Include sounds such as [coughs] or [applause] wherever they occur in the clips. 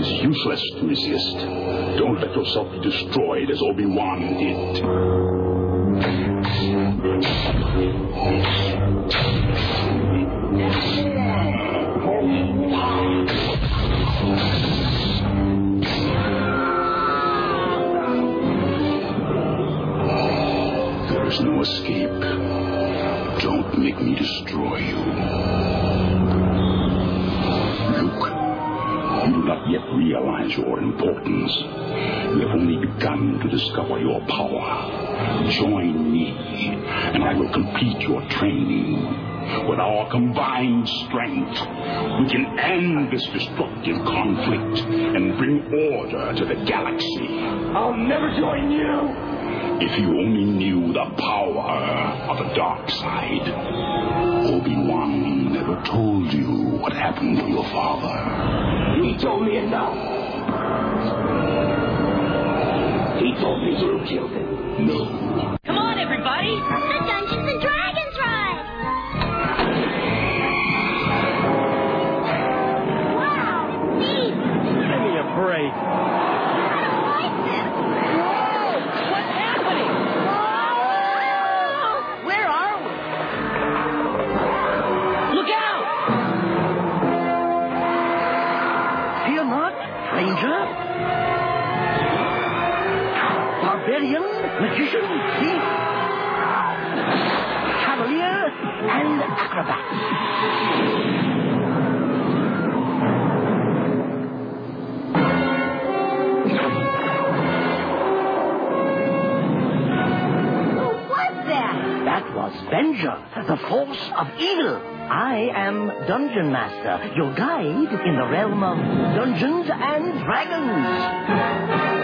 Is useless to resist. Don't let yourself be destroyed as Obi-Wan did. There is no escape. Don't make me destroy you. You do not yet realize your importance. You have only begun to discover your power. Join me, and I will complete your training. With our combined strength, we can end this destructive conflict and bring order to the galaxy. I'll never join you. If you only knew the power of the dark side. Obi-Wan never told you what happened to your father. He told me enough. He told me you killed him. No. Come on, everybody! The Dungeons and acrobat. Who was that? That was Venger, the force of evil. I am Dungeon Master, your guide in the realm of Dungeons and Dragons.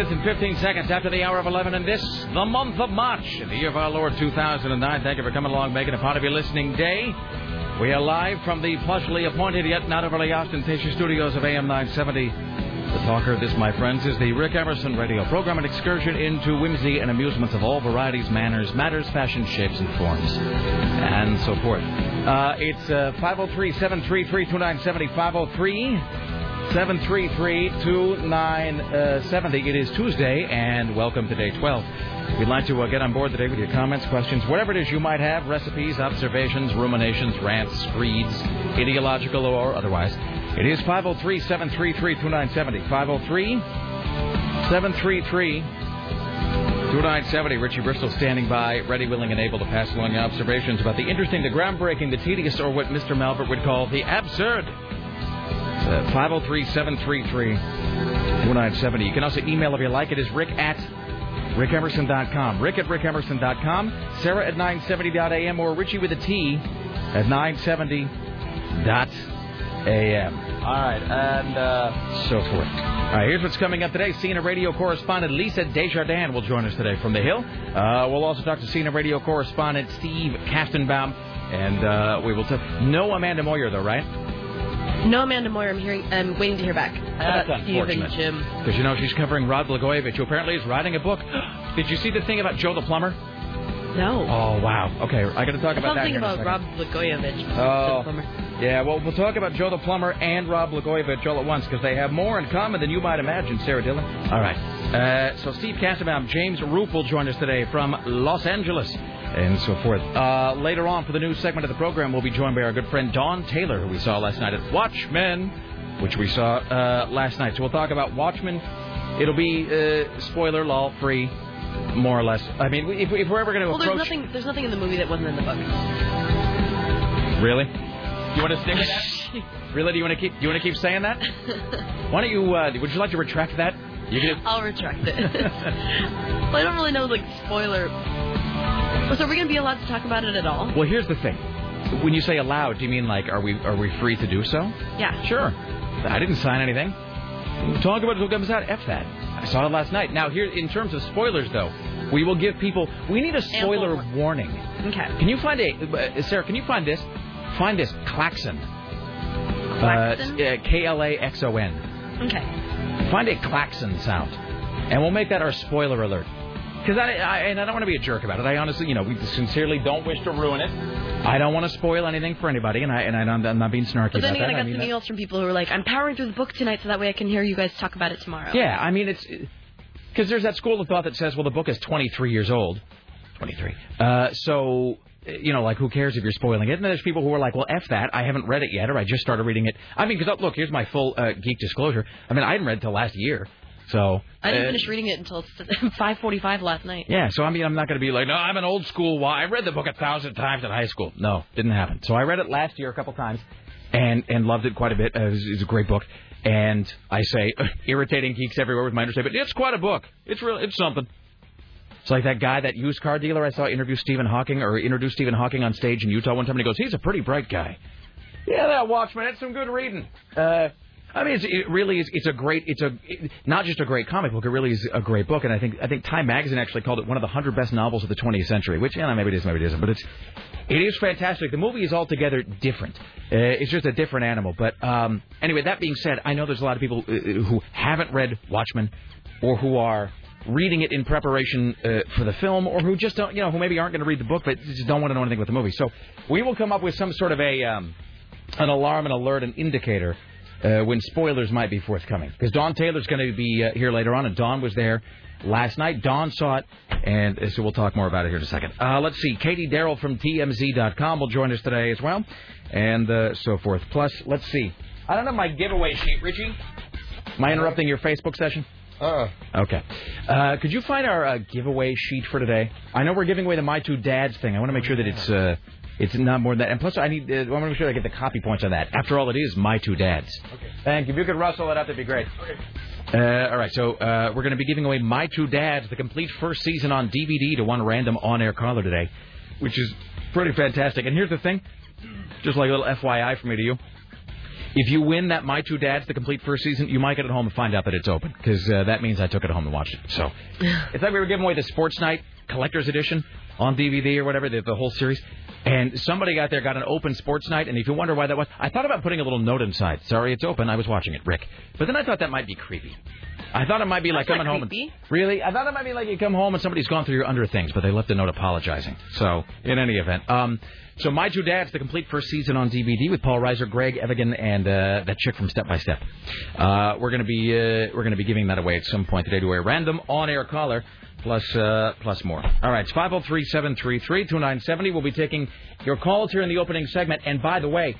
Minutes and 15 seconds after the hour of 11 in this, the month of March, in the year of our Lord 2009. Thank you for coming along, making a part of your listening day. We are live from the plushly appointed yet not overly ostentatious studios of AM 970. The talker this, my friends, is the Rick Emerson radio program, an excursion into whimsy and amusements of all varieties, manners, matters, fashion, shapes, and forms, and so forth. Uh, it's uh, 503 733 2970. 503 733 2970. It is Tuesday, and welcome to day 12. We'd like to uh, get on board today with your comments, questions, whatever it is you might have, recipes, observations, ruminations, rants, screeds, ideological or otherwise. It is 503 733 2970. 503 733 2970. Richie Bristol standing by, ready, willing, and able to pass along your observations about the interesting, the groundbreaking, the tedious, or what Mr. Malbert would call the absurd. 503 733 2970. You can also email if you like. It is rick at rickemerson.com. Rick at rickemerson.com. Sarah at 970.am or Richie with a T at 970.am. All right, and uh, so forth. All right, here's what's coming up today. CNN radio correspondent Lisa Desjardins will join us today from the Hill. Uh, we'll also talk to CNN radio correspondent Steve Kastenbaum, and uh, we will talk. No Amanda Moyer, though, right? No, Amanda Moyer. I'm hearing. I'm waiting to hear back That's unfortunate. Jim. Because you know she's covering Rod Blagojevich, who apparently is writing a book. [gasps] Did you see the thing about Joe the plumber? No. Oh wow. Okay, I got to talk about that. Something in a about. Rob Blagojevich. Oh. Plumber. Yeah, well, we'll talk about Joe the plumber and Rob Blagojevich all at once because they have more in common than you might imagine, Sarah Dillon. All right. Uh, so Steve Kastenbaum, James Roop will join us today from Los Angeles. And so forth. Uh, later on, for the news segment of the program, we'll be joined by our good friend Dawn Taylor, who we saw last night at Watchmen, which we saw uh, last night. So we'll talk about Watchmen. It'll be uh, spoiler law free, more or less. I mean, if, if we're ever going to Well, there's approach, nothing. There's nothing in the movie that wasn't in the book. really, you want to stick with that? [laughs] Really? Do you want to keep? Do you want to keep saying that? [laughs] Why don't you? Uh, would you like to retract that? You can. [laughs] I'll retract it. well, I don't really know like spoiler. So are we gonna be allowed to talk about it at all? Well, here's the thing. When you say allowed, do you mean like are we are we free to do so? Yeah. Sure. I didn't sign anything. Talk about it until it comes out. F that. I saw it last night. Now, here in terms of spoilers, though, we will give people. We need a spoiler Ample warning. Okay. Can you find a uh, Sarah? Can you find this? Find this klaxon. Klaxon? Uh, K L A X O N. Okay. Find a klaxon sound, and we'll make that our spoiler alert. Because I, I and I don't want to be a jerk about it. I honestly, you know, we sincerely don't wish to ruin it. I don't want to spoil anything for anybody, and I and I don't, I'm not being snarky But then about again, I got mean some emails from people who were like, "I'm powering through the book tonight, so that way I can hear you guys talk about it tomorrow." Yeah, I mean it's because there's that school of thought that says, well, the book is 23 years old. 23. Uh, so you know, like who cares if you're spoiling it? And then there's people who are like, well, f that. I haven't read it yet, or I just started reading it. I mean, because look, here's my full uh, geek disclosure. I mean, I hadn't read it till last year, so I didn't uh, finish reading it until [laughs] 5:45 last night. Yeah, so I mean, I'm not going to be like, no, I'm an old school. Why? I read the book a thousand times in high school. No, didn't happen. So I read it last year a couple times, and and loved it quite a bit. Uh, it, was, it a great book, and I say [laughs] irritating geeks everywhere with my understatement. It's quite a book. It's real. It's something. It's like that guy, that used car dealer I saw interview Stephen Hawking or introduce Stephen Hawking on stage in Utah one time, and he goes, he's a pretty bright guy. Yeah, that Watchmen. It's some good reading. Uh, I mean, it really is. It's a great. It's a it, not just a great comic book. It really is a great book. And I think I think Time Magazine actually called it one of the hundred best novels of the 20th century. Which, yeah, maybe it is, maybe it isn't. But it's it is fantastic. The movie is altogether different. Uh, it's just a different animal. But um, anyway, that being said, I know there's a lot of people uh, who haven't read Watchmen or who are reading it in preparation uh, for the film, or who just don't, you know, who maybe aren't going to read the book but just don't want to know anything about the movie. So we will come up with some sort of a um, an alarm, an alert, an indicator uh, when spoilers might be forthcoming. Because Dawn Taylor's going to be uh, here later on, and Dawn was there last night. Dawn saw it, and uh, so we'll talk more about it here in a second. Uh, let's see. Katie Darrell from TMZ.com will join us today as well, and uh, so forth. Plus, let's see. I don't have my giveaway sheet, Richie. Am I interrupting your Facebook session? Uh, Okay. Uh, could you find our uh, giveaway sheet for today? I know we're giving away the My Two Dads thing. I want to make sure that it's uh, it's not more than that. And plus, I need uh, I want to make sure I get the copy points on that. After all, it is My Two Dads. Okay. Thank you. If you could rustle it up, that'd be great. Uh, all right, so uh, we're going to be giving away My Two Dads, the complete first season on DVD to one random on-air caller today, which is pretty fantastic. And here's the thing, just like a little FYI for me to you. If you win that My Two Dads, the complete first season, you might get it home and find out that it's open because uh, that means I took it home and watched it. So it's like we were giving away the Sports Night Collector's Edition on DVD or whatever, the, the whole series. And somebody out there got an open Sports Night, and if you wonder why that was, I thought about putting a little note inside. Sorry, it's open. I was watching it, Rick. But then I thought that might be creepy. I thought it might be like That's coming home and really. I thought it might be like you come home and somebody's gone through your under things, but they left a note apologizing. So in any event, um, so my two dads, the complete first season on DVD with Paul Reiser, Greg Evigan, and uh, that chick from Step by Step. Uh, we're gonna be uh, we're gonna be giving that away at some point today to a random on-air caller. Plus, uh, plus more. All right, it's 503-733-2970. We'll be taking your calls here in the opening segment. And by the way,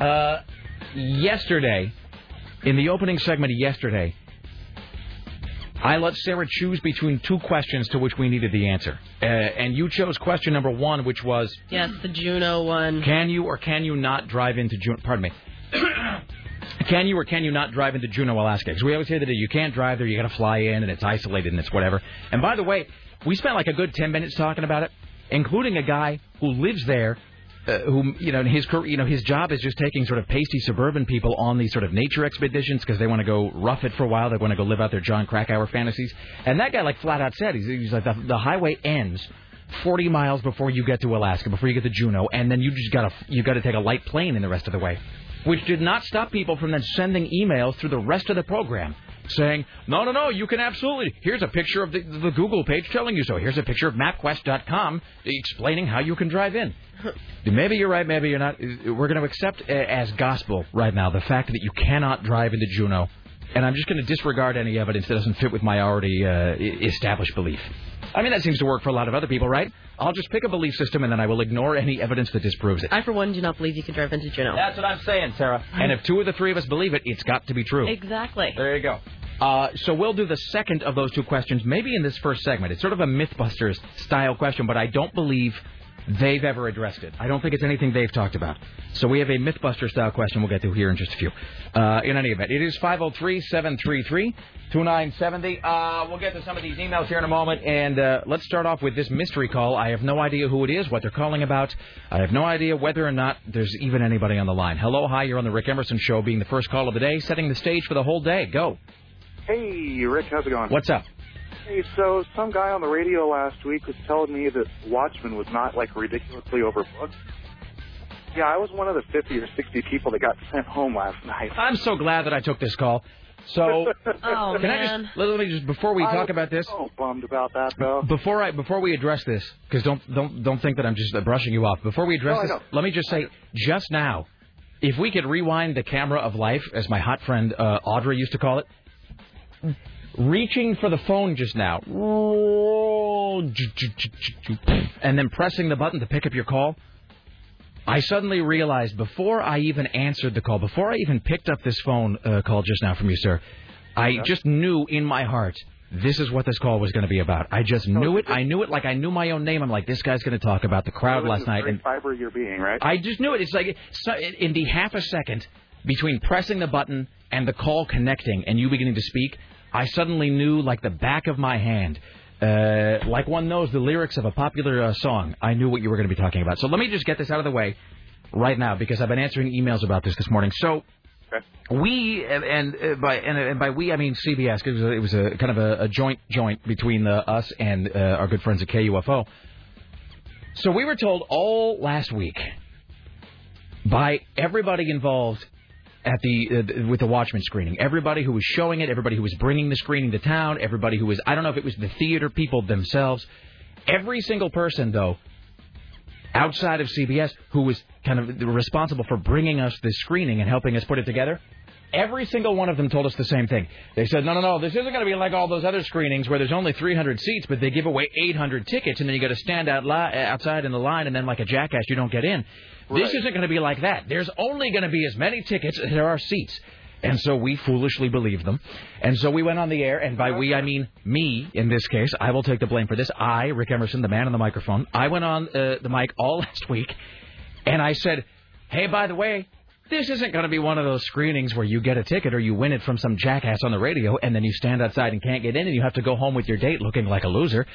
uh, yesterday, in the opening segment yesterday, I let Sarah choose between two questions to which we needed the answer. Uh, and you chose question number one, which was Yes, the Juneau one. Can you or can you not drive into Juneau? Pardon me. [coughs] [coughs] [coughs] can you or can you not drive into Juneau, Alaska? Because we always say that you can't drive there, you got to fly in, and it's isolated and it's whatever. And by the way, we spent like a good 10 minutes talking about it, including a guy who lives there uh, who you know his career, you know his job is just taking sort of pasty suburban people on these sort of nature expeditions because they want to go rough it for a while. They want to go live out their Jon Krakauer fantasies. And that guy like flat out said he's, he's like the, the highway ends 40 miles before you get to Alaska, before you get to Juneau, and then you just gotta you gotta take a light plane in the rest of the way. Which did not stop people from then sending emails through the rest of the program saying, no, no, no, you can absolutely. Here's a picture of the, the Google page telling you so. Here's a picture of MapQuest.com explaining how you can drive in. [laughs] Maybe you're right, maybe you're not. We're going to accept uh, as gospel right now the fact that you cannot drive into Juneau, and I'm just going to disregard any evidence that doesn't fit with my already uh, established belief. I mean, that seems to work for a lot of other people, right? I'll just pick a belief system and then I will ignore any evidence that disproves it. I, for one, do not believe you can drive into Juneau. That's what I'm saying, Sarah. And if two of the three of us believe it, it's got to be true. Exactly. There you go. Uh, so we'll do the second of those two questions, maybe in this first segment. It's sort of a MythBusters style question, but I don't believe they've ever addressed it. I don't think it's anything they've talked about. So we have a MythBuster style question we'll get to here in just a few. Uh, in any event, it is 503 733 2970. Uh, We'll get to some of these emails here in a moment. And uh, let's start off with this mystery call. I have no idea who it is, what they're calling about. I have no idea whether or not there's even anybody on the line. Hello, hi, you're on the Rick Emerson Show, being the first call of the day, setting the stage for the whole day. Go. Hey, Rick, how's it going? What's up? Hey, so some guy on the radio last week was telling me that Watchmen was not like ridiculously overbooked. Yeah, I was one of the 50 or 60 people that got sent home last night. I'm so glad that I took this call. So, [laughs] Oh, can I just let me just before we I talk about this, So bummed about that though. before I before we address this, because don't don't don't think that I'm just uh, brushing you off. Before we address No, this, let me just say, just now, if we could rewind the camera of life, as my hot friend uh, Audrey used to call it, reaching for the phone just now, and then pressing the button to pick up your call. I suddenly realized before I even answered the call, before I even picked up this phone uh, call just now from you, sir, I just knew in my heart this is what this call was going to be about. I just knew it. I knew it like I knew my own name. I'm like, this guy's going to talk about the crowd last night, and fiber of your being, right? I just knew it. It's like so, in the half a second between pressing the button and the call connecting and you beginning to speak, I suddenly knew like the back of my hand. Uh, like one knows the lyrics of a popular uh, song. I knew what you were going to be talking about. So let me just get this out of the way right now because I've been answering emails about this this morning. So we and, and uh, by and, and by we I mean CBS. 'cause It was a, it was a kind of a, a joint joint between uh, us and uh, our good friends at KUFO. So we were told all last week by everybody involved at the uh, with the Watchmen screening. Everybody who was showing it, everybody who was bringing the screening to town, everybody who was I don't know if it was the theater people themselves. Every single person though outside of CBS who was kind of responsible for bringing us this screening and helping us put it together. Every single one of them told us the same thing. They said, no, no, no, this isn't going to be like all those other screenings where there's only 300 seats, but they give away 800 tickets, and then you got to stand out li- outside in the line, and then like a jackass, you don't get in. This isn't going to be like that. There's only going to be as many tickets as there are seats. And so we foolishly believed them. And so we went on the air, and by we, I mean me in this case. I will take the blame for this. I, Rick Emerson, the man on the microphone, I went on uh, the mic all [laughs] last week, and I said, hey, by the way, this isn't going to be one of those screenings where you get a ticket or you win it from some jackass on the radio, and then you stand outside and can't get in, and you have to go home with your date looking like a loser.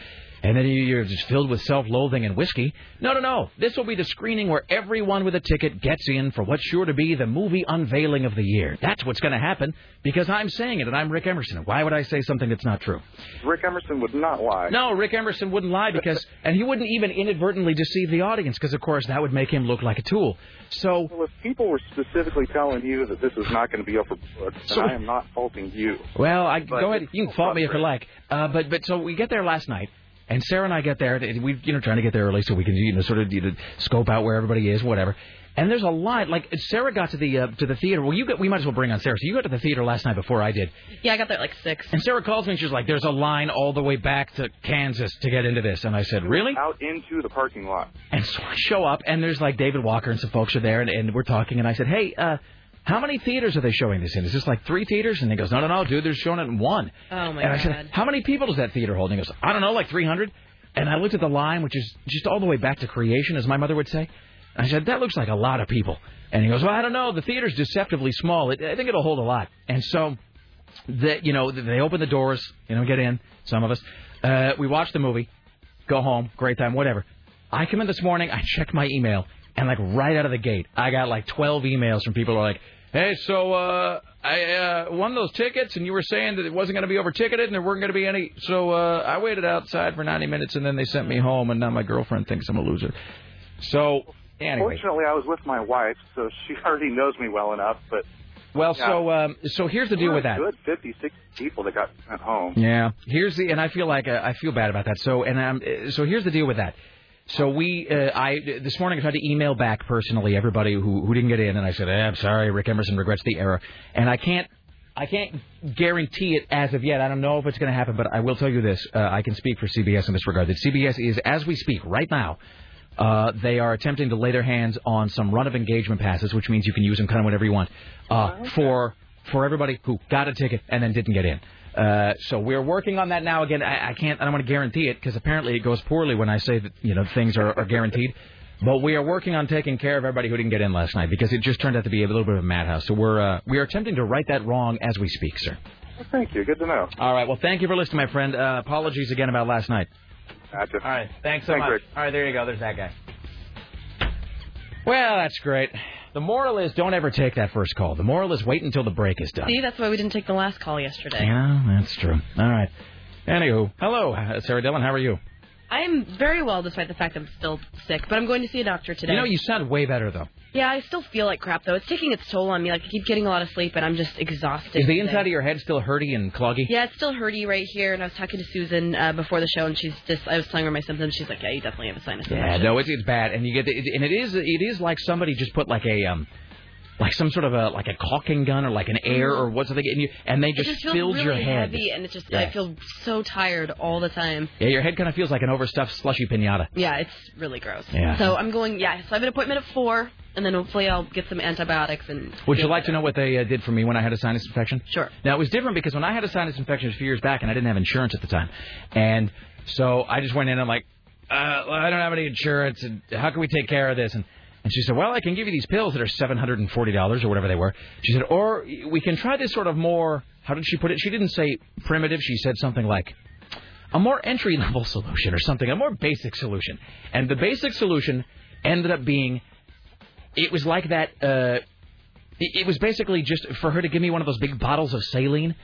And then you- you're just filled with self-loathing and whiskey. No, no, no. This will be the screening where everyone with a ticket gets in for what's sure to be the movie unveiling of the year. That's what's going to happen because I'm saying it, and I'm Rick Emerson. Why would I say something that's not true? Rick Emerson would not lie. No, Rick Emerson wouldn't lie because, [laughs] and he wouldn't even inadvertently deceive the audience because, of course, that would make him look like a tool. So, Well, if people were specifically telling you that this is not going to be overbooked, then So- I am not faulting you. well, I go ahead. You can fault me if you like. Uh, but but so we get there last night, and Sarah and I get there. and We you know trying to get there early so we can you know sort of you know, scope out where everybody is, whatever. And there's a line. Like Sarah got to the uh, to the theater. Well, you got, we might as well bring on Sarah. So you got to the theater last night before I did. Yeah, I got there at like six. And Sarah calls me and she's like, "There's a line all the way back to Kansas to get into this." And I said, "Really?" Out into the parking lot. And so I show up, and there's like David Walker and some folks are there, and, and we're talking, and I said, hey, uh, how many theaters are they showing this in? Is this like three theaters? And he goes, no, no, no, dude, they're showing it in one. Oh my and I god. said, how many people does that theater hold? And he goes, I don't know, like 300. And I looked at the line, which is just all the way back to creation, as my mother would say. I said, that looks like a lot of people. And he goes, well, I don't know. The theater's deceptively small. It, I think it'll hold a lot. And so, the, you know, they open the doors, you know, get in, some of us. Uh, we watch the movie, go home, great time, whatever. I come in this morning, I check my email, and like right out of the gate, I got like 12 emails from people who are like, hey, so uh, I uh, won those tickets, and you were saying that it wasn't going to be over ticketed and there weren't going to be any. So uh, I waited outside for 90 minutes, and then they sent me home, and now my girlfriend thinks I'm a loser. So, anyway. Fortunately, I was with my wife, so she [laughs] already knows me well enough. But Well, Yeah. so um, so here's the deal with that. Good 50, 60 people that got sent home. Yeah. Here's the, and I feel like uh, I feel bad about that. So, and um, so here's the deal with that. So we, uh, I this morning I tried to email back personally everybody who who didn't get in, and I said, eh, I'm sorry, Rick Emerson regrets the error, and I can't. I can't guarantee it as of yet. I don't know if it's going to happen, but I will tell you this. Uh, I can speak for CBS in this regard. That CBS is, as we speak right now, uh, they are attempting to lay their hands on some run of engagement passes, which means you can use them kind of whenever you want, uh, for for everybody who got a ticket and then didn't get in. Uh, so we're working on that now. Again, I, I can't. I don't want to guarantee it because apparently it goes poorly when I say that you know things are, are guaranteed. But we are working on taking care of everybody who didn't get in last night because it just turned out to be a little bit of a madhouse. So we're uh, we are attempting to right that wrong as we speak, sir. Well, thank you. Good to know. All right. Well, thank you for listening, my friend. Uh, apologies again about last night. Gotcha. All right. Thanks so Thanks, much. Rick. All right. There you go. There's that guy. Well, that's great. The moral is don't ever take that first call. The moral is wait until the break is done. See, that's why we didn't take the last call yesterday. Yeah, that's true. All right. Anywho, hello, Sarah Dillon. How are you? I am very well despite the fact I'm still sick, but I'm going to see a doctor today. You know, you sound way better though. Yeah, I still feel like crap though. It's taking its toll on me. Like I keep getting a lot of sleep and I'm just exhausted. Is the today. inside of your head still hurty and cloggy? Yeah, it's still hurty right here. And I was talking to Susan uh, before the show, and she's just I was telling her my symptoms. She's like, "Yeah, you definitely have a sinus Yeah, infection." no, it's it's bad, and you get the, and it is it is like somebody just put like a um like some sort of a like a caulking gun or like an air or what's the thing, and you and they It just, just feels filled really your head. heavy, and it's just Yeah. I feel so tired all the time. Yeah, your head kind of feels like an overstuffed slushy pinata. Yeah, it's really gross. Yeah. So I'm going. Yeah, so I have an appointment at four, and then hopefully I'll get some antibiotics and. Would you like to know what they uh, did for me when I had a sinus infection? Sure. Now it was different because when I had a sinus infection a few years back, and I didn't have insurance at the time, and so I just went in and I'm like, uh, well, I don't have any insurance, and how can we take care of this? And and she said, well, I can give you these pills that are seven hundred and forty dollars or whatever they were. She said, or we can try this sort of more. How did she put it? She didn't say primitive. She said something like. A more entry level solution or something, a more basic solution. And the basic solution ended up being it was like that. Uh, it was basically just for her to give me one of those big bottles of saline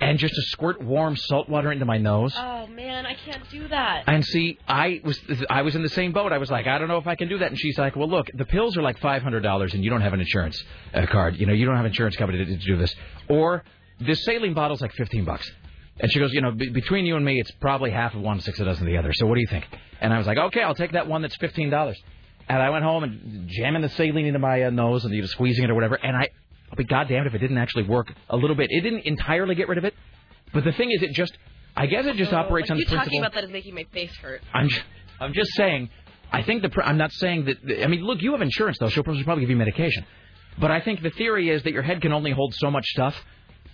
and just to squirt warm salt water into my nose. Oh man, I can't do that. And see, I was I was in the same boat. I was like, I don't know if I can do that. And she's like, Well, look, the pills are like five hundred dollars, and you don't have an insurance uh, card. You know, you don't have insurance company to, to do this. Or this saline bottle's like fifteen bucks. And she goes, you know, be between you and me, it's probably half of one, six a dozen of the other. So what do you think? And I was like, okay, I'll take that one that's fifteen dollars. And I went home and jamming the saline into my uh, nose and you know, squeezing it or whatever. And I, I'll be goddamned if it didn't actually work a little bit. It didn't entirely get rid of it, but the thing is, it just, I guess it just Oh, operates on you the principle. talking about that is making my face hurt. I'm ju- I'm just saying. I think the pr- I'm not saying that. I mean, look, you have insurance though. She'll probably probably give you medication. But I think the theory is that your head can only hold so much stuff,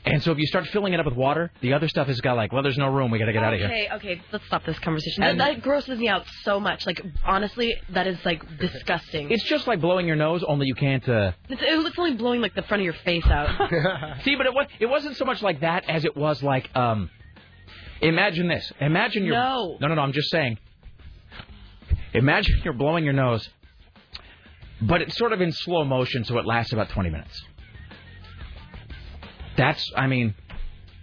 and so if you start filling it up with water, the other stuff has got like, well, there's no room. We got to get out of here. Okay, okay, let's stop this conversation. That, that grosses me out so much. Like honestly, that is like disgusting. It's just like blowing your nose, only you can't. Uh... It's, it's only blowing like the front of your face out. [laughs] See, but it was it wasn't so much like that as it was like um. Imagine this. Imagine you're No. no no no. I'm just saying. Imagine you're blowing your nose, but it's sort of in slow motion, so it lasts about 20 minutes. That's, I mean,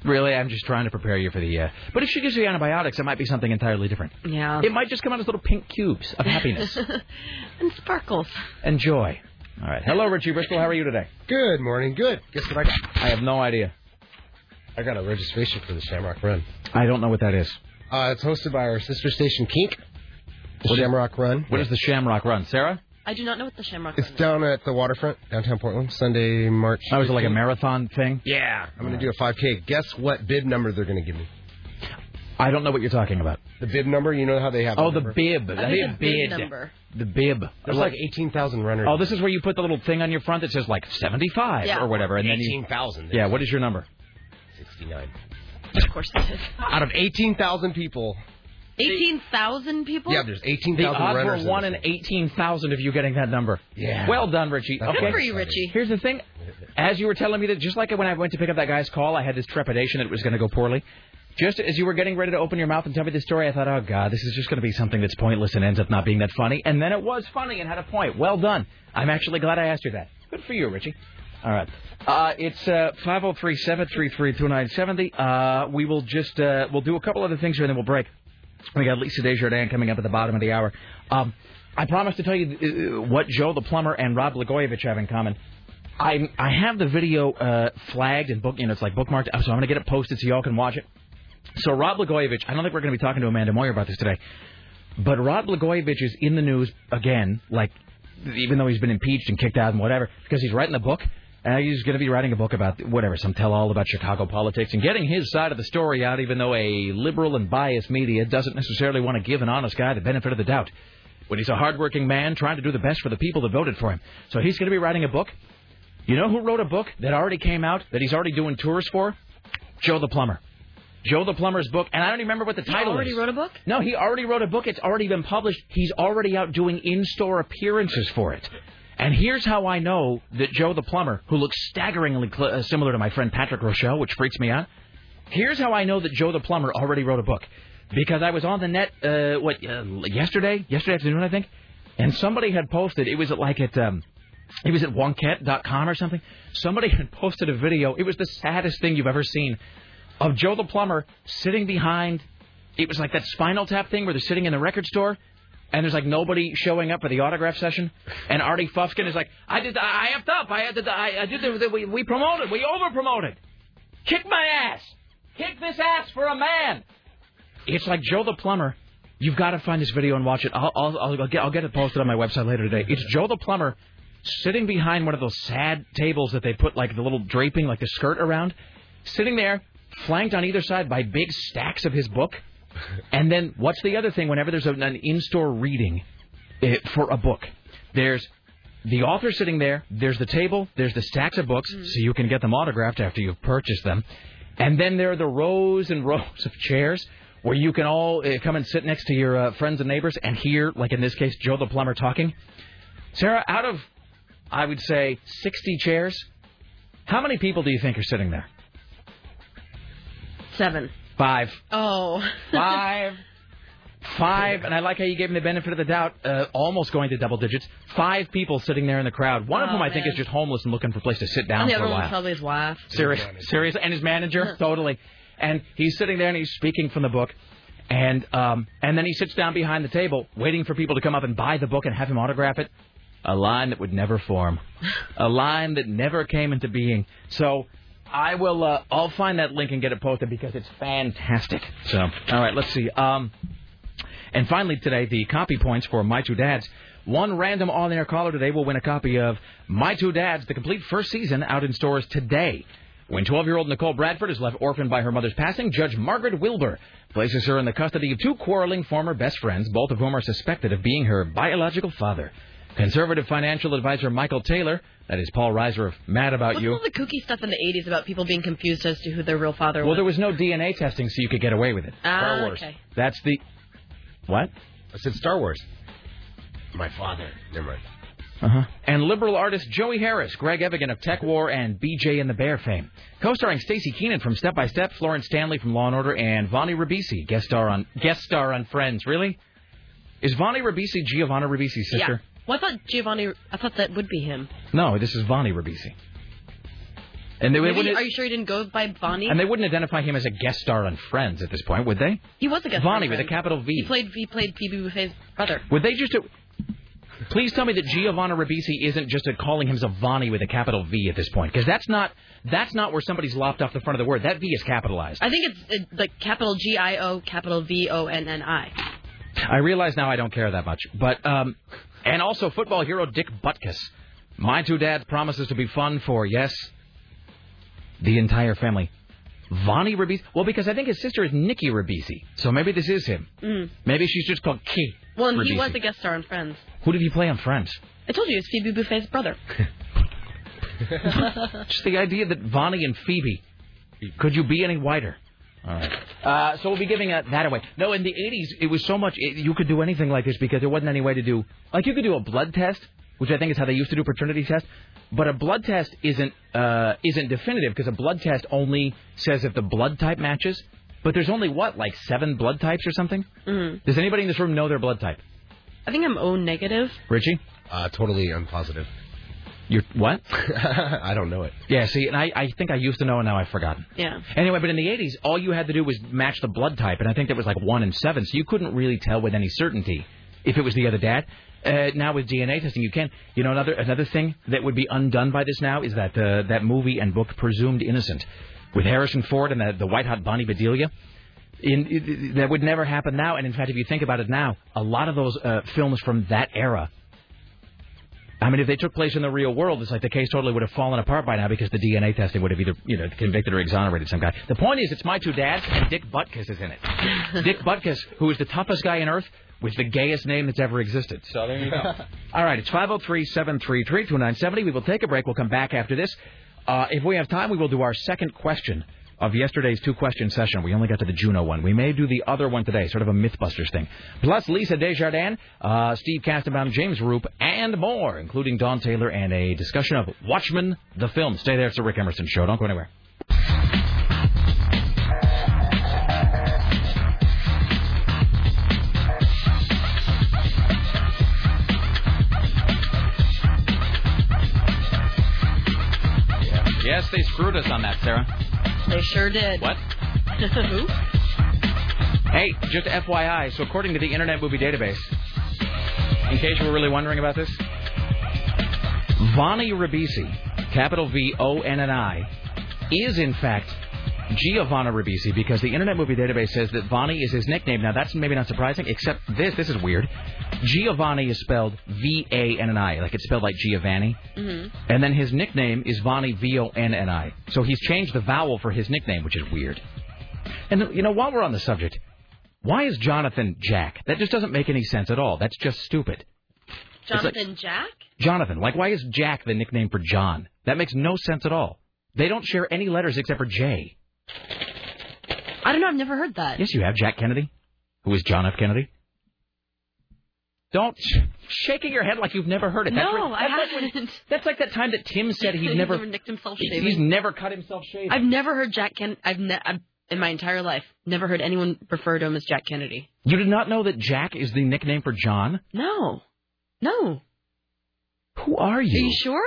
really, I'm just trying to prepare you for the. Uh, but if she gives you antibiotics, it might be something entirely different. yeah. It might just come out as little pink cubes of happiness [laughs] and sparkles. and joy. All right. Hello, Richie Bristol. How are you today? Good morning. Good. Guess what I got? I have no idea. I got a registration for the Shamrock Run. I don't know what that is. Uh, it's hosted by our sister station Kink. The What is- Shamrock Run. What is the Shamrock Run, Sarah? I do not know what the Shamrock. It's Run is. down at the waterfront, downtown Portland, Sunday, March. Oh, is it like a marathon thing? Yeah, I'm going to do a 5K. Guess what bib number they're going to give me? I don't know what you're talking about. The bib number. You know how they have. Oh, the number? bib. I The think the bid bid. number. The bib. There's like 18,000 runners. Oh, this is where you put the little thing on your front that says like 75 Yeah. or whatever, and then you. 18,000. Yeah. What is your number? 69. Of course it is. Out of 18,000 people. Eighteen thousand people. Yeah, there's The odds runners. were one in 18,000 of you getting that number. Yeah. Well done, Richie. That's Okay. Good for you, Richie. Here's the thing. As you were telling me that, just like when I went to pick up that guy's call, I had this trepidation that it was going to go poorly. Just as you were getting ready to open your mouth and tell me the story, I thought, oh, God, this is just going to be something that's pointless and ends up not being that funny. And then it was funny and had a point. Well done. I'm actually glad I asked you that. Good for you, Richie. All right. Uh, it's uh, 503-733-2970. Uh, we will just, uh, we'll do a couple other things here and then we'll break. We got Lisa Desjardins coming up at the bottom of the hour. Um, I promised to tell you uh, what Joe the plumber and Rob Blagojevich have in common. I I have the video uh, flagged and book, you know, it's like bookmarked, so I'm going to get it posted so y'all can watch it. So Rob Blagojevich, I don't think we're going to be talking to Amanda Moyer about this today, but Rob Blagojevich is in the news again, like even though he's been impeached and kicked out and whatever, because he's writing a book. Uh, he's going to be writing a book about whatever, some tell-all about Chicago politics and getting his side of the story out, even though a liberal and biased media doesn't necessarily want to give an honest guy the benefit of the doubt. When he's a hardworking man trying to do the best for the people that voted for him. So he's going to be writing a book. You know who wrote a book that already came out, that he's already doing tours for? Joe the Plumber. Joe the Plumber's book, and I don't even remember what the He title already wrote a book? No, he already wrote a book. It's already been published. He's already out doing in-store appearances for it. And here's how I know that Joe the Plumber, who looks staggeringly cl- uh, similar to my friend Patrick Rochelle, which freaks me out. Here's how I know that Joe the Plumber already wrote a book. Because I was on the net, uh, what, uh, yesterday? Yesterday afternoon, I think? And somebody had posted, it was at like at, um, it was at Wonkette.com or something. Somebody had posted a video. It was the saddest thing you've ever seen of Joe the Plumber sitting behind. It was like that Spinal Tap thing where they're sitting in the record store, and there's like nobody showing up for the autograph session. And Artie Fufkin is like, "I did, I effed up. I had to, I, I did the, the we, we promoted, we over promoted. Kick my ass, kick this ass for a man." It's like Joe the Plumber. You've got to find this video and watch it. I'll, I'll, I'll, get, I'll get it posted on my website later today. It's Joe the Plumber sitting behind one of those sad tables that they put like the little draping, like the skirt around, sitting there, flanked on either side by big stacks of his book. [laughs] And then what's the other thing? Whenever there's an an in-store reading eh, for a book, there's the author sitting there. There's the table. There's the stacks of books, so you can get them autographed after you've purchased them. And then there are the rows and [laughs] rows of chairs where you can all uh, come and sit next to your uh, friends and neighbors and hear, like in this case, Joe the plumber talking. Sarah, out of I would say 60 chairs, how many people do you think are sitting there? Seven. Five. Oh. [laughs] Five. Five, and I like how you gave him the benefit of the doubt, uh, almost going to double digits. Five people sitting there in the crowd. One of Oh, whom I think man. is just homeless and looking for a place to sit down and the for other a one's while. probably his wife. Serious, serious, and his manager, totally. And he's sitting there and he's speaking from the book, and um, and then he sits down behind the table, waiting for people to come up and buy the book and have him autograph it. A line that would never form, [laughs] a line that never came into being. So I will, uh, I'll find that link and get it posted because it's fantastic. So all right, let's see. Um, and finally today, the copy points for My Two Dads. One random on-air caller today will win a copy of My Two Dads, the complete first season, out in stores today. When 12-year-old Nicole Bradford is left orphaned by her mother's passing, Judge Margaret Wilbur places her in the custody of two quarreling former best friends, both of whom are suspected of being her biological father. Conservative financial advisor Michael Taylor, that is Paul Reiser of Mad About What's You. all the kooky stuff in the 80s about people being confused as to who their real father was. Well, was? there was no DNA testing, so you could get away with it. Ah, Star Wars. okay. That's the what? I said Star Wars. My father. Never mind. Uh-huh. And liberal artist Joey Harris, Greg Evigan of TekWar, and BJ and the Bear fame. Co-starring Staci Keanan from Step by Step, Florence Stanley from Law and Order, and Vonni Ribisi, guest star on guest star on Friends. Really? Is Vonni Ribisi Giovanni Ribisi's Yeah. sister? Well, I thought Giovanni. I thought that would be him. No, this is Vonni Ribisi. And they Maybe, wouldn't. are you sure he didn't go by Bonnie? and they wouldn't identify him as a guest star on Friends at this point, would they? he was a guest. Vonni on with a capital V. He played. He played Phoebe Buffay's brother. Would they just? Please tell me that Giovanni Ribisi isn't just a calling him Zavani with a capital V at this point, because that's not that's not where somebody's lopped off the front of the word. That V is capitalized. I think it's uh, like capital G I O capital V O N N I. I realize now I don't care that much, but um, and also football hero Dick Butkus. My two dads promises to be fun for yes, the entire family. Vonni Ribisi. Well, because I think his sister is Nikki Ribisi, so maybe this is him. Mm. Maybe she's just called Key. Well, and he was a guest star on Friends. Who did he play on Friends? I told you, it's Phoebe Buffay's brother. [laughs] [laughs] Just the idea that Vonni and Phoebe. Could you be any whiter? All right. Uh, so we'll be giving uh, that away. No, in the 80s, it was so much. It, you could do anything like this because there wasn't any way to do. Like, you could do a blood test, which I think is how they used to do paternity tests. But a blood test isn't uh, isn't definitive because a blood test only says if the blood type matches. But there's only what, like seven blood types or something? Mm. Does anybody in this room know their blood type? I think I'm O negative. Richie? Uh, totally unpositive. You're what? [laughs] I don't know it. Yeah, see, and I, I think I used to know and now I've forgotten. Yeah. Anyway, but in the 80s, all you had to do was match the blood type, and I think that was like 1 and 7, so you couldn't really tell with any certainty if it was the other dad. Uh, now with DNA testing, you can. You know, another another thing that would be undone by this now is that uh, that movie and book Presumed Innocent with Harrison Ford and the, the white hot Bonnie Bedelia. In, it- that would never happen now, and in fact, if you think about it now, a lot of those uh, films from that era I mean, if they took place in the real world, it's like the case totally would have fallen apart by now because the DNA testing would have either, you know, convicted or exonerated some guy. The point is, it's my two dads, and Dick Butkus is in it. [laughs] Dick Butkus, who is the toughest guy on earth with the gayest name that's ever existed. So there you go. [laughs] All right, it's 503-733-2970. We will take a break. We'll come back after this. Uh, if we have time, we will do our second question of yesterday's two-question session. We only got to the Juneau one. We may do the other one today, sort of a MythBusters thing. Plus Lisa Desjardins, uh, Steve Kastenbaum, James Roop, and more, including Dawn Taylor and a discussion of Watchmen, the film. Stay there. It's the Rick Emerson Show. Don't go anywhere. Yes, they screwed us on that, Sarah. They sure did. What? [laughs] Who? Hey, just FYI, so according to the Internet Movie Database, in case you were really wondering about this, Vonni Ribisi, capital V O N N I, is in fact Giovanni Ribisi because the Internet Movie Database says that Vonni is his nickname. Now that's maybe not surprising, except this. This is weird. Giovanni is spelled V A N N I, like it's spelled like Giovanni. Mm-hmm. And then his nickname is Vonni V O N N I. So he's changed the vowel for his nickname, which is weird. And you know, while we're on the subject, why is Jonathan Jack? That just doesn't make any sense at all. That's just stupid. Jonathan Jack? Jonathan. Like, why is Jack the nickname for John? That makes no sense at all. They don't share any letters except for J. I don't know. I've never heard that. Yes, you have Jack Kennedy, who is John F. Kennedy. Don't shaking your head like you've never heard it. That's No, I that's like when- haven't. that's like that time that Tim said he'd He's never. never nicked himself He's never cut himself shaving. I've never heard Jack Ken. I've, ne- I've in my entire life never heard anyone refer to him as Jack Kennedy. You did not know that Jack is the nickname for John? No, no. Who are you? Are you sure?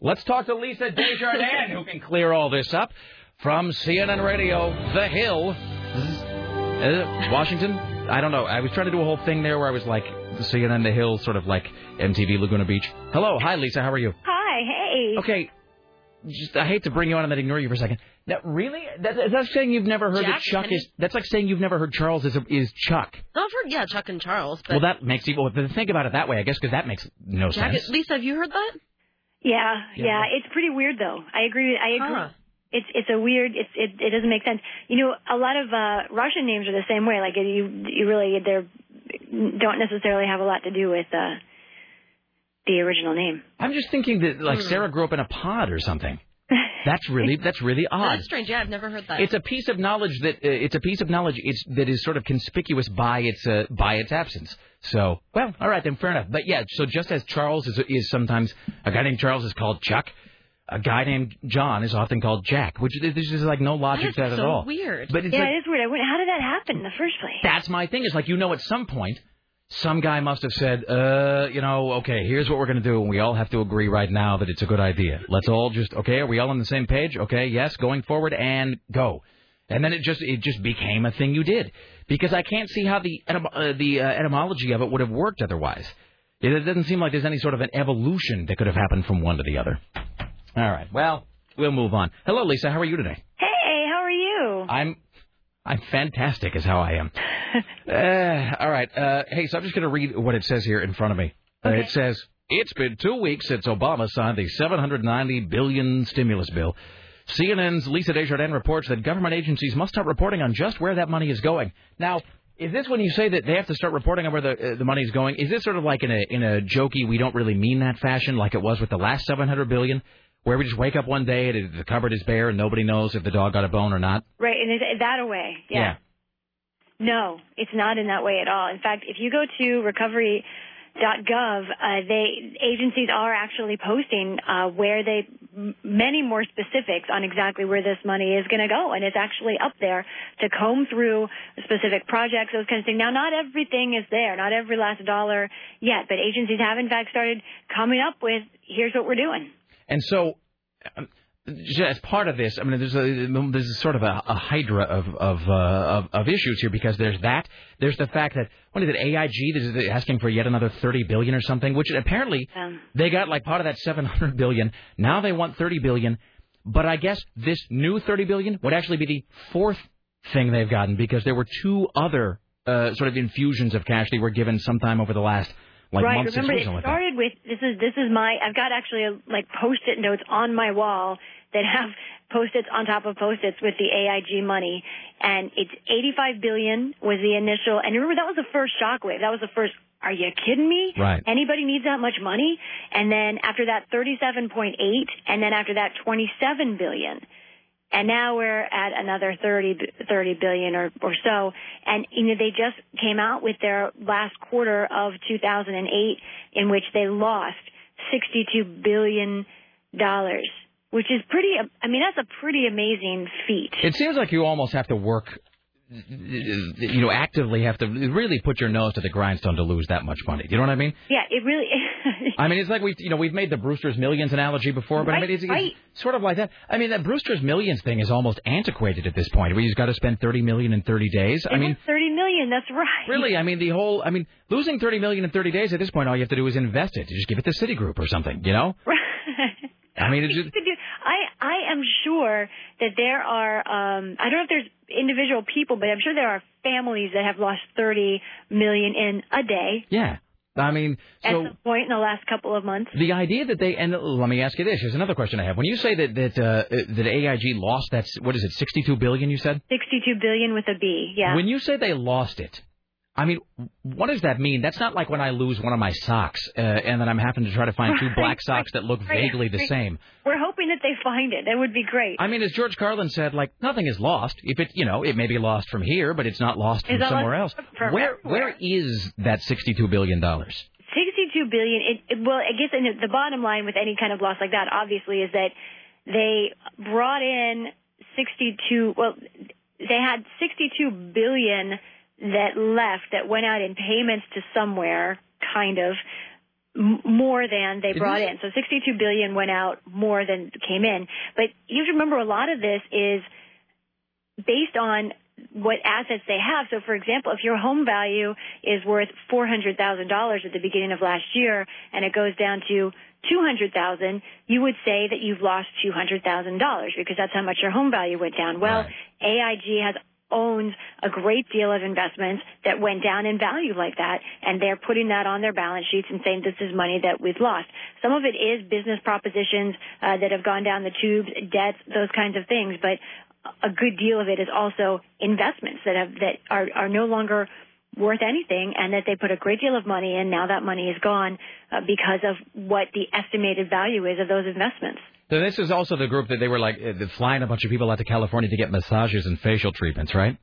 Let's talk to Lisa Desjardins, who can clear all this up. From CNN Radio, The Hill, Washington. I don't know. I was trying to do a whole thing there where I was like CNN The Hill, sort of like MTV Laguna Beach. Hello, hi Lisa, how are you? Hi, hey. Okay, just I hate to bring you on and then ignore you for a second. Now, really, that, that's saying you've never heard Jack that Chuck is. That's like saying you've never heard Charles is is Chuck. I've heard yeah, Chuck and Charles. But Well, that makes you. Well, think about it that way, I guess, because that makes no Jack, sense. Lisa, have you heard that? Yeah, Yeah. yeah, it's pretty weird though. I agree. I agree. Huh. It's it's a weird. It's it it doesn't make sense. You know, a lot of uh Russian names are the same way. Like you you really they're don't necessarily have a lot to do with uh the original name. I'm just thinking that like Hmm. Sarah grew up in a pod or something. [laughs] That's really that's really odd. That's strange. Yeah, I've never heard that. It's a piece of knowledge that uh, it's a piece of knowledge it's that is sort of conspicuous by its uh, by its absence. So, well, all right then, fair enough. But yeah, so just as Charles is is sometimes a guy named Charles is called Chuck, a guy named John is often called Jack, which there's just like no logic That to that so at all. weird. But it's yeah, like, it is weird. I went, how did that happen in the first place? that's my thing. Is like you know at some point. Some guy must have said, uh, you know, okay, here's what we're going to do, and we all have to agree right now that it's a good idea. Let's all just, okay, are we all on the same page? Okay, yes, going forward, and go. And then it just it just became a thing you did because I can't see how the etym- uh, the uh, etymology of it would have worked otherwise. It, it doesn't seem like there's any sort of an evolution that could have happened from one to the other. All right, well, we'll move on. Hello, Lisa. How are you today? Hey, how are you? I'm I'm fantastic, is how I am. [laughs] uh, all right. Uh, hey, so I'm just going to read what it says here in front of me. Uh, it says it's been two weeks since Obama signed the 790 billion stimulus bill. CNN's Lisa Desjardins reports that government agencies must start reporting on just where that money is going. Now, is this when you say that they have to start reporting on where the uh, the money is going? Is this sort of like in a in a jokey, we don't really mean that fashion, like it was with the last 700 billion, where we just wake up one day and the cupboard is bare and nobody knows if the dog got a bone or not? Right, and is that a way? Yeah. No, it's not in that way at all. In fact, if you go to recovery.gov, uh, they agencies are actually posting uh, where they many more specifics on exactly where this money is going to go, and it's actually up there to comb through specific projects, those kinds of things. Now, not everything is there, not every last dollar yet, but agencies have in fact started coming up with here's what we're doing. And so, um, as part of this, I mean, there's a there's a sort of a, a hydra of of, uh, of of issues here because there's that, there's the fact that what is it, AIG is asking for yet another 30 billion or something, which apparently Um, they got like part of that 700 billion. Now they want 30 billion, but I guess this new 30 billion would actually be the fourth thing they've gotten because there were two other uh, sort of infusions of cash they were given sometime over the last like right. month, six Remember, it something like started with this is this is my. I've got actually a, like post-it notes on my wall that have post-its on top of post-its with the AIG money, and it's 85 billion was the initial. And remember, that was the first shockwave. That was the first. Are you kidding me? Right. Anybody needs that much money? And then after that, 37.8, and then after that, 27 billion. And now we're at another 30, 30 billion or, or so. And you know they just came out with their last quarter of 2008, in which they lost 62 billion dollars, which is pretty. I mean, that's a pretty amazing feat. It seems like you almost have to work, you know, actively have to really put your nose to the grindstone to lose that much money. Do you know what I mean? Yeah, it really. I mean, it's like we, you know, we've made the Brewster's Millions analogy before, but I mean, it's, right. it's sort of like that. I mean, that Brewster's Millions thing is almost antiquated at this point. Where you've got to spend thirty million in thirty days. I mean, 30 million. That's right. really, I mean, the whole, I mean, losing thirty million in thirty days at this point, all you have to do is invest it. You just give it to Citigroup or something, you know? [laughs] Right. I mean, it's just, could do. I am sure that there are. Um, I don't know if there's individual people, but I'm sure there are families that have lost 30 million in a day yeah. I mean, at so some point in the last couple of months. the idea that they and let me ask you this. Here's another question I have. When you say that that uh, that AIG lost that, what is it, sixty-two billion? You said. 62 billion with a B. Yeah. When you say they lost it, I mean, what does that mean? That's not like when I lose one of my socks uh, and then I'm having to try to find two black socks that look vaguely the same. We're hoping that they find it. That would be great. I mean, as George Carlin said, like nothing is lost. If it, you know, it may be lost from here, but it's not lost from somewhere else. from Where where is that sixty-two billion dollars? 62 billion. It, it, well, I guess in the bottom line with any kind of loss like that, obviously, is that they brought in 62. Well, they had 62 billion that left that went out in payments to somewhere, kind of m- more than they brought in. So 62 billion went out more than came in. But you have to remember a lot of this is based on what assets they have. So, for example, if your home value is worth four hundred thousand dollars at the beginning of last year, and it goes down to two hundred thousand, you would say that you've lost two hundred thousand dollars because that's how much your home value went down. Well, AIG has owns a great deal of investments that went down in value like that, and they're putting that on their balance sheets and saying this is money that we've lost. Some of it is business propositions uh, that have gone down the tubes, debts, those kinds of things, but a good deal of it is also investments that have that are are no longer worth anything and that they put a great deal of money in now that money is gone uh, because of what the estimated value is of those investments So this is also the group that they were like uh, flying a bunch of people out to California to get massages and facial treatments, right?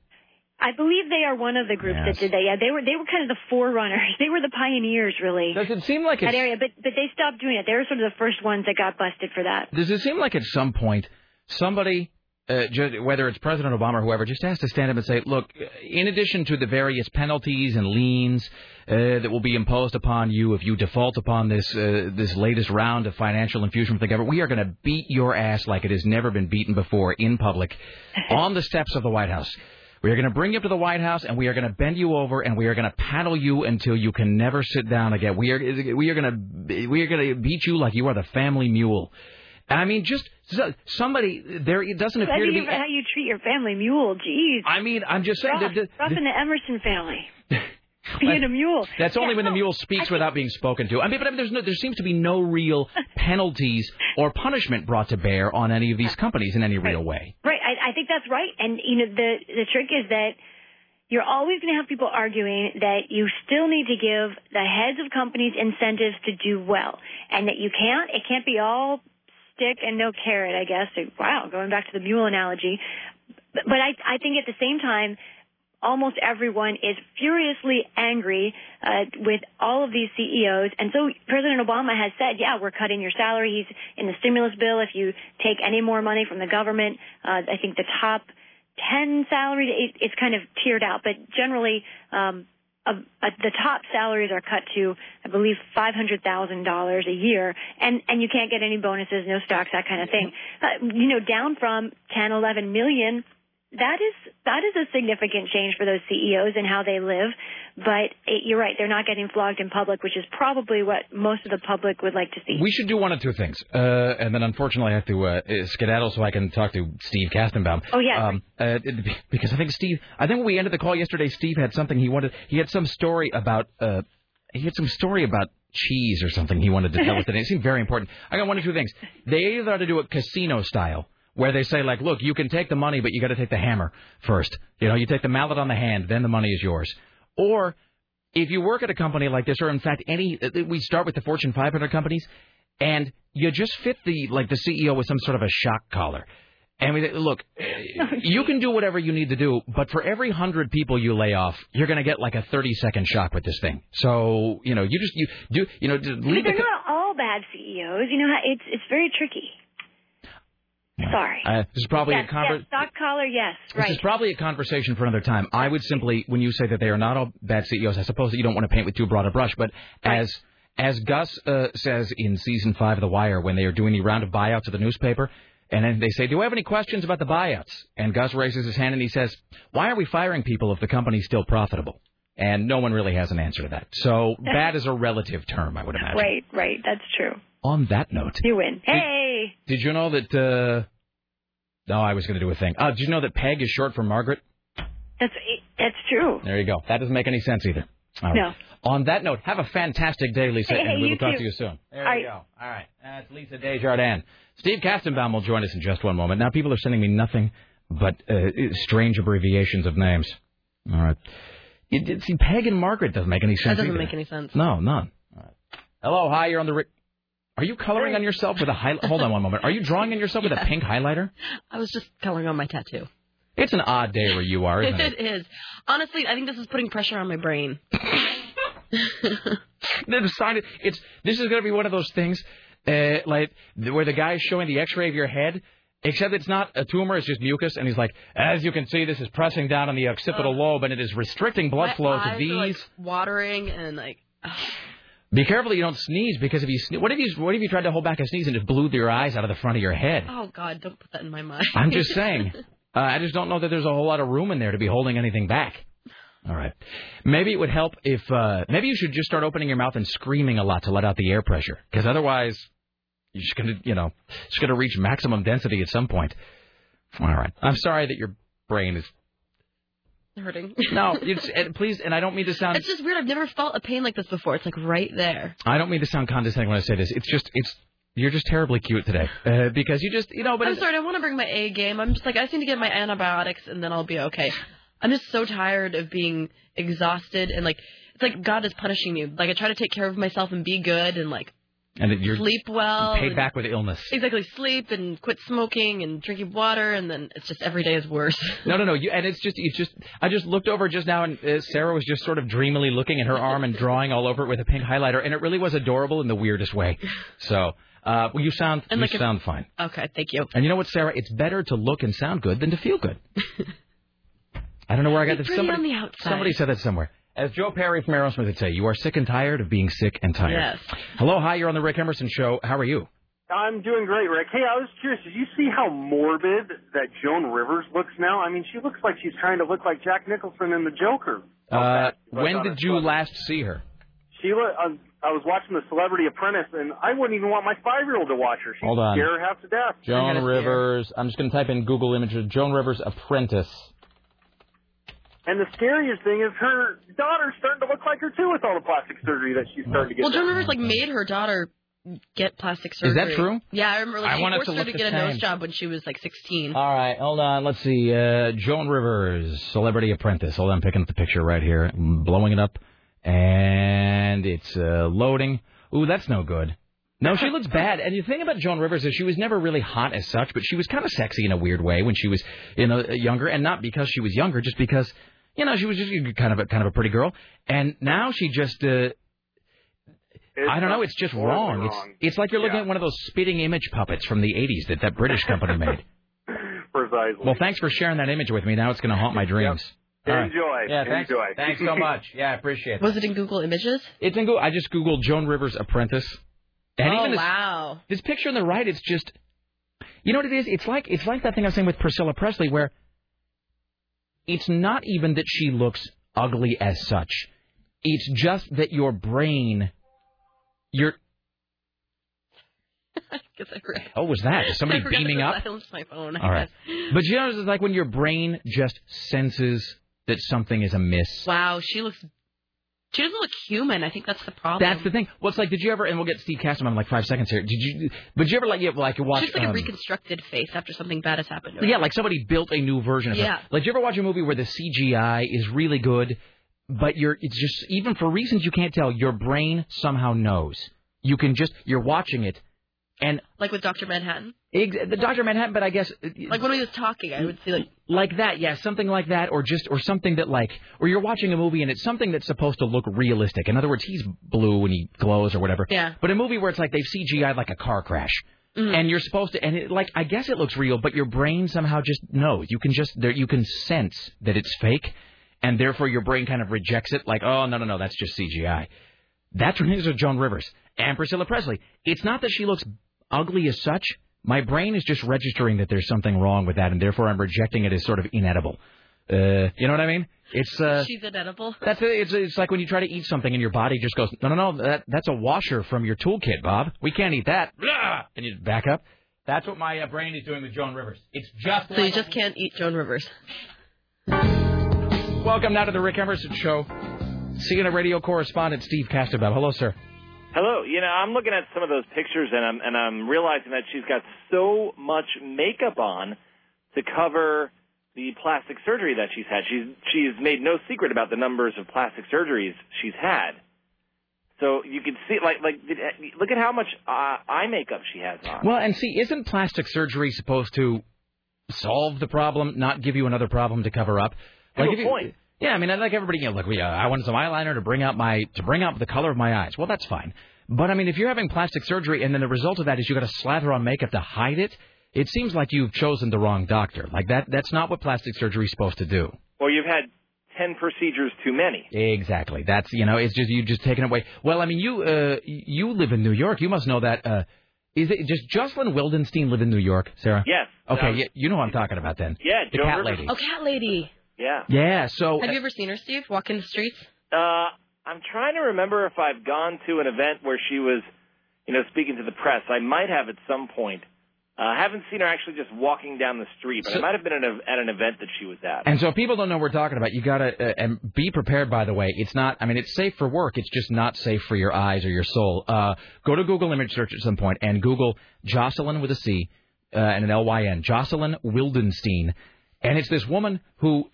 I believe they are one of the groups Yes. that did that. Yeah, they were they were kind of the forerunners. [laughs] They were the pioneers, really. Does it seem like that area? But but they stopped doing it. They were sort of the first ones that got busted for that. Does it seem like at some point somebody, uh, whether it's President Obama or whoever, just has to stand up and say, look, in addition to the various penalties and liens uh, that will be imposed upon you if you default upon this uh, this latest round of financial infusion from the government, we are going to beat your ass like it has never been beaten before in public [laughs] on the steps of the White House. We are going to bring you up to the White House, and we are going to bend you over, and we are going to paddle you until you can never sit down again. We are we are going to we are going to beat you like you are the family mule. I mean, just somebody there. It doesn't appear to be. how you treat your family mule. Jeez. I mean, I'm just saying. Rough, that- that- rough in the Emerson family. [laughs] Being a mule. That's only Yeah, when the mule speaks without being spoken to. I mean, but I mean, there's no, there seems to be no real [laughs] penalties or punishment brought to bear on any of these companies in any real way. Right. I, I think that's right. And you know, the the trick is that you're always going to have people arguing that you still need to give the heads of companies incentives to do well, and that you can't. It can't be all stick and no carrot. I guess. Wow, going back to the mule analogy. But, I I think at the same time. Almost everyone is furiously angry uh, with all of these CEOs, and so President Obama has said, "Yeah, we're cutting your salary." He's in the stimulus bill. If you take any more money from the government, uh, I think the top 10 salaries, it, it's kind of tiered out, but generally, um, uh, uh, the top salaries are cut to, I believe, $500,000 a year, and, and you can't get any bonuses, no stocks, that kind of thing. Uh, you know, down from 10, 11 million, that is, that is a significant change for those CEOs and how they live, but it, you're right, they're not getting flogged in public, which is probably what most of the public would like to see. We should do one of two things, uh, and then unfortunately I have to uh, skedaddle so I can talk to Steve Kastenbaum. Oh, yeah. um, uh, because I think Steve. I think when we ended the call yesterday, Steve had something he wanted. He had some story about. Uh, he had some story about cheese or something he wanted to tell us today. It seemed very important. I got one or two things. They either ought to do it casino style, where they say like, look, you can take the money, but you got to take the hammer first. You know, you take the mallet on the hand, then the money is yours. Or if you work at a company like this, or in fact any, uh, we start with the Fortune 500 companies, and you just fit the like the CEO with some sort of a shock collar. And we look, [laughs] you can do whatever you need to do, but for every hundred people you lay off, you're going to get like a 30 second shock with this thing. So you know, you just you do you know But they're not all bad CEOs. You know, it's it's very tricky. Sorry. Uh, this is probably yes, a conver- yes, stock collar, yes, This is probably a conversation for another time. I would simply, when you say that they are not all bad CEOs, I suppose that you don't want to paint with too broad a brush, but as as Gus uh, says in season five of The Wire, when they are doing the round of buyouts of the newspaper, and then they say, "Do we have any questions about the buyouts?" And Gus raises his hand and he says, "Why are we firing people if the company's still profitable?" And no one really has an answer to that. So [laughs] bad is a relative term, I would imagine. Right, right. That's true. On that note, You win. Hey. did you know that? Uh... No, I was going to do a thing. Uh, did you know that Peg is short for Margaret? That's that's true. There you go. That doesn't make any sense either. Right. No. On that note, have a fantastic day, Lisa, Hey, hey, and we will talk too. to you soon. There All you right. go. All right. That's Lisa Desjardins. Steve Kastenbaum will join us in just one moment. Now, people are sending me nothing but uh, strange abbreviations of names. All right. You did see Peg and Margaret doesn't make any That sense. doesn't either. make any sense. No, none. Right. Hello, hi. You're on the. Ri- are you coloring on yourself with a highlight? Hold on one moment. Are you drawing on yourself with a pink highlighter? I was just coloring on my tattoo. It's an odd day where you are, isn't it? [laughs] it is. Honestly, I think this is putting pressure on my brain. [laughs] [laughs] Decided it's this is going to be one of those things, uh, like where the guy is showing the X-ray of your head, except it's not a tumor; it's just mucus, and he's like, as you can see, this is pressing down on the occipital lobe, and it is restricting blood flow to these. like, watering and like. Be careful that you don't sneeze, because if you sne- what if you what if you tried to hold back a sneeze and just blew your eyes out of the front of your head? Oh God, don't put that in my mind. I'm just saying. [laughs] Uh, I just don't know that there's a whole lot of room in there to be holding anything back. All right. Maybe it would help if uh, maybe you should just start opening your mouth and screaming a lot to let out the air pressure, because otherwise you're just gonna you know just gonna reach maximum density at some point. All right. I'm sorry that your brain is hurting. [laughs] no. It's, and please, and I don't mean to sound It's just weird. I've never felt a pain like this before. It's like right there. I don't mean to sound condescending when I say this. It's just it's you're just terribly cute today uh, because you just you know. But I'm sorry. I want to bring my A game. I'm just like I just need to get my antibiotics and then I'll be okay. I'm just so tired of being exhausted and like it's like God is punishing me. Like I try to take care of myself and be good and like and that you're sleep well. paid back with illness. Exactly, sleep and quit smoking and drinking water, and then it's just every day is worse. [laughs] No, no, no. You, and it's just, it's just. I just looked over just now, and uh, Sarah was just sort of dreamily looking at her arm and drawing all over it with a pink highlighter, and it really was adorable in the weirdest way. So, uh, well, you sound, And you like sound fine. Okay, thank you. And you know what, Sarah? It's better to look and sound good than to feel good. [laughs] I don't know where I got this. Somebody, on the outside. somebody said that somewhere. As Joe Perry from Aerosmith would say, you are sick and tired of being sick and tired. Yes. Hello, hi. You're on the Rick Emerson Show. How are you? I'm doing great, Rick. Hey, I was curious. Did you see how morbid that Joan Rivers looks now? I mean, she looks like she's trying to look like Jack Nicholson in The Joker. Uh, when did a you last see her? Sheila, look. Um, I was watching The Celebrity Apprentice, and I wouldn't even want my five-year-old to watch her. She'd Hold on. scare her half to death. Joan Rivers. I'm just going to type in Google images. Joan Rivers apprentice. And the scariest thing is her daughter's starting to look like her too with all the plastic surgery that she's starting to get. Well, Joan. Rivers like made her daughter get plastic surgery. Is that true? Yeah, I remember. Like, I she want us forced to her to get a nose job when she was like 16. All right, hold on. Let's see. Uh, Joan Rivers, Celebrity Apprentice. Hold on, I'm picking up the picture right here, blowing it up, and it's uh, loading. Ooh, that's no good. No, she looks bad. And the thing about Joan Rivers is she was never really hot as such, but she was kind of sexy in a weird way when she was you know younger, and not because she was younger, just because you know she was just kind of a kind of a pretty girl. And now she just. Uh, I don't know. It's just horribly wrong. It's it's like you're looking Yeah. at one of those spitting image puppets from the '80s that that British company made. [laughs] Precisely. Well, thanks for sharing that image with me. Now it's going to haunt my dreams. All right. Enjoy. Yeah, thanks. Enjoy. [laughs] Thanks so much. Yeah, I appreciate it. Was it in Google Images? It's in Google. I just googled Joan Rivers apprentice, and oh even this, wow! this picture on the right, it's just, you know what it is? It's like it's like that thing I was saying with Priscilla Presley, where it's not even that she looks ugly as such. It's just that your brain, your [laughs] oh, was that Is somebody [laughs] beaming up? my phone. All right, [laughs] but you know, it's like when your brain just senses that something is amiss. Wow, she looks. She doesn't look human. I think that's the problem. That's the thing. Well, it's like, did you ever? And we'll get Steve Kastenbaum in like five seconds here. Did you? But did you ever like, yeah, like watch? She's like um, a reconstructed face after something bad has happened. To her. yeah, like somebody built a new version of her. Yeah. Like, did you ever watch a movie where the CGI is really good, but you're it's just even for reasons you can't tell, your brain somehow knows. You can just you're watching it. And Like with Dr. Manhattan. ex- the Doctor Manhattan, but I guess Like when he was talking, I would see like like that, yeah, something like that, or just or something that like, or you're watching a movie and it's something that's supposed to look realistic. In other words, he's blue and he glows or whatever. Yeah. But a movie where it's like they've CGI'd like a car crash. Mm-hmm. And you're supposed to, and it, like I guess it looks real, but your brain somehow just knows. You can just there, you can sense that it's fake, and therefore your brain kind of rejects it. Like, oh no no no, that's just CGI. That's when it is with Joan Rivers and Priscilla Presley. It's not that she looks ugly as such. My brain is just registering that there's something wrong with that, and therefore I'm rejecting it as sort of inedible. Uh, you know what I mean? It's uh, she's inedible. that's it's it's like when you try to eat something and your body just goes, no no no, that that's a washer from your toolkit, Bob. We can't eat that. Blah! And you back up. That's what my uh, brain is doing with Joan Rivers. It's just So you like just can't eat Joan Rivers. Welcome now to the Rick Emerson Show. CNN radio correspondent Steve Kastenbaum. Hello, sir. Hello. You know, I'm looking at some of those pictures and I'm and I'm realizing that she's got so much makeup on to cover the plastic surgery that she's had. She's she's made no secret about the numbers of plastic surgeries she's had. So you can see, like, like look at how much uh, eye makeup she has on. Well, and see, isn't plastic surgery supposed to solve the problem, not give you another problem to cover up? A if you- point. Yeah, I mean, I like everybody. You know, look, we, uh, I wanted some eyeliner to bring out my to bring out the color of my eyes. Well, that's fine. But I mean, if you're having plastic surgery and then the result of that is you got to slather on makeup to hide it, it seems like you've chosen the wrong doctor. Like that. That's not what plastic surgery is supposed to do. Or you've had ten procedures too many. Exactly. That's you know, it's just you just taking away. Well, I mean, you uh, you live in New York. You must know that. Uh, is it just Jocelyn Wildenstein live in New York, Sarah? Yes. Okay, Um, yeah, you know what I'm talking about then. Yeah, the Joan cat Rivers. lady. Oh, cat lady. Yeah. Yeah. So Have you ever seen her, Steve? Walking the streets? Uh, I'm trying to remember if I've gone to an event where she was, you know, speaking to the press. I might have at some point. Uh, I haven't seen her actually just walking down the street, but I might have been at, a, at an event that she was at. And so if people don't know what we're talking about, you gotta uh, and be prepared. By the way, it's not. I mean, it's safe for work. It's just not safe for your eyes or your soul. Uh, go to Google image search at some point and Google Jocelyn with a C uh, and an L Y N. Jocelyn Wildenstein, and it's this woman who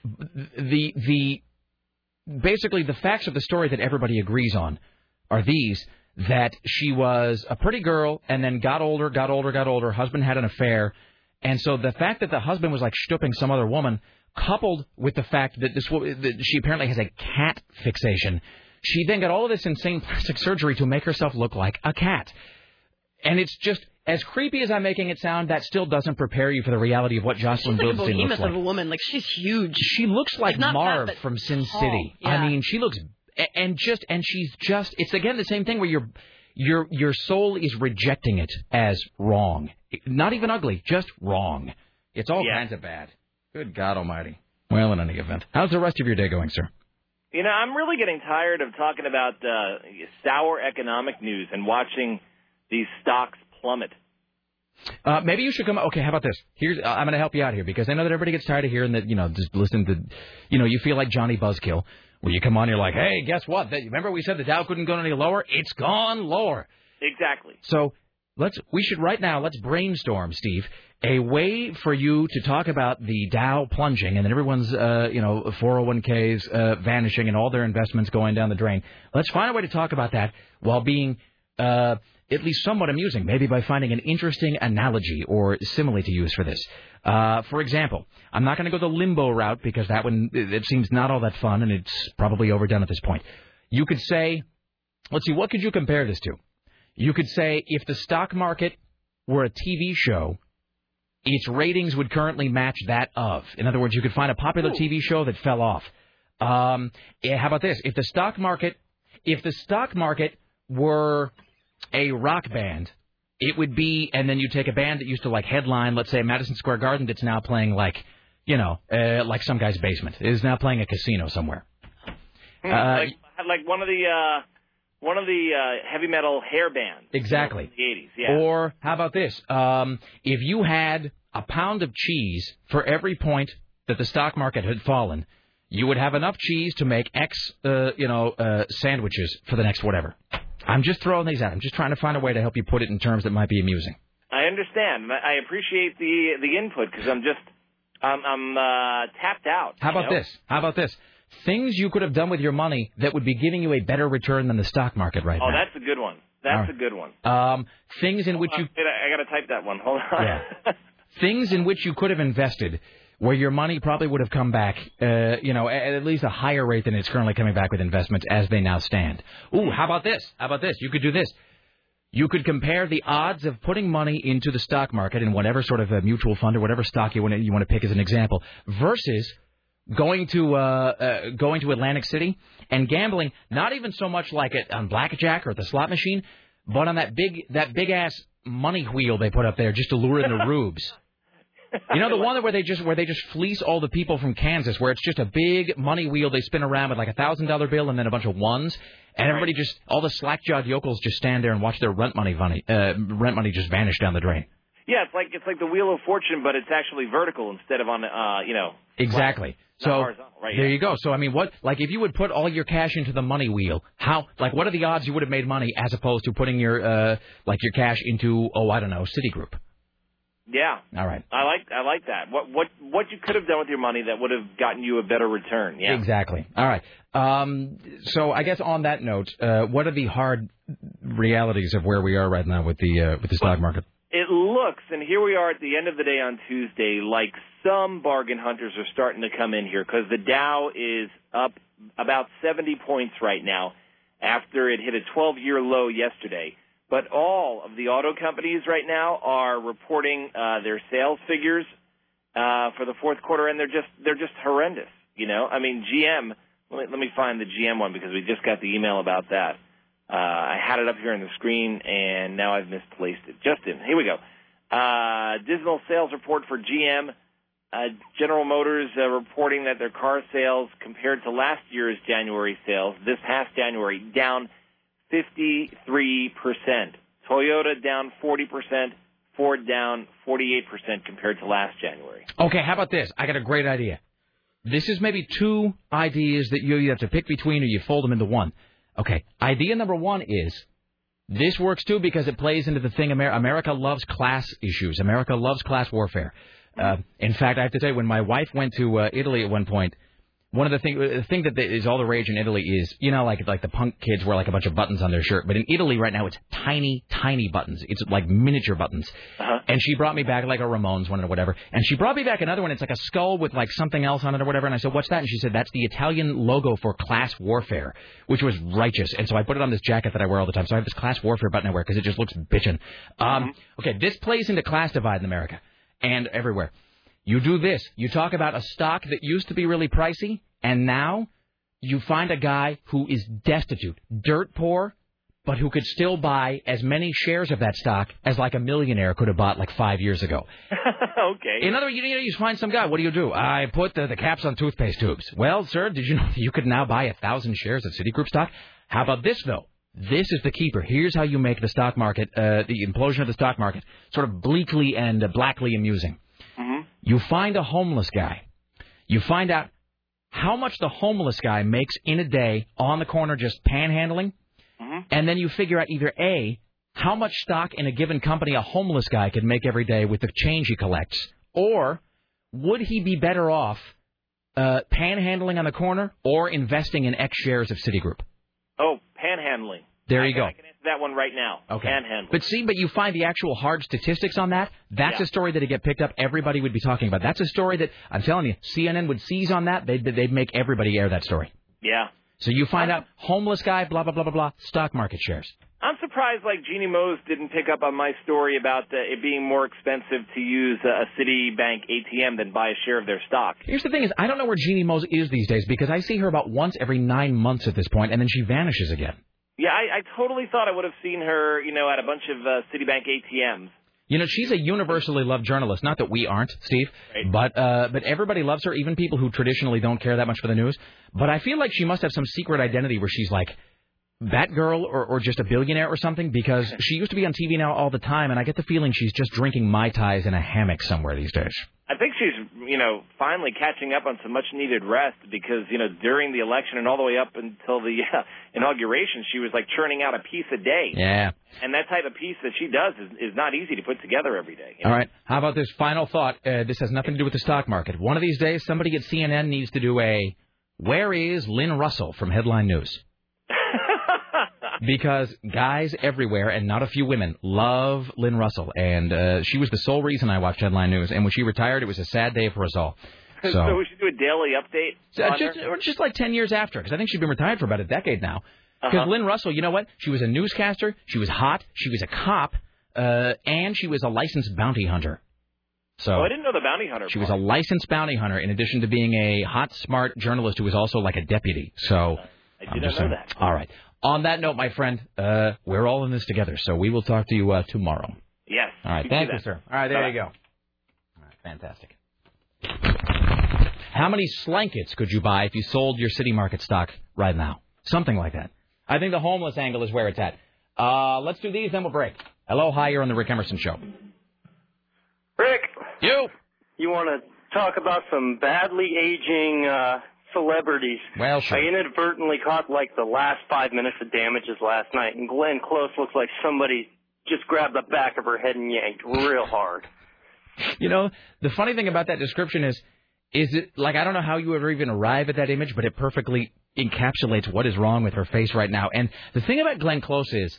the the basically the facts of the story that everybody agrees on are these that she was a pretty girl and then got older, got older, got older. Husband had an affair, and so the fact that the husband was like stooping some other woman, coupled with the fact that this that she apparently has a cat fixation, she then got all of this insane [laughs] plastic surgery to make herself look like a cat. And it's just as creepy as I'm making it sound, that still doesn't prepare you for the reality of what Jocelyn She's like a looks behemoth like. of a woman. Like she's huge. She looks like, not Marv but from Sin tall. City. Yeah. I mean, she looks and just and she's just it's again the same thing where your your your soul is rejecting it as wrong. Not even ugly, just wrong. It's all kinds of bad. Good God Almighty. Well, in any event, how's the rest of your day going, sir? You know, I'm really getting tired of talking about uh, sour economic news and watching these stocks plummet. Uh, maybe you should come. Okay, how about this? Here's uh, I'm going to help you out here because I know that everybody gets tired of hearing that. You know, just listen to, you know, you feel like Johnny Buzzkill, where you come on, you're like, hey, guess what? That, remember we said the Dow couldn't go any lower? It's gone lower. Exactly. So let's we should right now let's brainstorm, Steve, a way for you to talk about the Dow plunging and then everyone's uh, you know 401ks uh, vanishing and all their investments going down the drain. Let's find a way to talk about that while being uh, at least somewhat amusing, maybe by finding an interesting analogy or simile to use for this. Uh, for example, I'm not going to go the limbo route because that one it seems not all that fun and it's probably overdone at this point. You could say, let's see, what could you compare this to? You could say if the stock market were a TV show, its ratings would currently match that of. In other words, you could find a popular TV show that fell off. Um, eh, how about this? If the stock market, if the stock market were a rock band, it would be, and then you take a band that used to like headline, let's say Madison Square Garden, that's now playing like, you know, uh, like some guy's basement, is now playing a casino somewhere. Uh, like, like one of the uh, one of the uh, heavy metal hair bands. Exactly. The 80s, yeah. Or how about this? Um, if you had a pound of cheese for every point that the stock market had fallen, you would have enough cheese to make X, uh, you know, uh, sandwiches for the next whatever. I'm just throwing these out. I'm just trying to find a way to help you put it in terms that might be amusing. I understand. I appreciate the the input because I'm just I'm I'm uh, tapped out. How about know? this? How about this? things you could have done with your money that would be giving you a better return than the stock market right Oh, now. Oh, that's a good one. That's right. a good one. Um, things in which you I I gotta type that one. Hold on. Yeah. [laughs] things in which you could have invested where your money probably would have come back, uh, you know, at, at least a higher rate than it's currently coming back with investments as they now stand. Ooh, how about this? How about this? You could do this. You could compare the odds of putting money into the stock market in whatever sort of a mutual fund or whatever stock you want to, you want to pick as an example versus going to uh, uh, going to Atlantic City and gambling not even so much like it on blackjack or the slot machine, but on that big that big ass money wheel they put up there just to lure in the [laughs] rubes. You know the one where they just where they just fleece all the people from Kansas, where it's just a big money wheel they spin around with like a thousand dollar bill and then a bunch of ones, and everybody just all the slack jawed yokels just stand there and watch their rent money money uh, rent money just vanish down the drain. Yeah, it's like it's like the Wheel of Fortune, but it's actually vertical instead of on uh, you know. Exactly. So right, there yeah. you go. So I mean, what like if you would put all your cash into the money wheel, how like what are the odds you would have made money as opposed to putting your uh like your cash into oh I don't know Citigroup. Yeah. All right. I like I like that. What what what you could have done with your money that would have gotten you a better return. Yeah. Exactly. All right. Um, so I guess on that note, uh, what are the hard realities of where we are right now with the uh, with the stock market? It looks, and here we are at the end of the day on Tuesday, like some bargain hunters are starting to come in here because the Dow is up about 70 points right now after it hit a 12 year low yesterday. But all of the auto companies right now are reporting uh, their sales figures uh, for the fourth quarter, and they're just they're just horrendous. You know, I mean, GM. Let me, let me find the GM one because we just got the email about that. Uh, I had it up here on the screen, and now I've misplaced it. Justin, here we go. Uh, dismal sales report for GM. Uh, General Motors uh, reporting that their car sales compared to last year's January sales, this past January, down 53%. Toyota down 40%. Ford down 48% compared to last January. Okay, how about this? I got a great idea. This is maybe two ideas that you, you have to pick between or you fold them into one. Okay, idea number one is this works too because it plays into the thing Amer- America loves class issues. America loves class warfare. Uh, in fact, I have to tell you, when my wife went to uh, Italy at one point, one of the thing the thing that is all the rage in Italy is you know like like the punk kids wear like a bunch of buttons on their shirt, but in Italy right now it's tiny tiny buttons. It's like miniature buttons. And she brought me back like a Ramones one or whatever, and she brought me back another one. It's like a skull with like something else on it or whatever. And I said, "What's that?" And she said, "That's the Italian logo for class warfare," which was righteous. And so I put it on this jacket that I wear all the time. So I have this class warfare button I wear because it just looks bitchin'. Um, okay, this plays into class divide in America and everywhere. You do this. You talk about a stock that used to be really pricey, and now you find a guy who is destitute, dirt poor, but who could still buy as many shares of that stock as like a millionaire could have bought like five years ago. [laughs] okay. In other words, you know, you find some guy. What do you do? I put the, the caps on toothpaste tubes. Well, sir, did you know you could now buy a thousand shares of Citigroup stock? How about this though? This is the keeper. Here's how you make the stock market, uh, the implosion of the stock market, sort of bleakly and uh, blackly amusing. You find a homeless guy. You find out how much the homeless guy makes in a day on the corner just panhandling, and then you figure out either A, how much stock in a given company a homeless guy could make every day with the change he collects, or would he be better off uh, panhandling on the corner or investing in X shares of Citigroup? Oh, panhandling. There you go. I can that one right now. Okay. Panhandling. But see, but you find the actual hard statistics on that. That's Yeah. a story that'd get picked up. Everybody would be talking about. That's a story that I'm telling you, CNN would seize on that. They'd they'd make everybody air that story. Yeah. So you find out homeless guy, blah blah blah blah blah, stock market shares. I'm surprised like Jeanne Moos didn't pick up on my story about uh, it being more expensive to use uh, a Citibank ATM than buy a share of their stock. Here's the thing: is I don't know where Jeanne Moos is these days because I see her about once every nine months at this point, and then she vanishes again. Yeah, I, I totally thought I would have seen her, you know, at a bunch of uh, Citibank ATMs. You know, she's a universally loved journalist. Not that we aren't, Steve, but uh, but everybody loves her, even people who traditionally don't care that much for the news. But I feel like she must have some secret identity where she's like that girl or, or just a billionaire or something because [laughs] she used to be on TV now all the time, and I get the feeling she's just drinking mai tais in a hammock somewhere these days. I think she's, you know, finally catching up on some much needed rest because, you know, during the election and all the way up until the uh, [laughs] inauguration, she was like churning out a piece a day. Yeah. And that type of piece that she does is, is not easy to put together every day. All right. How about this final thought? Uh, this has nothing to do with the stock market. One of these days, somebody at CNN needs to do a Where is Lynn Russell from Headline News? Because guys everywhere and not a few women love Lynn Russell, and uh, she was the sole reason I watched Headline News. And when she retired, it was a sad day for us all. [laughs] So, So, we should do a daily update. uh, just, or just like ten years after, because I think she's been retired for about a decade now. Because Uh-huh. Lynn Russell, you know what? She was a newscaster. She was hot. She was a cop, uh, and she was a licensed bounty hunter. So oh, I didn't know the bounty hunter. she was a licensed bounty hunter, in addition to being a hot, smart journalist who was also like a deputy. So I did not know that. All right. On that note, my friend, uh, we're all in this together. So we will talk to you uh, tomorrow. Yes. All right. do Thank you, sir. All right. There Bye-bye. you go. All right. Fantastic. How many slankets could you buy if you sold your city market stock right now? Something like that. I think the homeless angle is where it's at. Uh, let's do these, then we'll break. Hello, hi, you're on the Rick Emerson Show. Rick, You. you want to talk about some badly aging uh, celebrities? Well, sure. I inadvertently caught like the last five minutes of damages last night, and Glenn Close looks like somebody just grabbed the back of her head and yanked real hard. You know, the funny thing about that description is, is it like I don't know how you ever even arrive at that image, but it perfectly encapsulates what is wrong with her face right now. And the thing about Glenn Close is,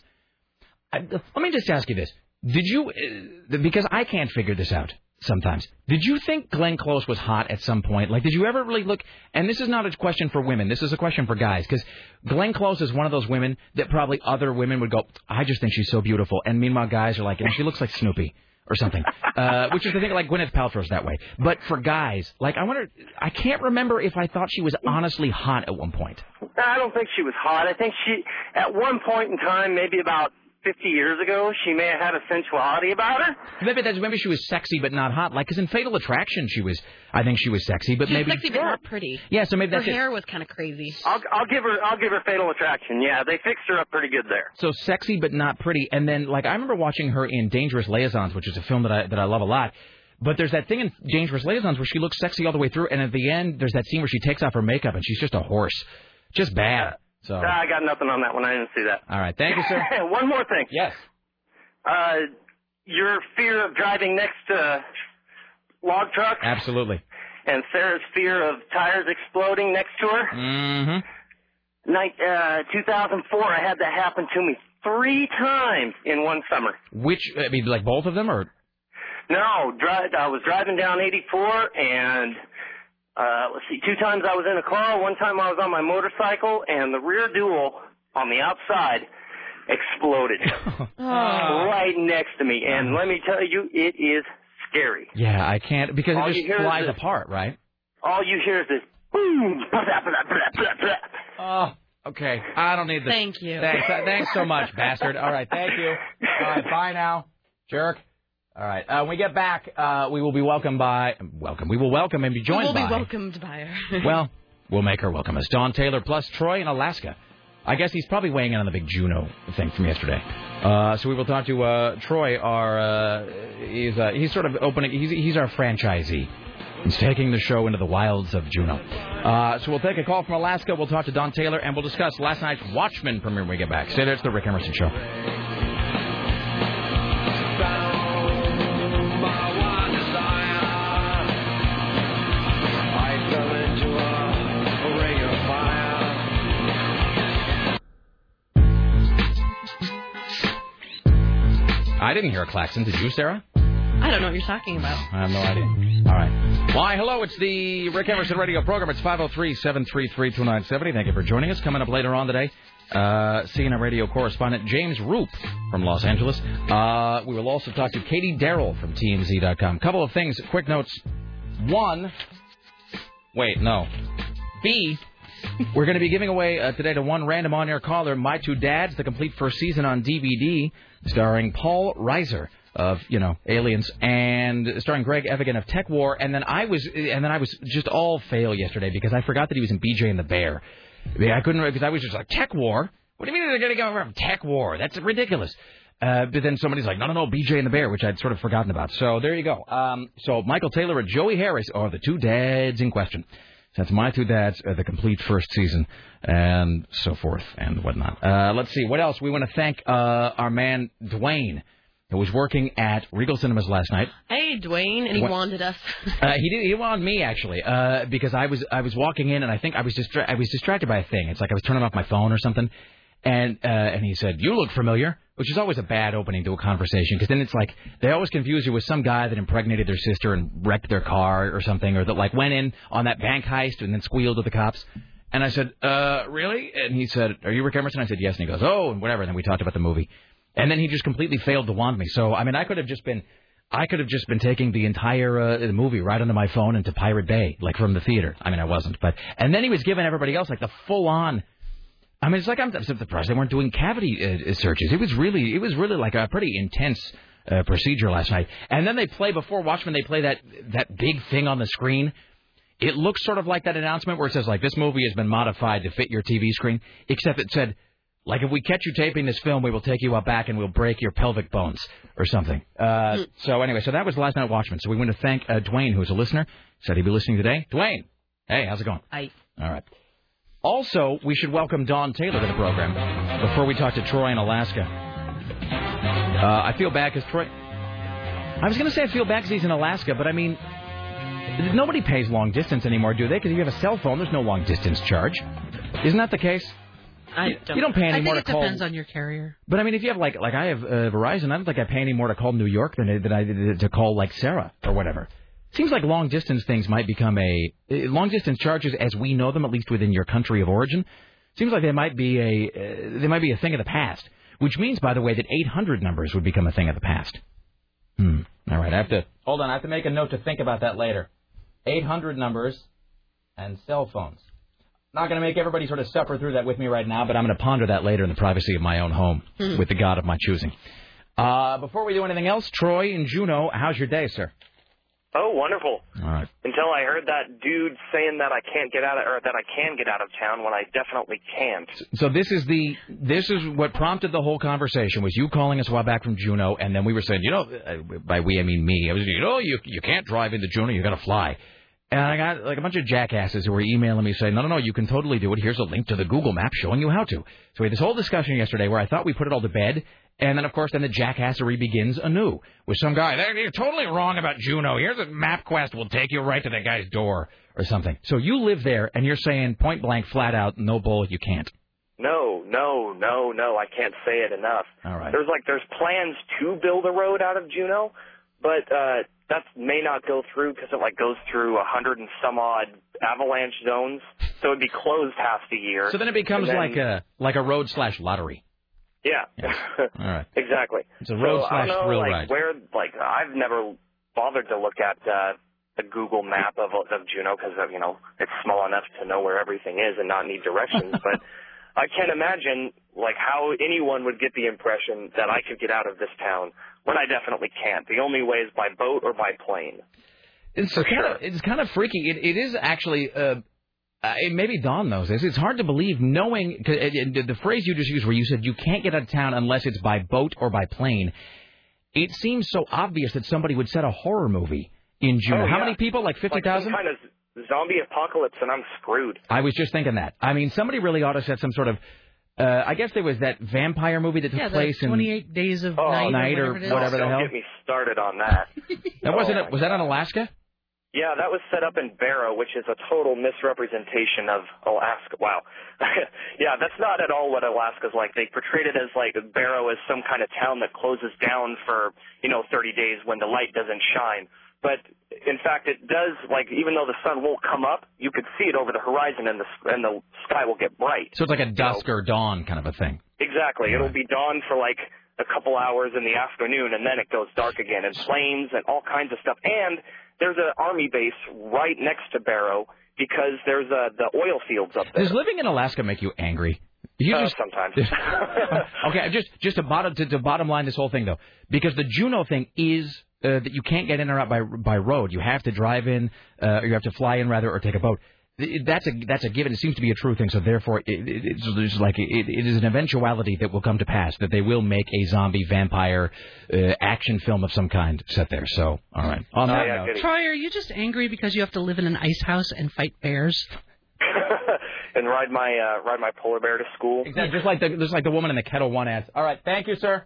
I, let me just ask you this: Did you, uh, because I can't figure this out sometimes. Did you think Glenn Close was hot at some point? Like, did you ever really look? And this is not a question for women. This is a question for guys. Because Glenn Close is one of those women that probably other women would go, I just think she's so beautiful. And meanwhile, guys are like, you she looks like Snoopy or something. [laughs] Uh, which is the thing, like Gwyneth Paltrow's that way. But for guys, like, I wonder, I can't remember if I thought she was honestly hot at one point. I don't think she was hot. I think she, at one point in time, maybe about 50 years ago, she may have had a sensuality about her. Maybe that's maybe she was sexy but not hot. Like, because in Fatal Attraction, she was, I think she was sexy, but She was maybe. sexy but not pretty. Yeah, so maybe Her that's it. hair was kind of crazy. I'll, I'll give her, I'll give her Fatal Attraction. Yeah, they fixed her up pretty good there. So sexy but not pretty. And then like I remember watching her in Dangerous Liaisons, which is a film that I that I love a lot. But there's that thing in Dangerous Liaisons where she looks sexy all the way through, and at the end there's that scene where she takes off her makeup and she's just a horse, just bad. So Ah, I got nothing on that one. I didn't see that. all right, thank you, sir. [laughs] one more thing. Yes. Uh, your fear of driving next to log trucks Absolutely. and Sarah's fear of tires exploding next to her. Mm-hmm. Night, uh, 2004, I had that happen to me three times in one summer. Which I mean, like both of them, or No, dri I was driving down 84 and uh let's see, two times I was in a car, one time I was on my motorcycle and the rear dual on the outside exploded [laughs] right next to me. And let me tell you, it is scary. yeah, I can't because All it just flies this- apart, right? All you hear is this boom, blah, blah, blah, blah, blah, blah. Oh, okay. I don't need this. Thank you. Thanks. uh, thanks so much, bastard. All right, thank you. All right, bye now, jerk. All right. Uh, when we get back, uh, we will be welcomed by welcome. We will welcome and be joined we'll by. be welcomed by her. [laughs] well, we'll make her welcome us. Dawn Taylor plus Troy in Alaska. I guess he's probably weighing in on the big Juneau thing from yesterday. Uh, so we will talk to uh, Troy. Our uh, he's uh, he's sort of opening. He's he's our franchisee. He's taking the show into the wilds of Juneau. Uh, so we'll take a call from Alaska. We'll talk to Dawn Taylor, and we'll discuss last night's Watchmen premiere when we get back. Stay there. It's the Rick Emerson Show. I didn't hear a klaxon. Did you, Sarah? I don't know what you're talking about. I have no idea. All right. Why, hello, it's the Rick Emerson radio program. It's 503 733 2970. Thank you for joining us. Coming up later on today, uh, CNN radio correspondent James Roop from Los Angeles. Uh, we will also talk to Katie Darrell from TMZ.com. Couple of things, quick notes. One, wait, no. B, we're going to be giving away uh, today to one random on air caller My Two Dads, the complete first season on DVD, starring Paul Reiser of you know Aliens and starring Greg Evigan of TekWar. And then I was and then I was just all fail yesterday because I forgot that he was in BJ and the Bear. I, mean, I couldn't because I was just like TekWar. What do you mean they're going to go from TekWar? That's ridiculous. Uh, but then somebody's like, no, no, no, BJ and the Bear, which I'd sort of forgotten about. So there you go. Um, so Michael Taylor and Joey Harris are the two dads in question. That's my two dads, uh, the complete first season, and so forth and whatnot. Uh, let's see what else. We want to thank uh, our man Dwayne who was working at Regal Cinemas last night. Hey, Dwayne, and he What- wanted us. [laughs] Uh, he did. He wanted me actually, uh, because I was I was walking in and I think I was distra- I was distracted by a thing. It's like I was turning off my phone or something, and uh, and he said, "You look familiar," which is always a bad opening to a conversation because then it's like they always confuse you with some guy that impregnated their sister and wrecked their car or something, or that like went in on that bank heist and then squealed to the cops. And I said, uh, really? And he said, are you Rick Emerson? I said, yes. And he goes, oh, and whatever. And then we talked about the movie. And then he just completely failed to want me. So, I mean, I could have just been, I could have just been taking the entire uh, the movie right onto my phone into Pirate Bay, like from the theater. I mean, I wasn't, but and then he was giving everybody else like the full on. I mean, it's like I'm, surprised they weren't doing cavity uh, searches. It was really, it was really like a pretty intense uh, procedure last night. And then they play before Watchmen. They play that that big thing on the screen. It looks sort of like that announcement where it says like this movie has been modified to fit your TV screen, except it said like if we catch you taping this film, we will take you out back and we'll break your pelvic bones or something. Uh, so anyway, so that was last night at Watchmen. So we want to thank uh, Dwayne, who's a listener, said he'd be listening today. Dwayne, hey, how's it going? Hi. All right. Also, we should welcome Dawn Taylor to the program before we talk to Troy in Alaska. Uh, I feel bad because Troy. I was going to say I feel bad because he's in Alaska, but I mean, nobody pays long distance anymore, do they? Because if you have a cell phone, there's no long distance charge. Isn't that the case? I You- you don't pay any I more think it depends on your carrier. But I mean, if you have like like I have uh, Verizon, I don't think I pay any more to call New York than I- than I did to call like Sarah or whatever. Seems like long distance things might become a uh, long distance charges as we know them, at least within your country of origin. Seems like they might be a uh, they might be a thing of the past. Which means, by the way, that 800 numbers would become a thing of the past. Hmm. All right, I have to hold on. I have to make a note to think about that later. 800 numbers and cell phones. Not going to make everybody sort of suffer through that with me right now, but I'm going to ponder that later in the privacy of my own home [laughs] Hmm. with the God of my choosing. Uh, before we do anything else, Troy and Juneau, how's your day, sir? Oh, wonderful. All right. Until I heard that dude saying that I can't get out of, or that I can get out of town when I definitely can't. So this is the this is what prompted the whole conversation was you calling us a while back from Juneau, and then we were saying, you know, uh, by we I mean me. I was, you know, you you can't drive into Juneau, you got to fly. And I got like a bunch of jackasses who were emailing me saying, no, no, no, you can totally do it. Here's a link to the Google map showing you how to. So we had this whole discussion yesterday where I thought we put it all to bed. And then, of course, then the jackassery begins anew with some guy. "Hey, You're totally wrong about Juneau. Here's a MapQuest. will take you right to that guy's door or something. So you live there, and you're saying point blank, flat out, no bull, you can't. No, no, no, no, I can't say it enough. All right. There's like there's plans to build a road out of Juneau, but uh that may not go through because it like goes through a hundred and some odd avalanche zones, so it'd be closed half the year. So then it becomes then- like a like a road slash lottery. Yeah. All right. [laughs] Exactly. It's a road so, I slash don't know, thrill like, ride. Where like I've never bothered to look at uh, the Google map of of Juneau because you know it's small enough to know where everything is and not need directions. [laughs] but I can't imagine like how anyone would get the impression that I could get out of this town when I definitely can't. The only way is by boat or by plane. It's kind of it's kind of freaky. It, it is actually. Uh, uh, maybe Dawn knows this. It's hard to believe, knowing 'cause, uh, the phrase you just used, where you said you can't get out of town unless it's by boat or by plane. It seems so obvious that somebody would set a horror movie in June. Oh, How yeah. many people? Like fifty thousand. Like some kind of zombie apocalypse, and I'm screwed. I was just thinking that. I mean, somebody really ought to set some sort of. Uh, I guess there was that vampire movie that took Yeah, the place in 28 days of Oh, night, night or whatever, it is. whatever the Don't hell. get me started on that. That wasn't Oh, it. Was that on Alaska? Yeah, that was set up in Barrow, which is a total misrepresentation of Alaska. Wow. [laughs] yeah, that's not at all what Alaska's like. They portrayed it as like Barrow is some kind of town that closes down for, you know, 30 days when the light doesn't shine. But in fact, it does like even though the sun won't come up, you could see it over the horizon and the and the sky will get bright. So it's like a dusk or dawn kind of a thing. Exactly. It'll be dawn for like a couple hours in the afternoon, and then it goes dark again, and planes and all kinds of stuff. And there's an army base right next to Barrow because there's uh, the oil fields up there. Does living in Alaska make you angry? You Uh, just sometimes. [laughs] [laughs] okay, just just to bottom to, to bottom line this whole thing though, because the Juneau thing is uh, that you can't get in or out by by road. You have to drive in, uh, or you have to fly in rather, or take a boat. It- That's a that's a given. It seems to be a true thing. So therefore, it, it, it's just like it, it is an eventuality that will come to pass that they will make a zombie vampire uh, action film of some kind set there. So all right. On that note, Troy, are you just angry because you have to live in an ice house and fight bears? [laughs] and ride my uh, ride my polar bear to school. Exactly, just like the just like the woman in the Ketel One ads. All right, thank you, sir.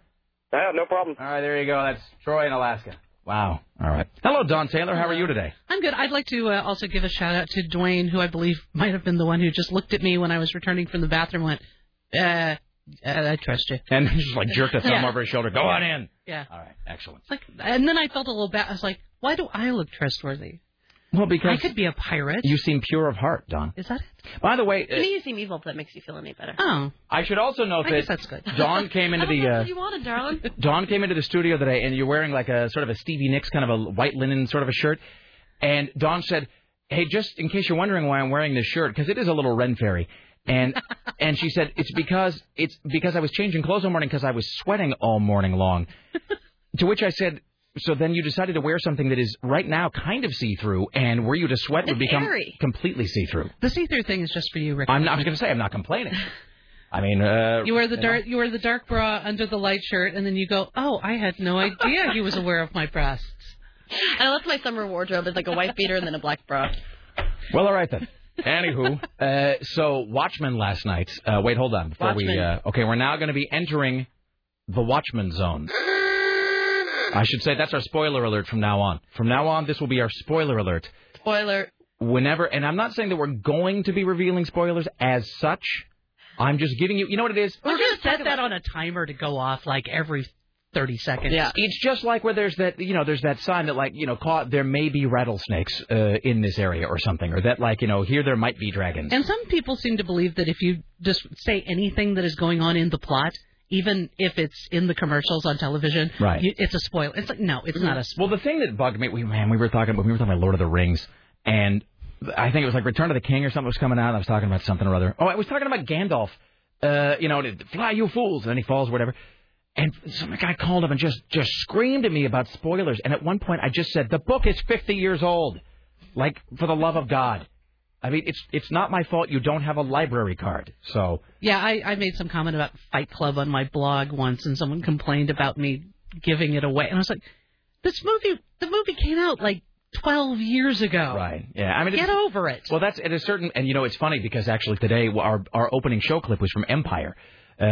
Yeah, no problem. All right, there you go. That's Troy in Alaska. Wow. All right. Hello, Dawn Taylor. How are you today? I'm good. I'd like to uh, also give a shout out to Dwayne, who I believe might have been the one who just looked at me when I was returning from the bathroom and went, uh, uh, I trust you. And [laughs] just like jerked a thumb Yeah. over his shoulder. Go on in. Yeah. All right. Excellent. Like, and then I felt a little bad. I was like, why do I look trustworthy? Well, because I could be a pirate. you seem pure of heart, Dawn. Is that it? By the way, To uh, me, you seem evil but that makes you feel any better. Oh. I should also note I that guess that's good. Dawn came [laughs] into I don't the know uh, you wanted, darling. [laughs] Dawn came into the studio today, and you're wearing like a sort of a Stevie Nicks kind of a white linen sort of a shirt. And Dawn said, "Hey, just in case you're wondering why I'm wearing this shirt, because it is a little Ren Fairy." And [laughs] and she said it's because it's because I was changing clothes all morning because I was sweating all morning long. to which I said, "So then you decided to wear something that is right now kind of see through, and were you to sweat would become airy. completely see through." The see-through thing is just for you, Rick. I'm not, I was going to say I'm not complaining. [laughs] I mean, uh, You wear the dark you wear the dark bra under the light shirt, and then you go, "Oh, I had no idea he was aware of my breasts." And I left my summer wardrobe as like a white beater and then a black bra. Well, all right then. [laughs] Anywho, uh, so Watchmen last night. Uh, wait, hold on. Before we, uh, okay, we're now going to be entering the Watchmen zone. [laughs] I should say that's our spoiler alert from now on. From now on, this will be our spoiler alert. Spoiler. Whenever, and I'm not saying that we're going to be revealing spoilers as such. I'm just giving you. You know what it is? We're gonna set that on a timer to go off like every thirty seconds. Yeah, it's just like where there's that, you know, there's that sign that like, you know, caught there may be rattlesnakes uh, in this area or something, or that like, you know, here there might be dragons. And some people seem to believe that if you just say anything that is going on in the plot, even if it's in the commercials on television, Right. you, it's a spoiler. It's like no, it's not a spoiler. Well, the thing that bugged me, we man, we were talking, about we were talking about Lord of the Rings, and I think it was like Return of the King or something was coming out. And I was talking about something or other. Oh, I was talking about Gandalf. Uh, you know, fly you fools, and then he falls, or whatever. And some guy called up and just just screamed at me about spoilers. And at one point, I just said, "The book is 50 years old. Like, for the love of God." I mean, it's it's not my fault you don't have a library card. So Yeah, I, I made some comment about Fight Club on my blog once, and someone complained about me giving it away, and I was like, "This movie, the movie came out like 12 years ago. Right. Yeah. I mean, get over it." Well, that's at a certain, and you know, it's funny because actually today our our opening show clip was from Empire, uh, uh,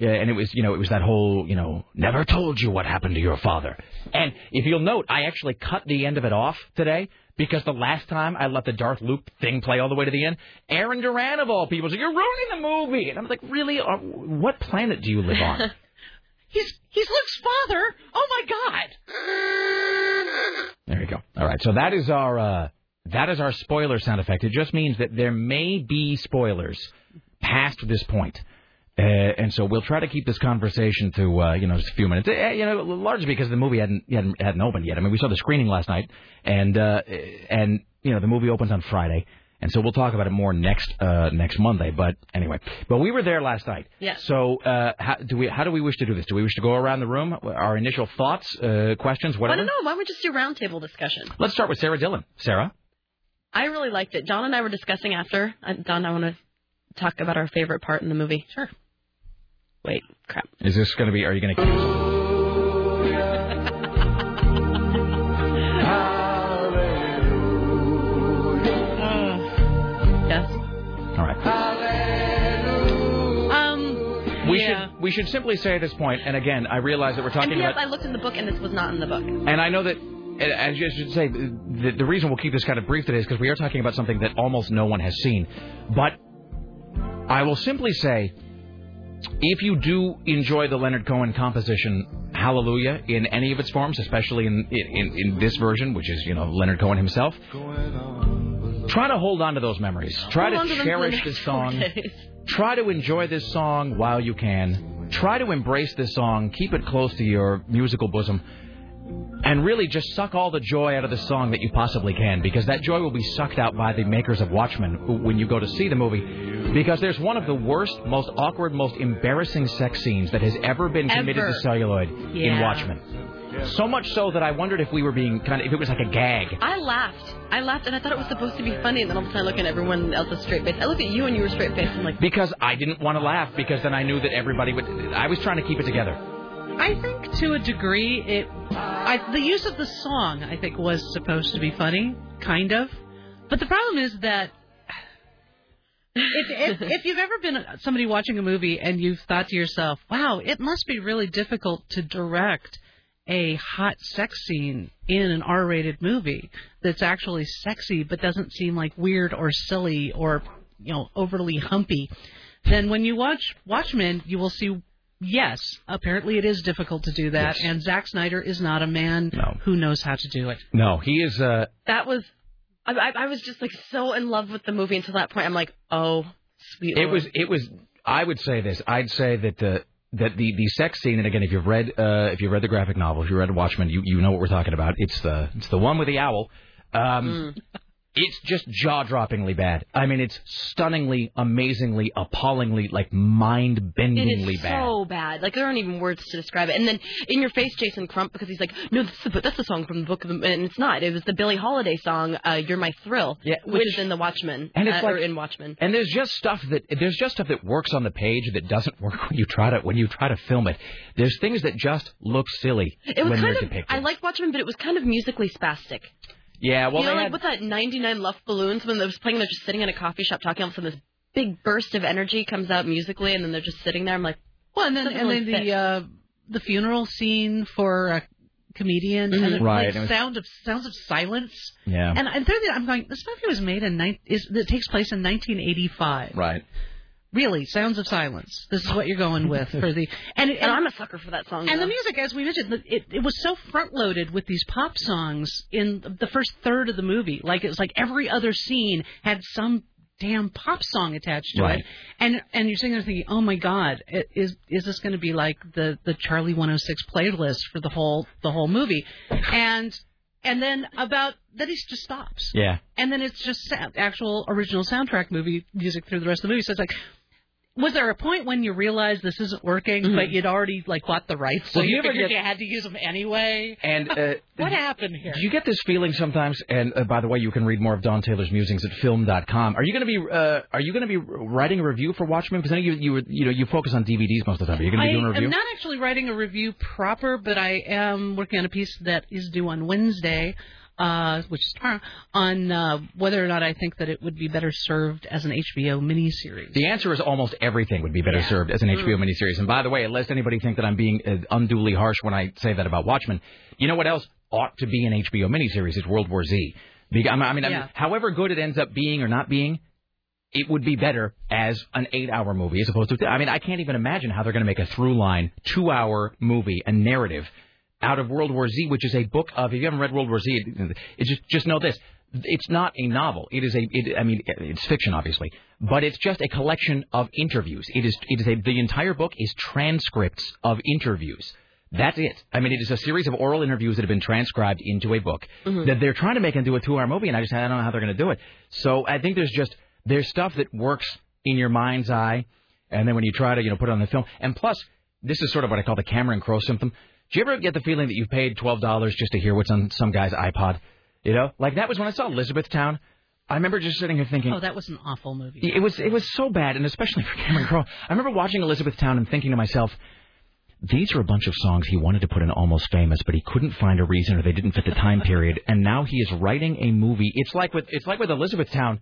and it was you know it was that whole you know never told you what happened to your father, and if you'll note, I actually cut the end of it off today. Because the last time I let the Darth Luke thing play all the way to the end, Aaron Duran of all people said, "You're ruining the movie," and I'm like, "Really? Uh, what planet do you live on?" [laughs] He's he's Luke's father. Oh my God! There you go. All right, so that is our uh, that is our spoiler sound effect. It just means that there may be spoilers past this point. Uh, and so we'll try to keep this conversation to uh, you know just a few minutes. Uh, you know, largely because the movie hadn't hadn't, hadn't opened yet. I mean, we saw the screening last night, and uh, and you know the movie opens on Friday, and so we'll talk about it more next uh, next Monday. But anyway, but we were there last night. Yes. So uh, how do we how do we wish to do this? Do we wish to go around the room? Our initial thoughts, uh, questions, I whatever. don't know. Why don't we just do roundtable discussion? Let's start with Sarah Dillon. Sarah. I really liked it. Dawn and I were discussing after. Uh, Dawn, I want to talk about our favorite part in the movie. Sure. Wait, crap. Is this going to be? Are you going to keep? Yes. All right. Um. We yeah. should we should simply say at this point, and again, I realize that we're talking And yes, about, I looked in the book, and this was not in the book. and I know that. As you should say, the, the reason we'll keep this kind of brief today is because we are talking about something that almost no one has seen. But I will simply say, if you do enjoy the Leonard Cohen composition "Hallelujah" in any of its forms, especially in in, in this version, which is you know Leonard Cohen himself, try to hold on to those memories. Try Hold to to them for the cherish this song. Try to enjoy this song while you can. Try to embrace this song. Keep it close to your musical bosom. And really just suck all the joy out of the song that you possibly can, because that joy will be sucked out by the makers of Watchmen when you go to see the movie. Because there's one of the worst, most awkward, most embarrassing sex scenes that has ever been committed Ever. to celluloid in Watchmen. So much so that I wondered if we were being kind of, if it was like a gag. I laughed. I laughed, and I thought it was supposed to be funny. And then all of a sudden, I look at everyone else's straight face. I look at you, and you were straight faced. I'm like, Because I didn't want to laugh, because then I knew that everybody would. I was trying to keep it together. I think to a degree, it I, the use of the song I think was supposed to be funny, kind of. But the problem is that if, if, if you've ever been somebody watching a movie and you've thought to yourself, "Wow, it must be really difficult to direct a hot sex scene in an R-rated movie that's actually sexy but doesn't seem like weird or silly or you know overly humpy," then when you watch Watchmen, you will see. Yes, apparently it is difficult to do that, Yes. and Zack Snyder is not a man who knows how to do it. No, he is. Uh, That was. I, I, I was just like so in love with the movie until that point. I'm like, oh, sweet. It Lord. was. It was. I would say this. I'd say that the that the the sex scene, and again, if you've read uh, if you've read the graphic novel, if you read Watchmen, you you know what we're talking about. It's the it's the one with the owl. Um, It's just jaw droppingly bad. I mean, it's stunningly, amazingly, appallingly, like mind-bendingly is bad. so bad. Like there aren't even words to describe it. And then in your face, Jason Crump, because he's like, no, that's the, that's the song from the book of the, and it's not. It was the Billie Holiday song, uh, "You're My Thrill," Yeah, which, which- is in the Watchmen, And it's uh, like- in Watchmen. And there's just stuff that there's just stuff that works on the page that doesn't [laughs] work when you try to when you try to film it. There's things that just look silly It was when kind they're of. depicted. I liked Watchmen, but it was kind of musically spastic. Yeah, well, you know, like had- with that 99 Luft balloons when they was playing, they're just sitting in a coffee shop talking. All of a sudden, this big burst of energy comes out musically, and then they're just sitting there. I'm like, Well, and then and really then fit. the uh, the funeral scene for a comedian and the Right, like, it was- sound of sounds of silence. Yeah. And and thirdly, I'm going. This movie was made in nine, is that takes place in 1985. right. Really, Sounds of Silence. This is what you're going with for the [laughs] and and I'm a sucker for that song. and though. the music, as we mentioned, it, it was so front loaded with these pop songs in the first third of the movie. Like it was like every other scene had some damn pop song attached to Right. it. And and you're sitting there thinking, oh my god, is is this going to be like the the Charlie 106 playlist for the whole the whole movie? And and then about then it just stops. Yeah. And then it's just sa- actual original soundtrack movie music through the rest of the movie. So it's like, was there a point when you realized this isn't working, Mhm. but you'd already like bought the rights, so Well, you you figured get- you had to use them anyway? And uh, [laughs] What happened here? Do you get this feeling sometimes? And uh, by the way, you can read more of Dawn Taylor's musings at film.com. Are you going to be uh, Are you going to be writing a review for Watchmen? Because I know you you were- you know you focus on DVDs most of the time. Are you going to be I doing a review? I am not actually writing a review proper, but I am working on a piece that is due on Wednesday, uh, which is tomorrow, on uh, whether or not I think that it would be better served as an HBO miniseries. The answer is almost everything would be better served as an HBO Mm. miniseries. And by the way, lest anybody think that I'm being uh, unduly harsh when I say that about Watchmen, you know what else ought to be an HBO miniseries? Is World War Z. I mean, I mean, Yeah. however good it ends up being or not being, it would be better as an eight-hour movie as opposed to. I mean, I can't even imagine how they're going to make a through-line two-hour movie, a narrative out of World War Z, which is a book of. If you haven't read World War Z, it, it just just know this: it's not a novel. It is a. It, I mean, it's fiction, obviously, but it's just a collection of interviews. It is. It is a. The entire book is transcripts of interviews. That's it. I mean, it is a series of oral interviews that have been transcribed into a book mm-hmm. that they're trying to make into a two-hour movie, and I just I don't know how they're going to do it. So I think there's just there's stuff that works in your mind's eye, and then when you try to you know put it on the film, and plus this is sort of what I call the Cameron Crowe symptom. Do you ever get the feeling that you paid twelve dollars just to hear what's on some guy's iPod? You know, like that was when I saw Elizabethtown. I remember just sitting here thinking, Oh, that was an awful movie. it was it was so bad, and especially for Cameron Crowe. I remember watching Elizabethtown and thinking to myself, these are a bunch of songs he wanted to put in Almost Famous, but he couldn't find a reason or they didn't fit the time period, [laughs] and now he is writing a movie. It's like with it's like with Elizabethtown.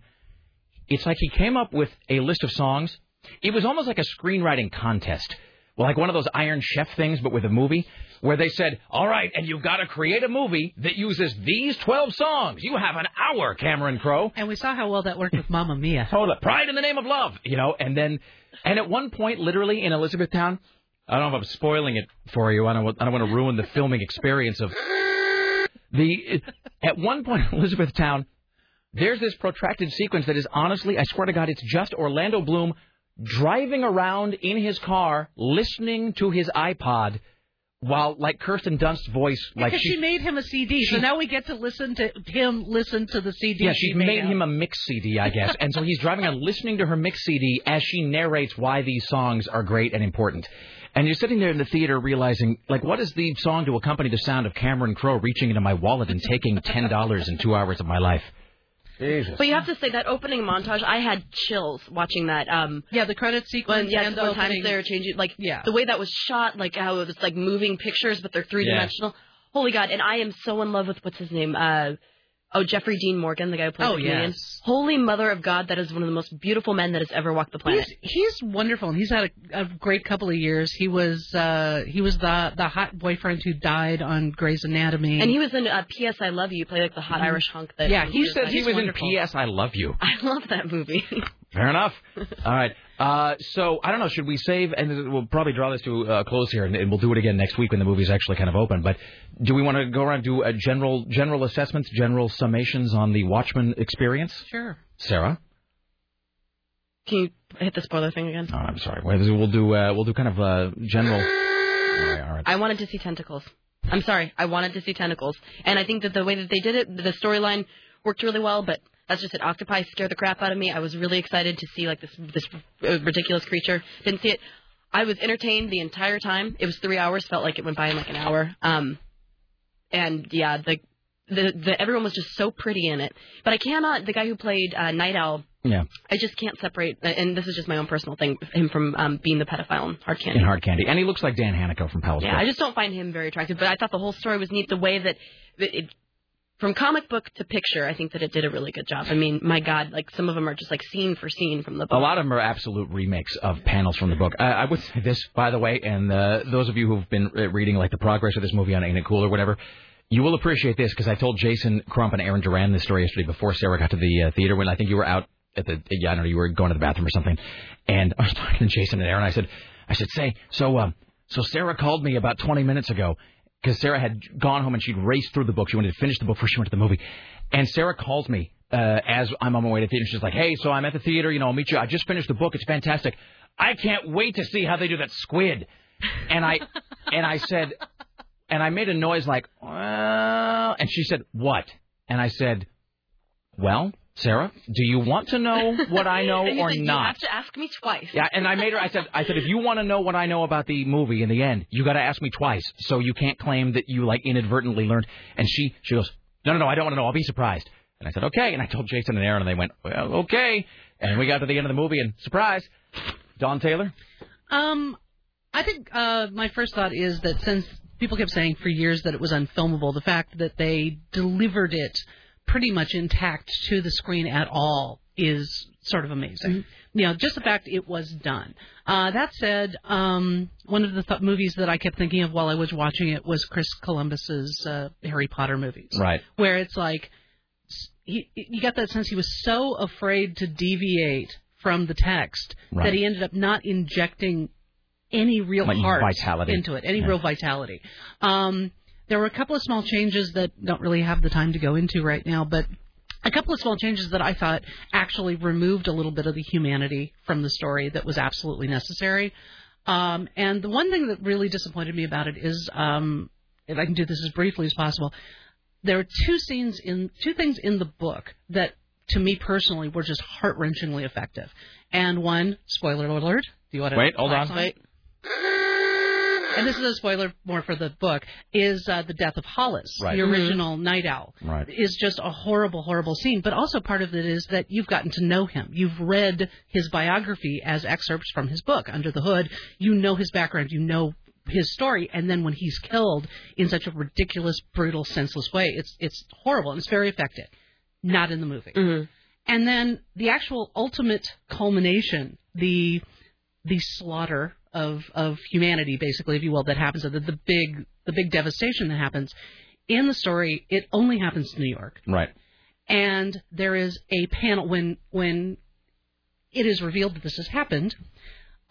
It's like he came up with a list of songs. It was almost like a screenwriting contest. Well, like one of those Iron Chef things, but with a movie, where they said, "All right, and you've got to create a movie that uses these 12 songs. You have an hour, Cameron Crowe." And we saw how well that worked with Mamma Mia. [laughs] Hold up. Pride in the name of love, you know, and then, and at one point, literally in Elizabethtown, I don't know if I'm spoiling it for you. I don't, I don't want to ruin the filming experience of the. At one point, in Elizabethtown, there's this protracted sequence that is honestly, I swear to God, it's just Orlando Bloom driving around in his car, listening to his iPod, while like Kirsten Dunst's voice, like because she made him a CD, so now we get to listen to him listen to the CD. Yeah, she she made him a mix CD, I guess. and so he's driving around listening to her mix CD as she narrates why these songs are great and important. And you're sitting there in the theater realizing, like, what is the song to accompany the sound of Cameron Crowe reaching into my wallet and taking $10 in two hours of my life? Jesus. But you have to say that opening montage, I had chills watching that. Um, yeah, the credit sequence. When, yeah, and the when times opening- they're changing, like Yeah. the way that was shot, like how it was like moving pictures, but they're three dimensional. Holy God! And I am so in love with what's his name, uh, Oh, Jeffrey Dean Morgan, the guy who plays Oh, the comedian. yes. Holy mother of God, that is one of the most beautiful men that has ever walked the planet. He's, he's wonderful, and he's had a, a great couple of years. He was uh, he was the the hot boyfriend who died on Grey's Anatomy, And he was in uh, P.S. I Love You, played like the hot Mhm. Irish hunk. That Yeah, He says he was wonderful. in P.S. I Love You. [laughs] I love that movie. Fair enough. [laughs] All right. Uh, so I don't know. Should we save? And we'll probably draw this to a close here, and, and we'll do it again next week when the movie's actually kind of open. But do we want to go around and do a general general assessments, general summations on the Watchmen experience? Sure. Sarah. Can you hit the spoiler thing again? Oh, I'm sorry. Well, We'll do uh, we'll do kind of uh, general. All right, all right. I wanted to see tentacles. I'm sorry, I wanted to see tentacles, and I think that the way that they did it, the storyline worked really well. But that's just it. Octopi scared the crap out of me. I was really excited to see like this this uh, ridiculous creature. Didn't see it. I was entertained the entire time. It was three hours. Felt like it went by in like an hour. Um, and yeah, the the, the everyone was just so pretty in it. But I cannot. The guy who played uh, Nite Owl. Yeah. I just can't separate, and this is just my own personal thing, him from um, being the pedophile in Hard Candy. In Hard Candy, and he looks like Dan Hannico from Palace. Yeah, I just don't find him very attractive. But I thought the whole story was neat. The way that that it, from comic book to picture, I think that it did a really good job. I mean, my God, like some of them are just like scene for scene from the book. A lot of them are absolute remakes of panels from the book. I, I would say this, by the way, and uh, those of you who've been uh, reading like the progress of this movie on Ain't It Cool or whatever, you will appreciate this because I told Jason Crump and Aaron Duran this story yesterday before Sarah got to the uh, theater when I think you were out at the yeah I don't know you were going to the bathroom or something, and I was [laughs] talking to Jason and Aaron. I said I said say so um so Sarah called me about 20 minutes ago because Sarah had gone home and she'd raced through the book. She wanted to finish the book before she went to the movie, and Sarah calls me uh, as I'm on my way to the theater. She's like, "Hey, so I'm at the theater. You know, I'll meet you. I just finished the book. It's fantastic. I can't wait to see how they do that squid." And I and I said, and I made a noise like, "Well," and she said, "What?" And I said, "Well, Sarah, do you want to know what I know [laughs] And he's or like, You have to ask me twice. Yeah, and I made her. I said, I said, if you want to know what I know about the movie in the end, you got to ask me twice, so you can't claim that you like inadvertently learned. And she, she goes, no, no, no, I don't want to know. I'll be surprised. And I said, okay. And I told Jason and Aaron, and they went, well, okay. And we got to the end of the movie, and surprise, Dawn Taylor. Um, I think uh, my first thought is that since people kept saying for years that it was unfilmable, the fact that they delivered it pretty much intact to the screen at all is sort of amazing. You know, just the fact it was done. Uh, that said, um, one of the th- movies that I kept thinking of while I was watching it was Chris Columbus's uh, Harry Potter movies, Right. where it's like he, you got that sense he was so afraid to deviate from the text Right. that he ended up not injecting any real Like heart vitality. into it, any Yeah. real vitality. Um, there were a couple of small changes that don't really have the time to go into right now, but a couple of small changes that I thought actually removed a little bit of the humanity from the story that was absolutely necessary. Um, and the one thing that really disappointed me about it is, um, if I can do this as briefly as possible, there are two scenes in two things in the book that, to me personally, were just heart wrenchingly effective. And one, spoiler alert. Do you want to Wait, hold on. Wait. And this is a spoiler more for the book. Is uh, the death of Hollis, Right. the Mhm. original Nite Owl, Right. is just a horrible, horrible scene. But also part of it is that you've gotten to know him. You've read his biography as excerpts from his book, Under the Hood. You know his background. You know his story. And then when he's killed in such a ridiculous, brutal, senseless way, it's it's horrible and it's very effective. Not in the movie. And then the actual ultimate culmination, the the slaughter of of humanity, basically, if you will, that happens, the, the big the big devastation that happens in the story. It only happens in New York, Right. and there is a panel when when it is revealed that this has happened.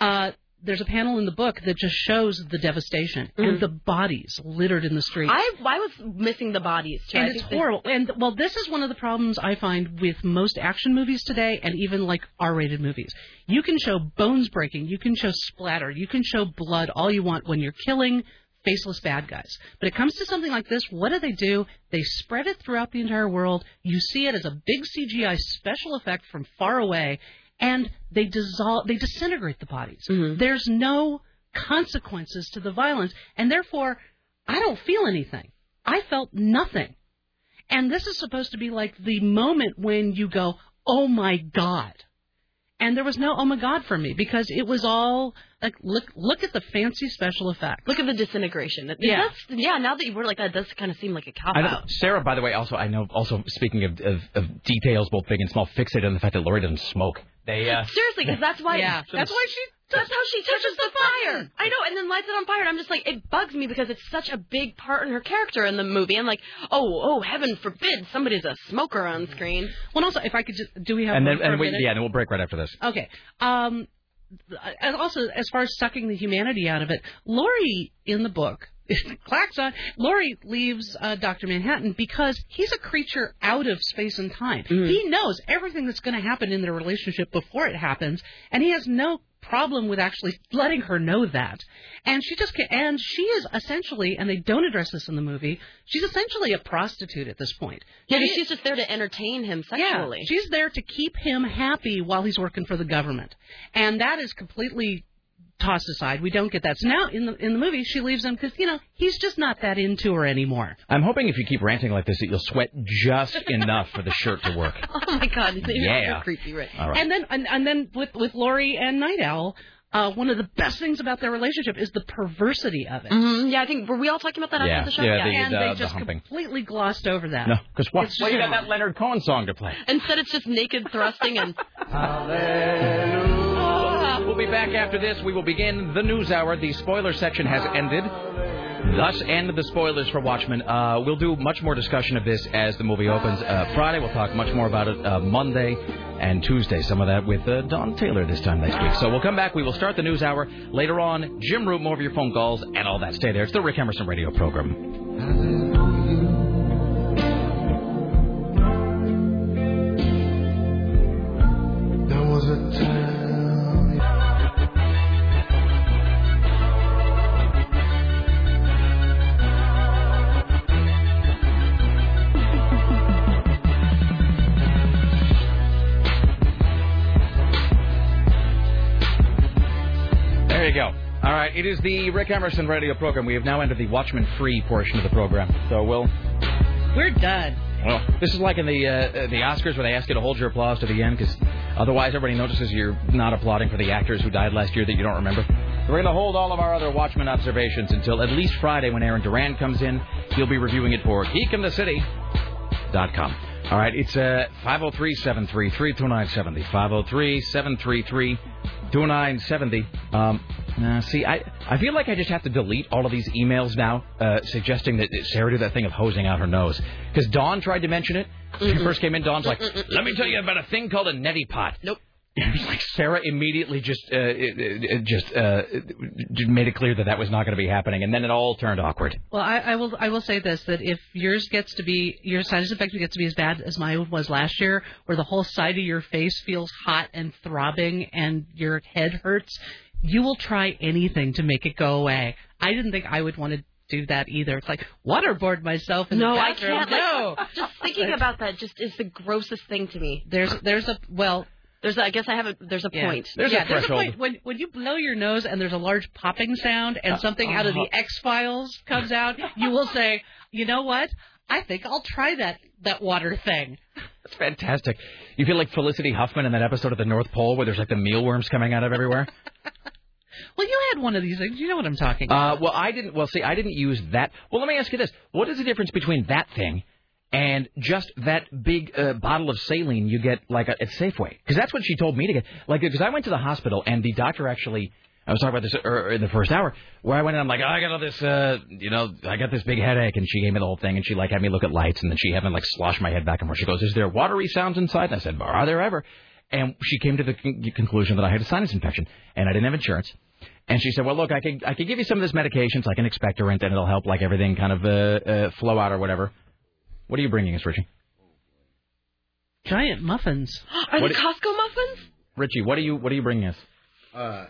Uh, there's a panel in the book that just shows the devastation and Mhm. the bodies littered in the streets. I I was missing the bodies too. I And it's think they- horrible. And well, this is one of the problems I find with most action movies today, and even like R-rated movies. You can show bones breaking, you can show splatter, you can show blood all you want when you're killing faceless bad guys. But it comes to something like this, what do they do? They spread it throughout the entire world. You see it as a big CGI special effect from far away, and they dissolve, they disintegrate the bodies. Mm-hmm. There's no consequences to the violence, and therefore, I don't feel anything. I felt nothing. And this is supposed to be like the moment when you go, oh my God. And there was no oh my god for me because it was all like look look at the fancy special effects. Look at the disintegration. It Yeah. does, yeah. Now that you were like that, it does kind of seem like a cop out. Sarah, by the way, also I know. Also, speaking of, of, of details, both big and small, fixated on the fact that Laurie doesn't smoke. They uh, Seriously, because that's why. Yeah, that's why she. That's how she touches the fire. I know, and then lights it on fire. And I'm just like, it bugs me because it's such a big part in her character in the movie. I'm like, oh, oh, heaven forbid somebody's a smoker on screen. Well, and also, if I could just, do we have and then for a and we, minute? yeah, and we'll break right after this. Okay. Um, and also, as far as sucking the humanity out of it, Laurie in the book, clacks on, Laurie leaves uh, Dr. Manhattan because he's a creature out of space and time. He knows everything that's going to happen in their relationship before it happens, and he has no problem with actually letting her know that. And she just ca- and she is essentially, and they don't address this in the movie, she's essentially a prostitute at this point. Yeah, She- she's just there to entertain him sexually. yeah, she's there to keep him happy while he's working for the government, and that is completely tossed aside. We don't get that. So now in the in the movie, she leaves him because you know he's just not that into her anymore. I'm hoping if you keep ranting like this that you'll sweat just [laughs] enough for the shirt to work. [laughs] Oh my god, Yeah. creepy, right? All right. And then and, and then with with Laurie and Nite Owl, uh, one of the best things about their relationship is the perversity of it. hmm Yeah, I think were we all talking about that Yeah, after the show? yeah, the- and the- they the just humping. completely glossed over that. No, because what? It's Well, you got that Leonard Cohen song to play. Instead, it's just naked thrusting and. [laughs] We'll be back after this. We will begin the news hour. The spoiler section has ended. Thus end the spoilers for Watchmen. Uh, we'll do much more discussion of this as the movie opens. Uh, Friday, we'll talk much more about it. Uh, Monday and Tuesday, some of that with uh, Dawn Taylor this time next week. So we'll come back. We will start the news hour later on. Jim Root, more of your phone calls and all that. Stay there. It's the Rick Emerson Radio Program. There was a time. Go. All right, it is the Rick Emerson Radio Program. We have now entered the Watchmen free portion of the program. So we'll We're done. Well, this is like in the uh, the Oscars where they ask you to hold your applause to the end because otherwise everybody notices you're not applauding for the actors who died last year that you don't remember. We're going to hold all of our other Watchmen observations until at least Friday when Aaron Duran comes in. He'll be reviewing it for geekinthecity.com. All right, it's uh, 503-733-2970. 503-733-2970. Um, uh, see, I, I feel like I just have to delete all of these emails now uh, suggesting that Sarah did that thing of hosing out her nose. Because Dawn tried to mention it. When she first came in, Dawn's like, let me tell you about a thing called a neti pot. Nope. It was [laughs] like Sarah immediately just uh, it, it, it just uh, made it clear that that was not going to be happening, and then it all turned awkward. Well, I, I will. I will say this: that if yours gets to be your sinus infection gets to be as bad as mine was last year, where the whole side of your face feels hot and throbbing and your head hurts, you will try anything to make it go away. I didn't think I would want to do that either. It's like waterboard myself in No, the I can't. No, Like, just thinking about that just is the grossest thing to me. there's there's a well. There's, a, I guess I have a. There's a Yeah. point. yeah, there's a point when when you blow your nose and there's a large popping sound and something out of the [laughs] X Files comes out, you will say, you know what? I think I'll try that that water thing. That's fantastic. You feel like Felicity Huffman in that episode of the North Pole where there's like the mealworms coming out of everywhere. [laughs] Well, you had one of these things. You know what I'm talking Uh, well, I didn't. Well, see, I didn't use that. Well, let me ask you this: What is the difference between that thing and just that big uh, bottle of saline you get like at Safeway? Because that's what she told me to get. Like, because I went to the hospital and the doctor actually. I was talking about this er, in the first hour where I went and I'm like, oh, I got all this, uh, you know, I got this big headache, and she gave me the whole thing, and she like had me look at lights, and then she had me like slosh my head back and forth. She goes, "Is there watery sounds inside?" And I said, "Are there ever?" And she came to the con- conclusion that I had a sinus infection, and I didn't have insurance. And she said, "Well, look, I can I can give you some of this medication, it's like an expectorant, and it'll help like everything kind of uh, uh, flow out or whatever." What are you bringing us, Richie? Giant muffins. [gasps] Are What they it- Costco muffins? Richie, what are you what are you bringing us? Uh,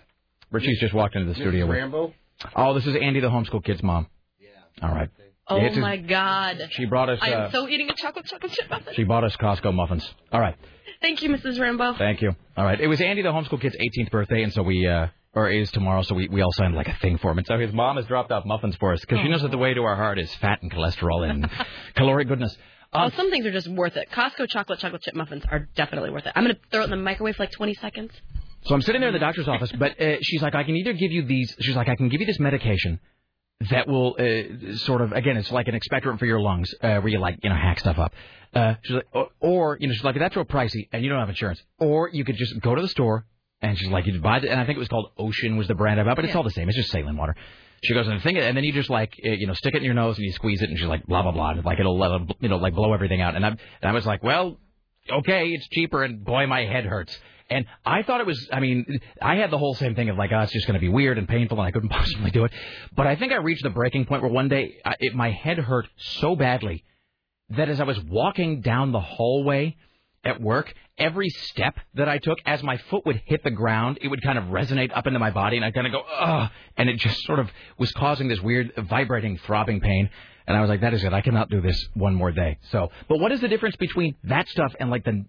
Richie's just walked into the studio. Mrs. with- Rambo. Oh, this is Andy, the homeschool kid's mom. Yeah. All right. Oh It's his- my god. She brought us. I am Uh, so eating a chocolate chocolate chip muffin. she bought us Costco muffins. All right. Thank you, Mrs. Rambo. Thank you. All right. It was Andy, the homeschool kid's 18th birthday, and so we, uh, or is tomorrow, so we, we all signed like a thing for him. And so his mom has dropped off muffins for us because she knows that the way to our heart is fat and cholesterol and [laughs] caloric goodness. oh, some things are just worth it. Costco chocolate chocolate chip muffins are definitely worth it. I'm gonna throw it in the microwave for like 20 seconds. So I'm sitting there in the doctor's office, but uh, she's like, I can either give you these. She's like, I can give you this medication that will uh, sort of, again, it's like an expectorant for your lungs, uh, where you like, you know, hack stuff up. Uh, she's like, or, or you know, she's like, that's real pricey, and you don't have insurance. Or you could just go to the store, and she's like, you buy the, and I think it was called Ocean was the brand of it, but it's Yeah. all the same. It's just saline water. She goes and thing it, and then you just like, uh, you know, stick it in your nose and you squeeze it, and she's like, blah blah blah, and like it'll, let you know, like blow everything out. And I, and I was like, well, okay, it's cheaper, and boy, my head hurts. And I thought it was, I mean, I had the whole same thing of like, oh, it's just going to be weird and painful, and I couldn't [laughs] possibly do it. But I think I reached the breaking point where one day I, it, my head hurt so badly that as I was walking down the hallway at work, every step that I took, as my foot would hit the ground, it would kind of resonate up into my body, and I'd kind of go, ugh, and it just sort of was causing this weird vibrating, throbbing pain. And I was like, that is it. I cannot do this one more day. So, but what is the difference between that stuff and like the,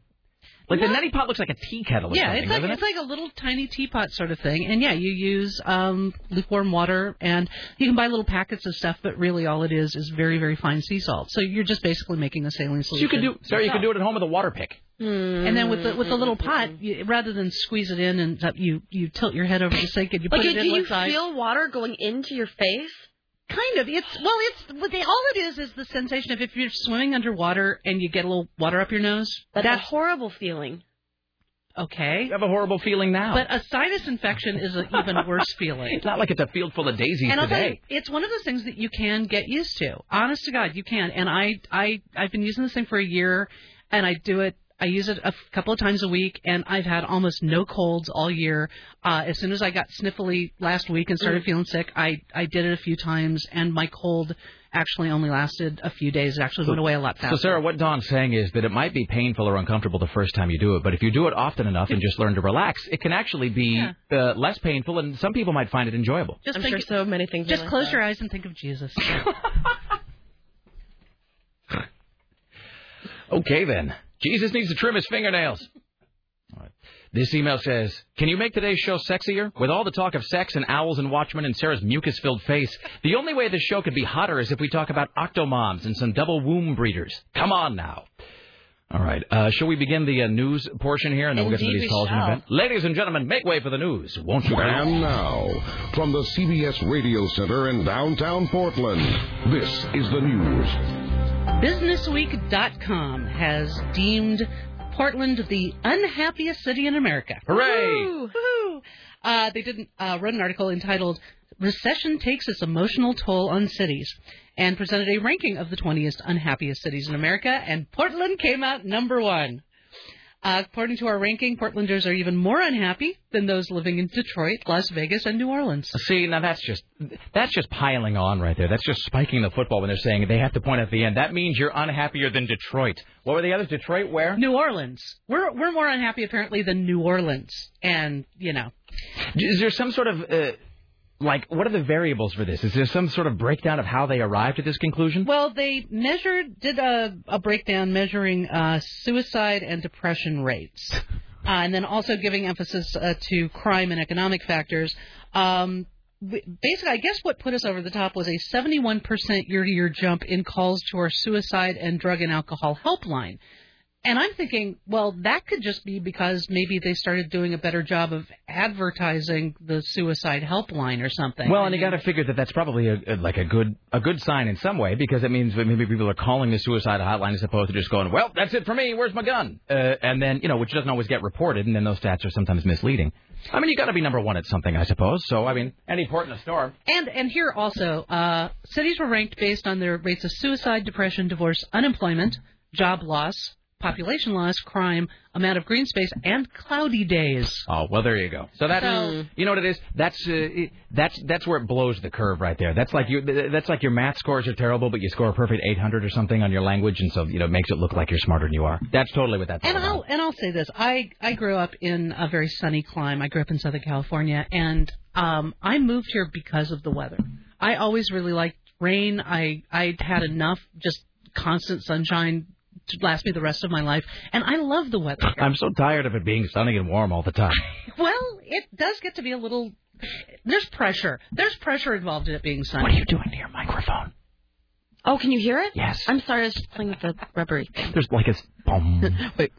like the neti pot looks like a tea kettle or Yeah, something, it's like doesn't it's like a little tiny teapot sort of thing, and yeah, you use um, lukewarm water, and you can buy little packets of stuff, but really all it is is very very fine sea salt. So you're just basically making a saline So solution. you could do, Sarah, you could do it at home with a water pick. And then with the with the little pot, you, rather than squeeze it in and that you you tilt your head over the sink and you put Okay, it do in you one side. feel water going into your face? Kind of. It's well, it's what they, all it is is the sensation of if you're swimming underwater and you get a little water up your nose. That's, a horrible feeling. Okay. You have a horrible feeling now. But a sinus infection is an even worse feeling. it's [laughs] not like it's a field full of daisies and I'll tell you, today. it's one of those things that you can get used to. Honest to God, you can. And I, I, I've been using this thing for a year, and I do it. I use it a couple of times a week, and I've had almost no colds all year. Uh, as soon as I got sniffly last week and started Mm. feeling sick, I, I did it a few times, and my cold actually only lasted a few days. It actually went away a lot faster. So, Sarah, what Dawn's saying is that it might be painful or uncomfortable the first time you do it, but if you do it often enough and just learn to relax, it can actually be uh, less painful, and some people might find it enjoyable. Just I'm think, sure so many things. just like close that. your eyes and think of Jesus. [laughs] Okay, then. Jesus needs to trim his fingernails. All right. This email says, Can you make today's show sexier? With all the talk of sex and owls and watchmen and Sarah's mucus filled face, the only way this show could be hotter is if we talk about octomoms and some double womb breeders. Come on now. All right. Uh, shall we begin the uh, news portion here, and then we'll get to these we calls in a bit? Ladies and gentlemen, make way for the news, won't you? And now, from the CBS Radio Center in downtown Portland, this is the news. BusinessWeek.com has deemed Portland the unhappiest city in America. Hooray! Woo! Woo! Uh, they did uh, wrote an article entitled "Recession Takes Its Emotional Toll on Cities" and presented a ranking of the 20th unhappiest cities in America, and Portland came out number one. Uh, according to our ranking, Portlanders are even more unhappy than those living in Detroit, Las Vegas, and New Orleans. See, now that's just that's just piling on right there. That's just spiking the football when they're saying they have to point at the end. That means you're unhappier than Detroit. What were the others? Detroit, where? New Orleans. We're we're more unhappy apparently than New Orleans, and you know. Is there some sort of uh, like what are the variables for this? Is there some sort of breakdown of how they arrived at this conclusion? Well, they measured, did a, a breakdown measuring uh, suicide and depression rates, [laughs] uh, and then also giving emphasis uh, to crime and economic factors. Um, basically, I guess what put us over the top was a 71% year-to-year jump in calls to our suicide and drug and alcohol helpline. And I'm thinking, well, that could just be because maybe they started doing a better job of advertising the suicide helpline or something. Well, and you got to figure that that's probably a, a, like a good a good sign in some way because it means that maybe people are calling the suicide hotline as opposed to just going, "Well, that's it for me. Where's my gun?" Uh, and then you know, which doesn't always get reported, and then those stats are sometimes misleading. I mean, you got to be number one at something, I suppose. So, I mean, any port in a storm. And and here also, uh, cities were ranked based on their rates of suicide, depression, divorce, unemployment, job loss, population loss, crime, amount of green space, and cloudy days. Oh well, there you go. So that So- you know what it is. That's uh, it, that's that's where it blows the curve right there. That's like you. That's like your math scores are terrible, but you score a perfect 800 or something on your language, and so you know it makes it look like you're smarter than you are. That's totally what that's And about. I'll and I'll say this: I I grew up in a very sunny clime. I grew up in Southern California, and um, I moved here because of the weather. I always really liked rain. I I had enough just constant sunshine to last me the rest of my life, and I love the weather. I'm so tired of it being sunny and warm all the time. [laughs] Well, it does get to be a little. There's pressure. There's pressure involved in it being sunny. What are you doing to your microphone? Oh, can you hear it? Yes. I'm sorry, I was just playing with the rubbery. There's like a boom, [laughs] Wait.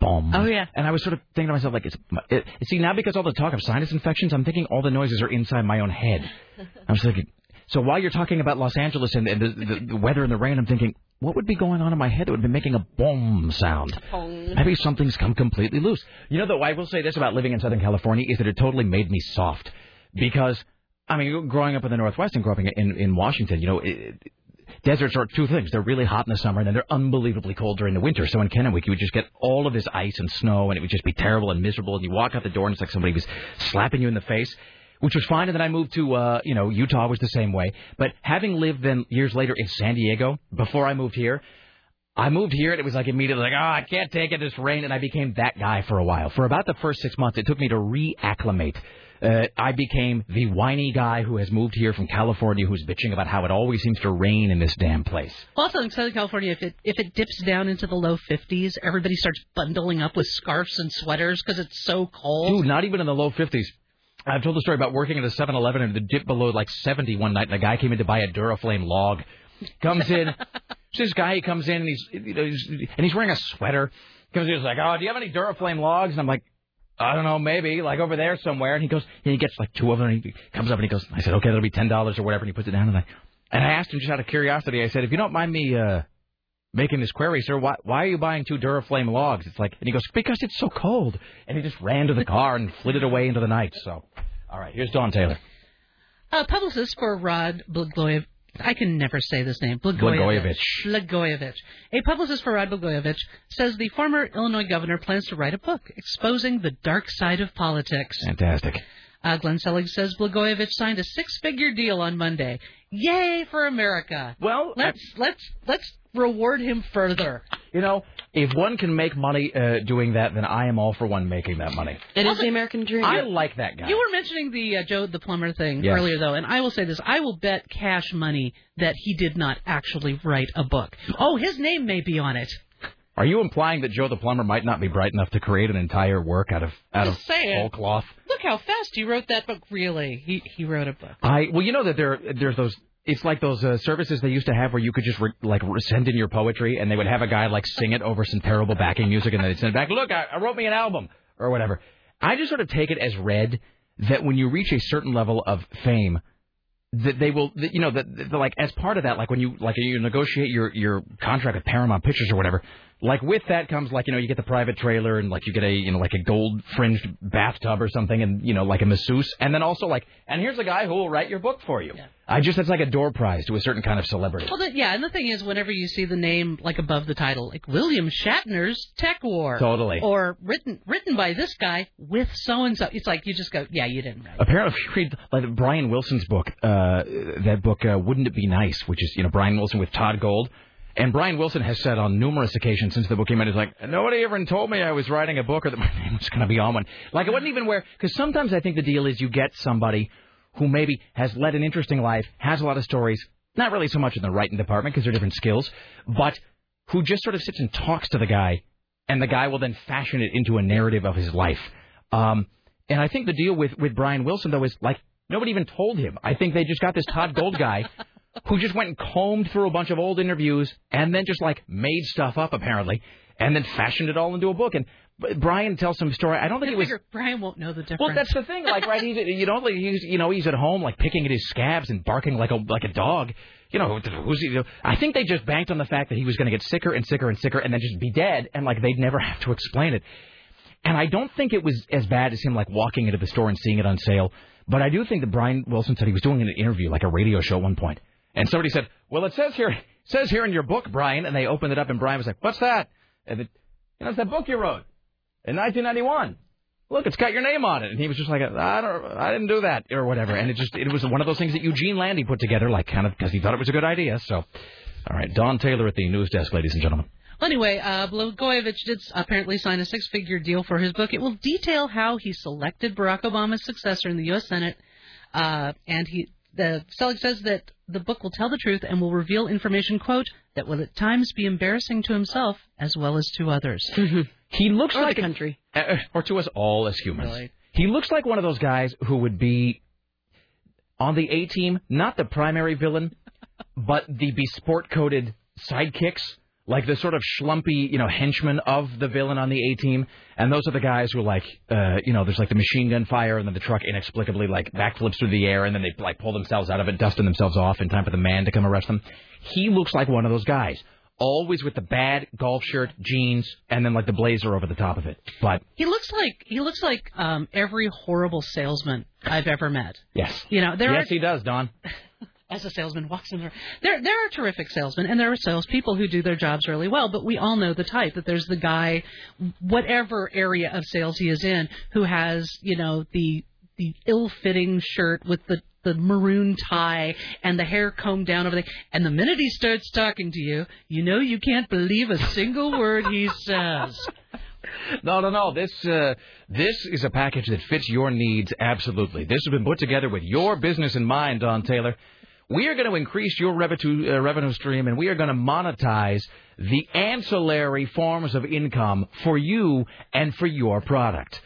boom. Oh, yeah. And I was sort of thinking to myself, like, it's, it, see, now because all the talk of sinus infections, I'm thinking all the noises are inside my own head. [laughs] I was thinking, so while you're talking about Los Angeles and, and the, the, the weather and the rain, I'm thinking, what would be going on in my head that would be making a boom sound? Maybe something's come completely loose. You know, though, I will say this about living in Southern California is that it totally made me soft. Because, I mean, growing up in the Northwest and growing up in, in Washington, you know, it, deserts are two things. They're really hot in the summer, and then they're unbelievably cold during the winter. So in Kennewick, you would just get all of this ice and snow, and it would just be terrible and miserable. And you walk out the door, and it's like somebody was slapping you in the face, which was fine. And then I moved to, uh, you know, Utah was the same way. But having lived then years later in San Diego before I moved here, I moved here and it was like immediately like, oh, I can't take it, this rain, and I became that guy for a while. For about the first six months, it took me to reacclimate. Uh, I became the whiny guy who has moved here from California, who's bitching about how it always seems to rain in this damn place. Also in Southern California, if it if it dips down into the low 50s, everybody starts bundling up with scarves and sweaters because it's so cold. Dude, not even in the low 50s. I've told the story about working at a 7-Eleven and it dipped below like 70 one night, and a guy came in to buy a Duraflame log. Comes in, [laughs] this guy he comes in and he's, you know, he's and he's wearing a sweater. Comes in, he's like, "Oh, do you have any Duraflame logs?" And I'm like, I don't know, maybe like over there somewhere. And he goes, and he gets like two of them. And he comes up and he goes, I said, okay, that'll be ten dollars or whatever. And he puts it down. And I, and I asked him just out of curiosity. I said, if you don't mind me uh making this query, sir, why why are you buying two Duraflame logs? It's like, and he goes, because it's so cold. And he just ran to the car and flitted away into the night. So, all right, here's Dawn Taylor. A publicist for Rod Blagojevich. I can never say this name. Blagojevich. Blagojevich. A publicist for Rod Blagojevich says the former Illinois governor plans to write a book exposing the dark side of politics. Fantastic. Uh, Glenn Selig says Blagojevich signed a six-figure deal on Monday. Yay for America! Well, let's let's let's reward him further. You know, if one can make money uh, doing that, then I am all for one making that money. It is the American dream. I like that guy. You were mentioning the uh, Joe the plumber thing Yes. earlier, though, and I will say this: I will bet cash money that he did not actually write a book. Oh, his name may be on it. Are you implying that Joe the plumber might not be bright enough to create an entire work out of out of Just saying. whole cloth? Look how fast he wrote that book. Really, he he wrote a book. I well, you know that there there's those. It's like those uh, services they used to have where you could just re- like re- send in your poetry, and they would have a guy like sing it over some terrible backing music, and then they'd send it back. Look, I, I wrote me an album or whatever. I just sort of take it as read that when you reach a certain level of fame, that they will, that, you know, that, that like as part of that, like when you like you negotiate your your contract with Paramount Pictures or whatever, like with that comes like you know you get the private trailer and like you get a you know like a gold fringed bathtub or something and you know like a masseuse and then also like and here's a guy who will write your book for you. I just that's like a door prize to a certain kind of celebrity. Well, the, yeah, and the thing is, whenever you see the name like above the title, like William Shatner's TekWar, Totally. or written written by this guy with so and so, it's like you just go, yeah, you didn't write. Apparently, [laughs] if you read like Brian Wilson's book, uh, that book, uh, Wouldn't It Be Nice, which is, you know, Brian Wilson with Todd Gold. And Brian Wilson has said on numerous occasions since the book came out, he's like, nobody ever told me I was writing a book or that [laughs] my name was going to be on one. Like, it wasn't even where, because sometimes I think the deal is you get somebody who maybe has led an interesting life, has a lot of stories, not really so much in the writing department because they're different skills, but who just sort of sits and talks to the guy, and the guy will then fashion it into a narrative of his life. Um, and I think the deal with, with Brian Wilson, though, is like nobody even told him. I think they just got this Todd Gold guy [laughs] [laughs] [laughs] who just went and combed through a bunch of old interviews and then just like made stuff up, apparently, and then fashioned it all into a book. And Brian tells some story. I don't think I it was. Brian won't know the difference. Well, that's the thing. Like, right? He's [laughs] you know, like, he's you know he's at home like picking at his scabs and barking like a like a dog. You know, who's he? I think they just banked on the fact that he was going to get sicker and sicker and sicker and then just be dead, and like they'd never [laughs] have to explain it. And I don't think it was as bad as him like walking into the store and seeing it on sale. But I do think that Brian Wilson said he was doing an interview, like a radio show at one point, and somebody said, "Well, it says here, it says here in your book, Brian," and they opened it up, and Brian was like, "What's that?" And it, you know, it's that book you wrote in 1991. Look, it's got your name on it, and he was just like, "I don't, I didn't do that," or whatever. And it just, it was one of those things that Eugene Landy put together, like kind of because he thought it was a good idea. So, all right, Dawn Taylor at the news desk, ladies and gentlemen. Well, anyway, uh, Blagojevich did apparently sign a six-figure deal for his book. It will detail how he selected Barack Obama's successor in the U.S. Senate, uh, and he. The Selig says that the book will tell the truth and will reveal information, quote, that will at times be embarrassing to himself as well as to others. He looks Or the like country. uh, or to us all as humans. Really. He looks like one of those guys who would be on the A team, not the primary villain, but the besport coated sidekicks, like the sort of schlumpy, you know, henchmen of the villain on the A team, and those are the guys who like, uh, you know, there's like the machine gun fire, and then the truck inexplicably like backflips through the air, and then they like pull themselves out of it, dusting themselves off in time for the man to come arrest them. He looks like one of those guys. Always with the bad golf shirt, jeans, and then like the blazer over the top of it. But He looks like he looks like um, every horrible salesman I've ever met. yes, You know, there yes, are he does, Dawn. As a salesman walks in there. There there are terrific salesmen and there are salespeople who do their jobs really well, but we all know the type that there's the guy, whatever area of sales he is in, who has you know the the ill-fitting shirt with the the maroon tie and the hair combed down over there. And the minute he starts talking to you, you know you can't believe a single word he says. [laughs] No, no, no. This uh, this is a package that fits your needs absolutely. This has been put together with your business in mind, Dawn Taylor. We are going to increase your revenue uh, revenue stream, and we are going to monetize the ancillary forms of income for you and for your product.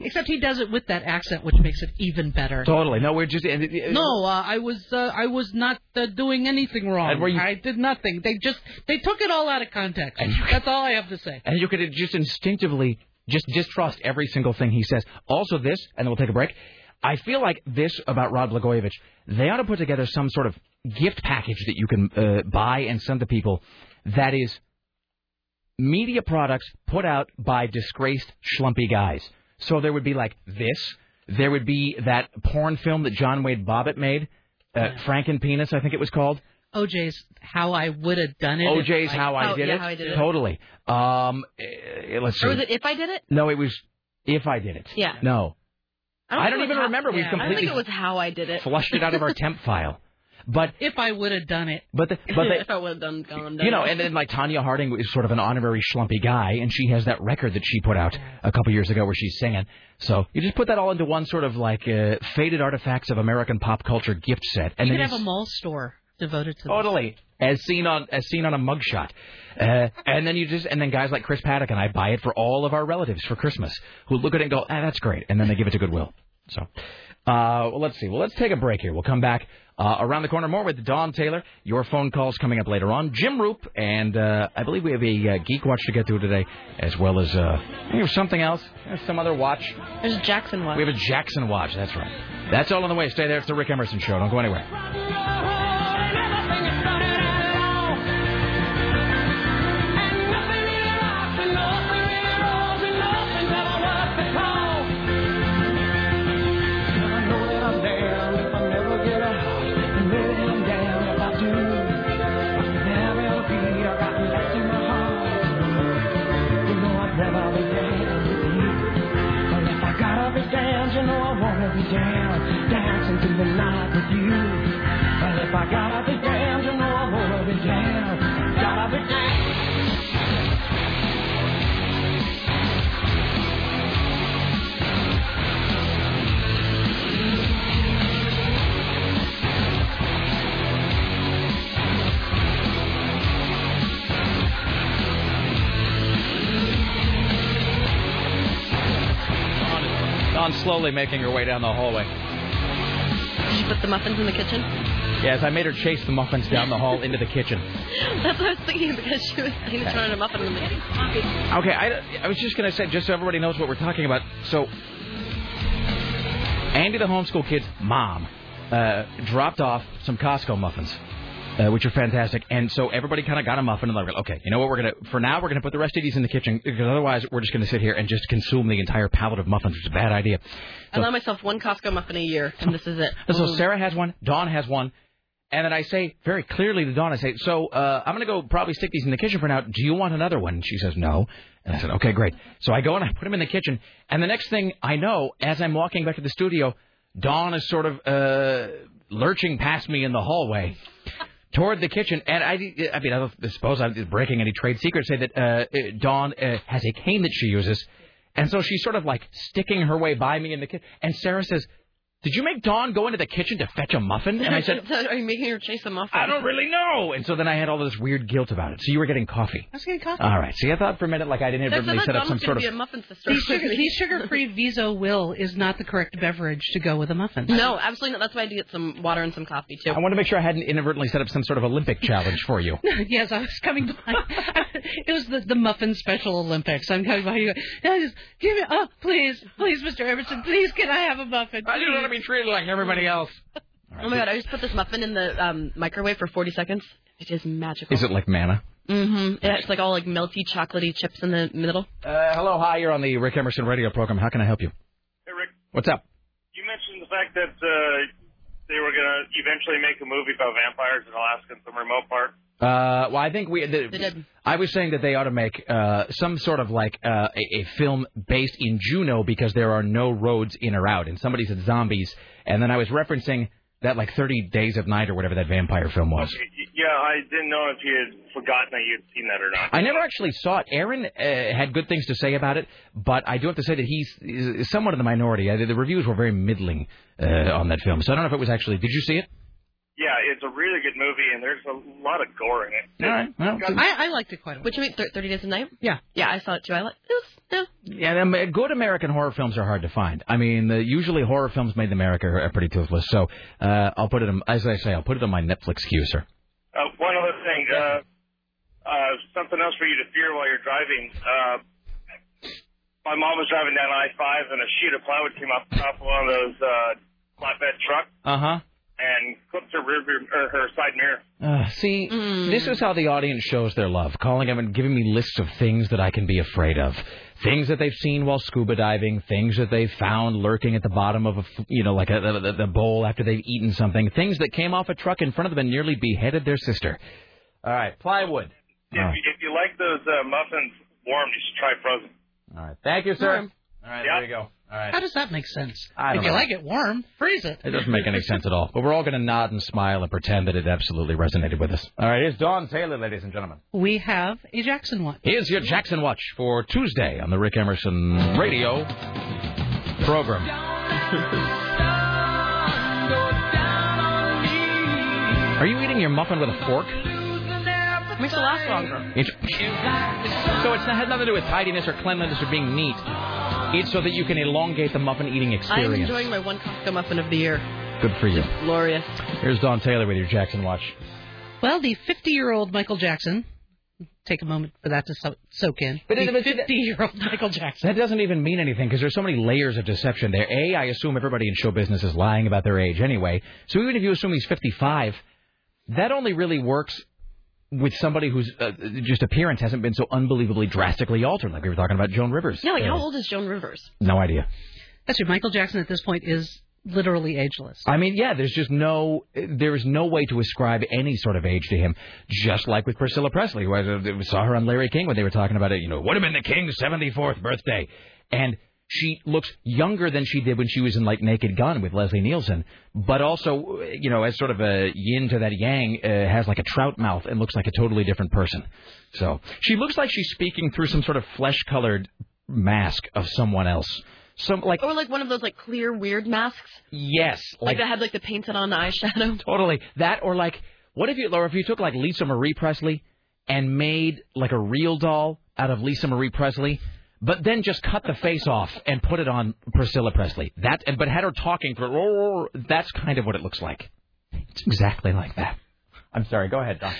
Except he does it with that accent, which makes it even better. Totally. No, we're just uh, No, uh, I was uh, I was not uh, doing anything wrong. You- I did nothing. They just they took it all out of context. That's all I have to say. and you could just instinctively just distrust every single thing he says. Also, this, and then we'll take a break. I feel like this about Rod Blagojevich. They ought to put together some sort of gift package that you can uh, buy and send to people that is media products put out by disgraced schlumpy guys. So there would be like this. There would be that porn film that John Wayne Bobbitt made, uh, Franken Penis, I think it was called. OJ's how I would have done it. OJ's How I Oh, Did yeah, It. How I Did It. Totally. Um, eh, let's see. Or was it if I did it? No, it was if I did it. Yeah. No. I don't think it even was how- remember. We've yeah, I think it was how I did it. flushed it out of our temp [laughs] file. But if I would have done it. but the, but [laughs] if I would have done gone done you know, it. and then like Tonya Harding is sort of an honorary schlumpy guy, and she has that record that she put out a couple years ago where she's singing. So you just put that all into one sort of like uh, faded artifacts of American pop culture gift set, and you then could have a mall store devoted to Totally. As seen on as seen on a mugshot, uh, and then you just and then guys like Chris Paddock and I buy it for all of our relatives for Christmas, who look at it and go, "Ah, that's great," and then they give it to Goodwill. So, uh, well, let's see. Well, let's take a break here. We'll come back uh, around the corner more with Dawn Taylor. Your phone calls coming up later on. Jim Roop, and uh, I believe we have a uh, Geek Watch to get through today, as well as uh, something else, There's some other watch. There's a Jackson watch. We have a Jackson watch. That's right. That's all on the way. Stay there. It's the Rick Emerson Show. Don't go anywhere. With you. But if I gotta be damned, you know I wanna be down, gotta be. Dawn slowly making her way down the hallway. Put the muffins in the kitchen? Yes, I made her chase the muffins down the hall into the kitchen. [laughs] That's what I was thinking because she was thinking of throwing a muffin in the kitchen. Okay, I, I was just going to say, just so everybody knows what we're talking about. So, Andy the homeschool kid's mom uh, dropped off some Costco muffins, uh, which are fantastic. And so everybody kind of got a muffin and they're like, okay, you know what? We're going to, for now, we're going to put the rest of these in the kitchen because otherwise we're just going to sit here and just consume the entire pallet of muffins, which is a bad idea. I allow myself one Costco muffin a year, and this is it. So Boom. Sarah has one, Dawn has one, and then I say very clearly to Dawn, I say, so uh, I'm going to go probably stick these in the kitchen for now. Do you want another one? And she says no. And I said, okay, great. So I go and I put them in the kitchen, and the next thing I know, as I'm walking back to the studio, Dawn is sort of uh, lurching past me in the hallway. Toward the kitchen, and I, I mean, I suppose I'm breaking any trade secrets. Say that uh, uh, Dawn uh, has a cane that she uses, and so she's sort of like sticking her way by me in the kitchen. And Sarah says, Did you make Dawn go into the kitchen to fetch a muffin? And I said, [laughs] Are you making her chase a muffin? I don't really know. And so then I had all this weird guilt about it. So you were getting coffee. I was getting coffee. All right. See, I thought for a minute like I didn't That's inadvertently set up some sort gonna of. be a muffin sister. The sugar, the sugar-free Viso Will is not the correct beverage to go with a muffin. No, absolutely not. That's why I had to get some water and some coffee too. I want to make sure I hadn't inadvertently set up some sort of Olympic challenge for you. [laughs] yes, I was coming by. [laughs] it was the, the muffin special Olympics. I'm coming by you. Yeah, just give me. Oh, please, please, Mr. Emerson, please, can I have a muffin? I just want to be treated like everybody else. [laughs] Oh my god, I just put this muffin in the um, microwave for 40 seconds. It is magical. Is it like manna? Mm-hmm. It's like all like melty, chocolatey chips in the middle. Uh, hello, hi. You're on the Rick Emerson radio program. How can I help you? Hey, Rick, What's up? you mentioned the fact that uh, they were going to eventually make a movie about vampires in Alaska in some remote part. Uh, well, I think we. The, I was saying that they ought to make uh, some sort of like uh, a, a film based in Juneau because there are no roads in or out, and somebody said zombies, and then I was referencing that like 30 Days of Night or whatever that vampire film was. Yeah, I didn't know if you had forgotten that you had seen that or not. I never actually saw it. Aaron uh, had good things to say about it, but I do have to say that he's is somewhat in the minority. Uh, the reviews were very middling uh, on that film, so I don't know if it was actually. Did you see it? Yeah, it's a really good movie, and there's a lot of gore in it. All right. Well, I, I liked it quite a bit. Which you mean, Thir- 30 Days of Night? Yeah. Yeah, I saw it too. I like it. Was, yeah. Yeah, um, good American horror films are hard to find. I mean, the, usually horror films made in America are pretty toothless. So uh, I'll put it, in, as I say, I'll put it on my Netflix queue, sir. Uh, one other thing, uh, uh, something else for you to fear while you're driving. Uh, my mom was driving down I-5, and a sheet of plywood came off the top of one of those uh, flatbed trucks Uh huh. And clipped her rear view, or her side mirror. Uh, see, this is how the audience shows their love, calling them and giving me lists of things that I can be afraid of. Things that they've seen while scuba diving, things that they've found lurking at the bottom of a, f- you know, like a, the, the bowl after they've eaten something, things that came off a truck in front of them and nearly beheaded their sister. All right, plywood. If, you, if you like those uh, muffins warm, you should try frozen. All right, thank you, sir. Warm. All right, Yeah. there you go. All right. How does that make sense? I don't if you know. like it warm, freeze it. It doesn't make any sense at all. But we're all going to nod and smile and pretend that it absolutely resonated with us. All right, here's Dawn Taylor, ladies and gentlemen. We have a Jackson Watch. Here's your Jackson Watch for Tuesday on the Rick Emerson radio program. [laughs] Are you eating your muffin with a fork? Makes it last longer. It- so it's not, has nothing to do with tidiness or cleanliness or being neat. It's so that you can elongate the muffin eating experience. I'm enjoying my one Costco muffin of the year. Good for you. Glorious. Here's Dawn Taylor with your Jackson Watch. Well, the 50-year-old Michael Jackson. Take a moment for that to soak in. But it- the 50-year-old [laughs] Michael Jackson. That doesn't even mean anything because there's so many layers of deception there. A, I assume everybody in show business is lying about their age anyway. So even if you assume he's 55, that only really works with somebody whose uh, just appearance hasn't been so unbelievably drastically altered, like we were talking about Joan Rivers. Yeah, like how old is Joan Rivers? No idea. That's true. Michael Jackson at this point is literally ageless. I mean, yeah, there's just no, there is no way to ascribe any sort of age to him. Just like with Priscilla Presley, who I uh, saw her on Larry King when they were talking about it. You know, would have been the King's 74th birthday, and she looks younger than she did when she was in like Naked Gun with Leslie Nielsen, but also, you know, as sort of a yin to that yang, uh, has like a trout mouth and looks like a totally different person. So she looks like she's speaking through some sort of flesh-colored mask of someone else. Some like Or like one of those like clear weird masks, yes, like, that had like the painted on eyeshadow. [laughs] Totally. That or like, what if you, or if you took like Lisa Marie Presley and made like a real doll out of Lisa Marie Presley, but then just cut the face off and put it on Priscilla Presley. That, and but had her talking for, that's kind of what it looks like. It's exactly like that. I'm sorry. Go ahead, Dawn.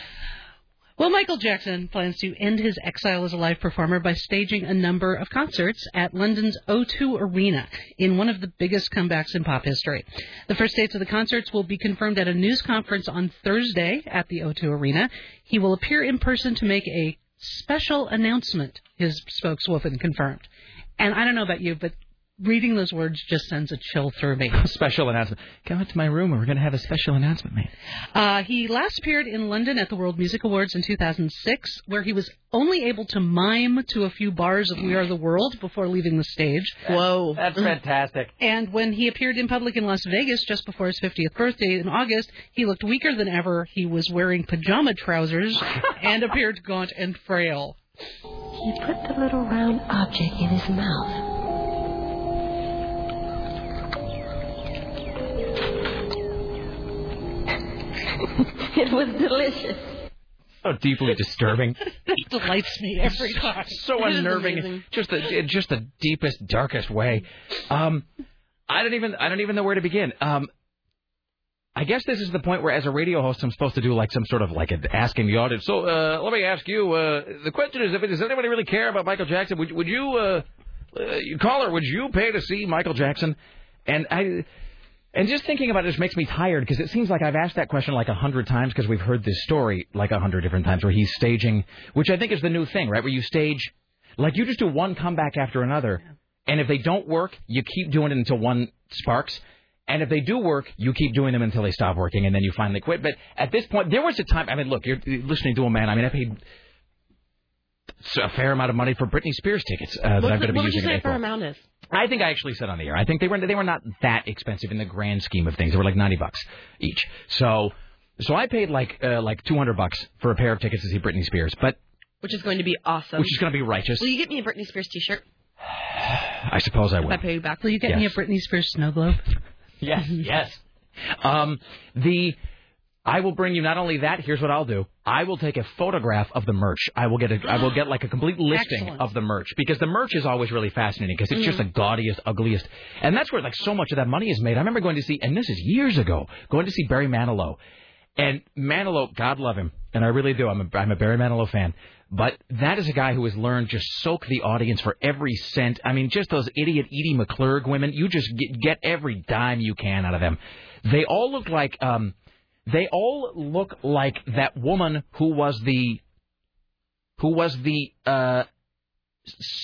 Well, Michael Jackson plans to end his exile as a live performer by staging a number of concerts at London's O2 Arena in one of the biggest comebacks in pop history. The first dates of the concerts will be confirmed at a news conference on Thursday at the O2 Arena. He will appear in person to make a special announcement, his spokeswoman confirmed. And I don't know about you, but reading those words just sends a chill through me. [laughs] Special announcement. Come into my room and we're going to have a special announcement made. Uh, he last appeared in London at the World Music Awards in 2006, where he was only able to mime to a few bars of We Are the World before leaving the stage. Whoa. That's fantastic. And when he appeared in public in Las Vegas just before his 50th birthday in August, he looked weaker than ever. He was wearing pajama trousers [laughs] and appeared gaunt and frail. He put the little round object in his mouth. [laughs] It was delicious. So deeply disturbing. [laughs] it delights me every time. so unnerving. Just the just the deepest, darkest way. Um, I don't even I don't even know where to begin. Um, I guess this is the point where, as a radio host, I'm supposed to do like some sort of like a, asking the audience. So uh, let me ask you. Uh, the question is, if does anybody really care about Michael Jackson? Would would you, uh, uh, you caller, would you pay to see Michael Jackson? And I. And just thinking about it just makes me tired because it seems like I've asked that question like a hundred times because we've heard this story like a hundred different times where he's staging, which I think is the new thing, right? Where you stage, like you just do one comeback after another, and if they don't work, you keep doing it until one sparks. And if they do work, you keep doing them until they stop working, and then you finally quit. But at this point, there was a time. I mean, look, you're listening to a man. I mean, I paid a fair amount of money for Britney Spears tickets uh, that What's I'm going to be what would you using say a fair amount is? I think I actually said on the air. I think they were they were not that expensive in the grand scheme of things. They were like ninety bucks each. So so I paid like uh, like two hundred bucks for a pair of tickets to see Britney Spears, but Which is going to be awesome. which is going to be righteous. Will you get me a Britney Spears T-shirt? [sighs] I suppose I If will. I pay you back. Will you get me a Yes. Britney Spears snow globe? [laughs] Yes, yes. Um, the I will bring you not only that. Here's what I'll do. I will take a photograph of the merch. I will get a I will get like a complete [gasps] listing Excellent. of the merch because the merch is always really fascinating because it's just the gaudiest, ugliest, and that's where like so much of that money is made. I remember going to see, and this is years ago, going to see Barry Manilow, and Manilow, God love him, and I really do. I'm a, I'm a Barry Manilow fan. But that is a guy who has learned just soak the audience for every cent. I mean, just those idiot Edie McClurg women. You just get, get every dime you can out of them. They all look like um, they all look like that woman who was the who was the uh,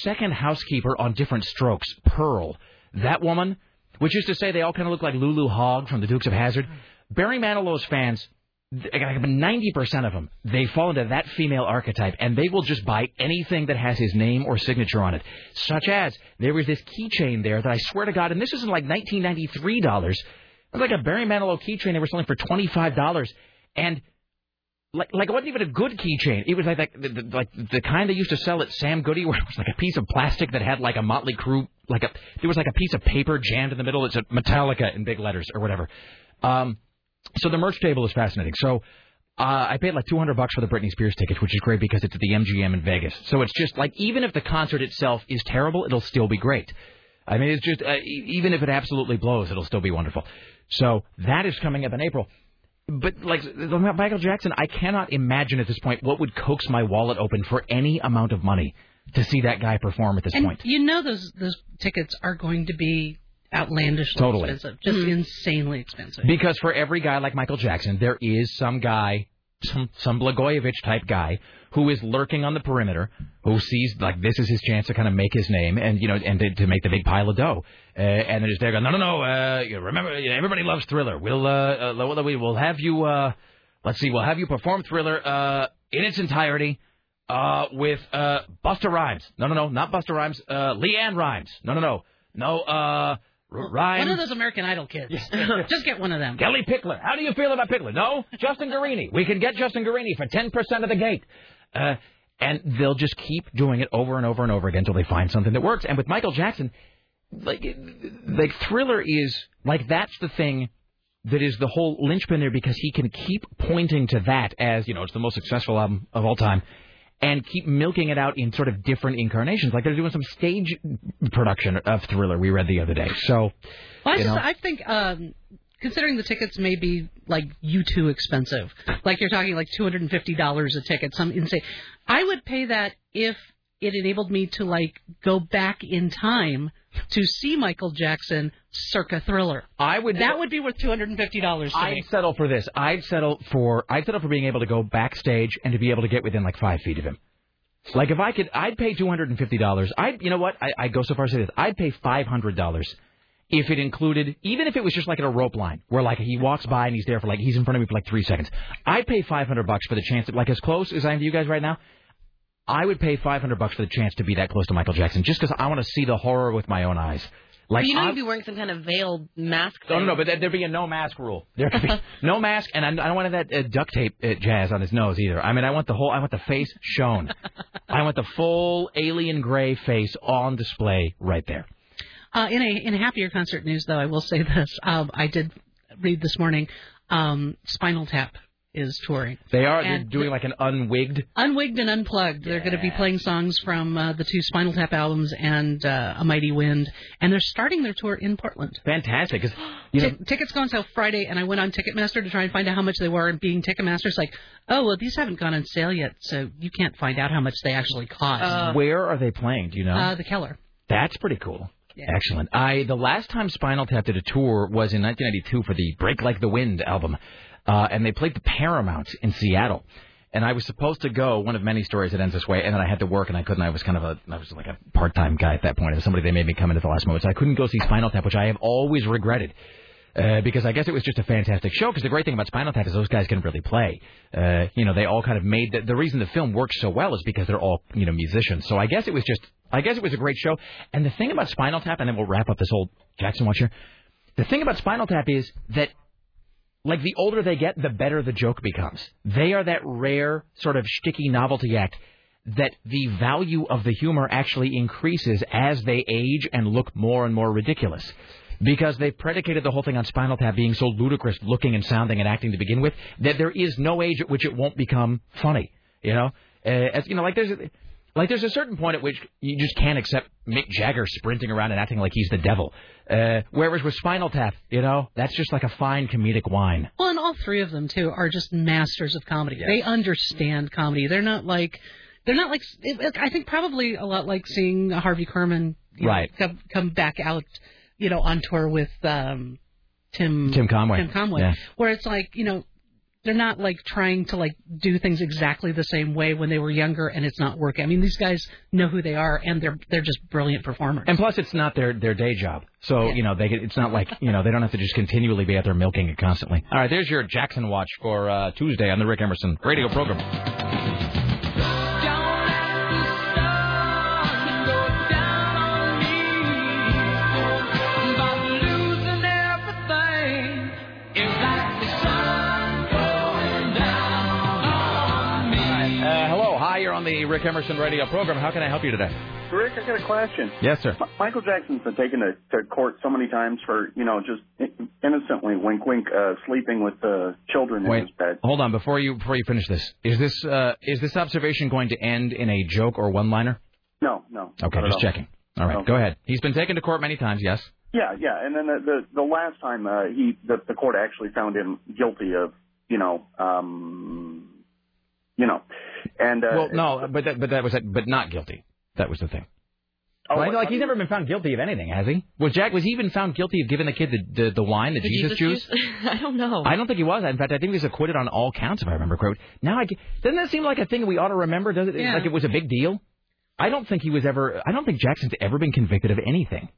second housekeeper on Diff'rent Strokes, Pearl. That woman, which is to say, they all kind of look like Lulu Hogg from the Dukes of Hazzard. Barry Manilow's fans, ninety percent of them, they fall into that female archetype, and they will just buy anything that has his name or signature on it. Such as there was this keychain there that I swear to God, and this isn't like nineteen ninety three dollars. It was like a Barry Manilow keychain they were selling for twenty five dollars, and like like it wasn't even a good keychain. It was like the, the, like the kind they used to sell at Sam Goody, [laughs] where it was like a piece of plastic that had like a Motley Crue, like a there was like a piece of paper jammed in the middle. It's a Metallica in big letters or whatever. Um, so the merch table is fascinating. So uh, I paid like 200 bucks for the Britney Spears tickets, which is great because it's at the MGM in Vegas. So it's just like even if the concert itself is terrible, it'll still be great. I mean, it's just uh, even if it absolutely blows, it'll still be wonderful. So that is coming up in April. But like Michael Jackson, I cannot imagine at this point what would coax my wallet open for any amount of money to see that guy perform at this and point. you know those those tickets are going to be outlandishly Totally. expensive, just mm-hmm. insanely expensive. Because for every guy like Michael Jackson, there is some guy, some some Blagojevich type guy who is lurking on the perimeter, who sees like this is his chance to kind of make his name and you know and to, to make the big pile of dough. Uh, and then is there going, no, no, no. Uh, you remember, you know, everybody loves Thriller. We'll uh, uh, we will have you. Uh, let's see, we'll have you perform Thriller uh, in its entirety. Uh, with uh, Busta Rhymes. No, no, no, not Busta Rhymes. Uh, LeAnn Rimes. No, no, no, no. Uh, Rhymes. One of those American Idol kids. [laughs] just get one of them. Kellie Pickler. How do you feel about Pickler? No? Justin Guarini. We can get Justin Guarini for 10% of the gate. Uh, and they'll just keep doing it over and over and over again until they find something that works. And with Michael Jackson, like, like Thriller is, like, that's the thing that is the whole linchpin there because he can keep pointing to that as, you know, it's the most successful album of all time and keep milking it out in sort of different incarnations. Like they're doing some stage production of Thriller we read the other day. So, Well, I, just. I think, um, considering the tickets may be like you too expensive, like you're talking like two hundred and fifty dollars a ticket, some insane. I would pay that if it enabled me to like go back in time to see Michael Jackson circa Thriller. I would. That would be worth two hundred and fifty dollars. I'd settle for this. I'd settle for I'd settle for being able to go backstage and to be able to get within like five feet of him. Like if I could, I'd pay two hundred and fifty dollars. I, you know what? I, I'd go so far as to say this. I'd pay five hundred dollars if it included, even if it was just like at a rope line where like he walks by and he's there for like he's in front of me for like three seconds. I'd pay five hundred bucks for the chance, that, like as close as I am to you guys right now. I would pay five hundred bucks for the chance to be that close to Michael Jackson, just because I want to see the horror with my own eyes. Like but you know I- you'd be wearing some kind of veiled mask. no, no, no, but there- there'd be a no mask rule. There could be [laughs] no mask, and I, I don't want that uh, duct tape uh, jazz on his nose either. I mean, I want the whole, I want the face shown. I want the full alien gray face on display right there. Uh, in a in happier concert news, though, I will say this: um, I did read this morning. Um, Spinal Tap is touring. They are. And They're doing like an unwigged. Unwigged and Unplugged. They're going to be playing songs from uh, the two Spinal Tap albums and uh, A Mighty Wind, and they're starting their tour in Portland. Fantastic. 'cause, [gasps] you know, Ti- tickets go on sale Friday, and I went on Ticketmaster to try and find out how much they were. And being Ticketmaster, it's like, oh well, these haven't gone on sale yet, so you can't find out how much they actually cost. where are they playing? Do you know? Uh, the Keller. That's pretty cool. Excellent. I the last time Spinal Tap did a tour was in 1992 for the Break Like the Wind album, uh, and they played the Paramount in Seattle. And I was supposed to go. One of many stories that ends this way, and then I had to work, and I couldn't. I was kind of a, I was like a part-time guy at that point. Was somebody they made me come in at the last moment, so I couldn't go see Spinal Tap, which I have always regretted. Uh, because I guess it was just a fantastic show. Because the great thing about Spinal Tap is those guys can really play. Uh, you know, they all kind of made the, the reason the film works so well is because they're all you know musicians. So I guess it was just, I guess it was a great show. And the thing about Spinal Tap, and then we'll wrap up this whole Jackson Watch here. The thing about Spinal Tap is that like the older they get, the better the joke becomes. They are that rare sort of sticky novelty act that the value of the humor actually increases as they age and look more and more ridiculous. Because they've predicated the whole thing on Spinal Tap being so ludicrous looking and sounding and acting to begin with that there is no age at which it won't become funny. You know, uh, as you know, like there's like there's a certain point at which you just can't accept Mick Jagger sprinting around and acting like he's the devil. Uh, whereas with Spinal Tap, you know, that's just like a fine comedic wine. Well, and all three of them too are just masters of comedy. They understand comedy. They're not like they're not like I think probably a lot like seeing Harvey Korman you know, Right. come come back out, you know, on tour with um Tim Tim Conway. Tim Conway, Yeah. where it's like you know. They're not like trying to like do things exactly the same way when they were younger, and it's not working. I mean, these guys know who they are, and they're they're just brilliant performers. And plus, it's not their their day job, so you know they get- it's not like you know they don't have to just continually be out there milking it constantly. All right, there's your Jackson watch for uh, Tuesday on the Rick Emerson radio program. Rick Emerson radio program. How can I help you today? Rick, I got a question. Yes, sir. M- Michael Jackson's been taken to, to court so many times for, you know, just innocently, wink, wink, uh, sleeping with uh, children in his bed. hold on before you before you finish this. Is this uh, is this observation going to end in a joke or one liner? No, no. Okay, just all. checking. All right, No. go ahead. He's been taken to court many times. Yes. Yeah, yeah. And then the the, the last time uh, he the, the court actually found him guilty of, you know, um, you know, and uh, well, no, but that, but that was that, but not guilty. That was the thing. Oh, right? what- Like he's never been found guilty of anything, has he? Was Jack? Was he even found guilty of giving the kid the the, the wine, the, The Jesus, juice? [laughs] I don't know. I don't think he was. In fact, I think he was acquitted on all counts, if I remember correctly. Now, I, doesn't that seem like a thing we ought to remember? Does it? Yeah. Like it was a big deal? I don't think he was ever. I don't think Jackson's ever been convicted of anything.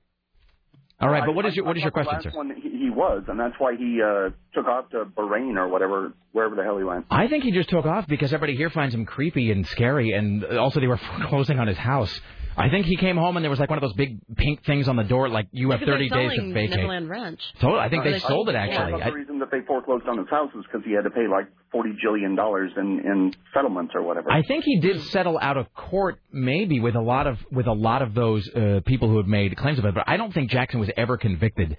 All right, but what is your what is your question, sir? One he, he was, and that's why he uh, took off to Bahrain or whatever, wherever the hell he went. I think he just took off because everybody here finds him creepy and scary, and also they were [laughs] foreclosing on his house. I think he came home and there was like one of those big pink things on the door, like you have 30 they're days to selling vacate. Neverland Ranch. Totally, I think they They sold it sold it, yeah. actually. I the reason that they foreclosed on his house is because he had to pay like forty jillion dollars in in settlements or whatever. I think he did settle out of court, maybe with a lot of with a lot of those uh, people who had made claims of it. But I don't think Jackson was ever convicted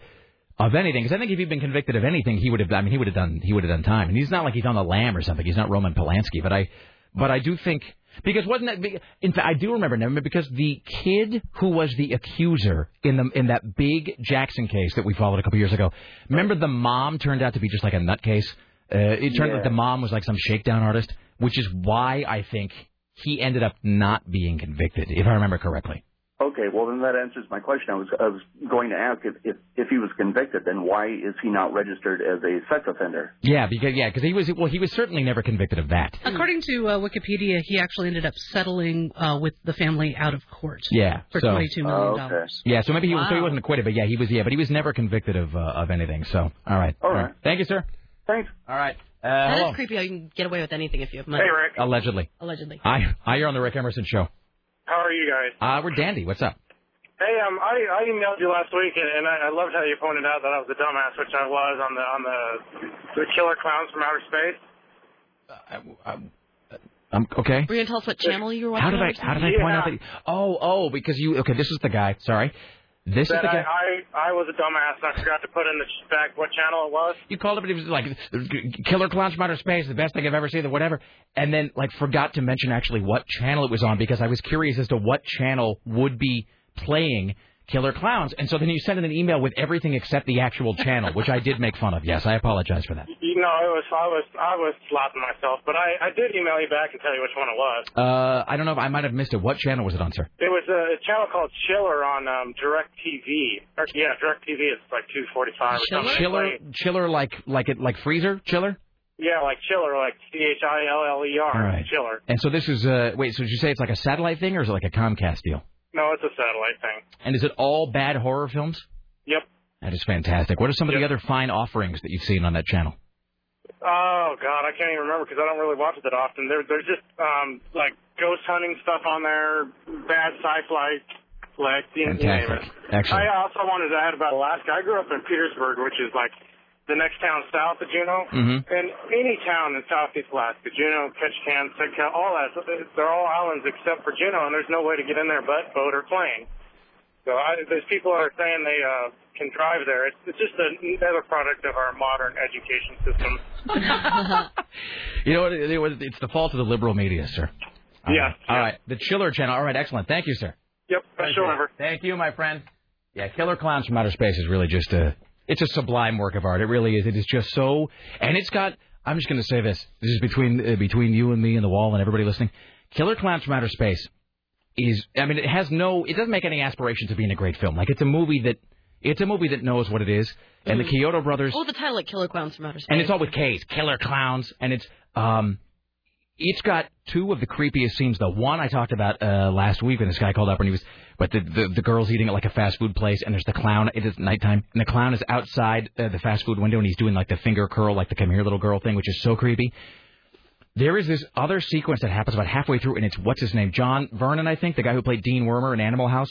of anything. Because I think if he'd been convicted of anything, he would have. I mean, he would have done. He would have done time. And he's not like he's on the lam or something. He's not Roman Polanski. But I, but I do think because wasn't that? be- In fact, I do remember now because the kid who was the accuser in the in that big Jackson case that we followed a couple years ago. Remember the mom turned out to be just like a nutcase. Uh, it turned out the mom was like some shakedown artist, which is why I think he ended up not being convicted, if I remember correctly. Okay, well then that answers my question. I was I was going to ask if if, if he was convicted, then why is he not registered as a sex offender? Yeah, because yeah, because he was well, he was certainly never convicted of that. According to uh, Wikipedia, he actually ended up settling uh, with the family out of court. Yeah, For so twenty-two million dollars. yeah, so maybe he was so he wasn't acquitted, but yeah, he was yeah, but he was never convicted of uh, of anything. So all right, All right. thank you, sir. Thanks. All right, uh, That hello. is creepy how you can get away with anything if you have money. Hey, Rick. Allegedly. Allegedly. Hi, hi, you're on the Rick Emerson show. How are you guys? Uh, we're dandy. What's up? Hey, um, I, I emailed you last week, and, and I, I loved how you pointed out that I was a dumbass, which I was on the on the the killer clowns from outer space. Uh, I, I, um, okay. Were you gonna tell us what channel you were watching? How did I how did I something? point out that? Oh, oh, because you okay. This is the guy. Sorry, This is the I, guy. I I was a dumbass and I forgot to put in the back what channel it was. You called up and he was like, "Killer Clowns from Outer Space, the best thing I've ever seen," or whatever, and then like forgot to mention actually what channel it was on because I was curious as to what channel would be playing Killer Clowns, and so then you sent in an email with everything except the actual channel, which I did make fun of. Yes, I apologize for that. You know, it was I was I was slapping myself, but I I did email you back and tell you which one it was. Uh, I don't know if I might have missed it. What channel was it on, sir? It was a, a channel called Chiller on um, Direct TV. Or, yeah, DirecTV. It's like two forty five or something. Chiller, chiller, like like it, like freezer, chiller. Yeah, like Chiller, like C H I L L E R. All right. Chiller. And so this is uh, wait. So did you say it's like a satellite thing, or is it like a Comcast deal? No, it's a satellite thing. And is it all bad horror films? Yep. That is fantastic. What are some of the other fine offerings that you've seen on that channel? Oh God, I can't even remember because I don't really watch it that often. There, there's just um like ghost hunting stuff on there, bad sci-fi flicks, you, you name it. Excellent. I also wanted to add about Alaska. I grew up in Petersburg, which is like the next town south of Juneau. Mhm. And any town in southeast Alaska, Juneau, Ketchikan, Sitka, all that, they're all islands except for Juneau, and there's no way to get in there but boat or plane. So I, there's people that are saying they uh, can drive there. It's, it's just another product of our modern education system. [laughs] You know what? It, it was, it's the fault of the liberal media, sir. All Yeah, right. All right. The Chiller channel. All right. Excellent. Thank you, sir. Yep. Best show ever. Thank you, my friend. Yeah, Killer Clowns from Outer Space is really just a it's a sublime work of art. It really is. It is just so and it's got I'm just going to say this. This is between uh, between you and me and the wall and everybody listening. Killer Clowns from Outer Space is I mean it has no it doesn't make any aspirations of being a great film. Like it's a movie that it's a movie that knows what it is. And the Mhm. Chiodo brothers Oh, the title like Killer Clowns from Outer Space. and it's all with K's, Killer Clowns, and it's um, it's got two of the creepiest scenes. The one I talked about uh, last week when this guy called up and he was, but the, the the girl's eating at like a fast food place, and there's the clown. It is nighttime, and the clown is outside uh, the fast food window, and he's doing like the finger curl, like the come here little girl thing, which is so creepy. There is this other sequence that happens about halfway through, and it's what's his name, John Vernon, I think, the guy who played Dean Wormer in Animal House.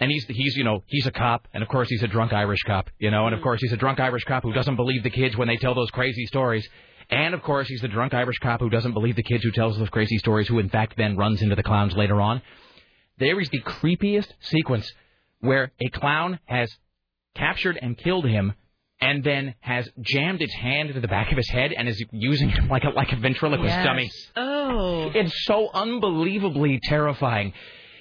And he's he's you know he's a cop, and of course he's a drunk Irish cop, you know, and of course he's a drunk Irish cop who doesn't believe the kids when they tell those crazy stories, and of course he's the drunk Irish cop who doesn't believe the kids who tells those crazy stories, who in fact then runs into the clowns later on. There is the creepiest sequence where a clown has captured and killed him, and then has jammed its hand into the back of his head and is using him [laughs] like a like a ventriloquist Yes. dummy. Oh. It's so unbelievably terrifying.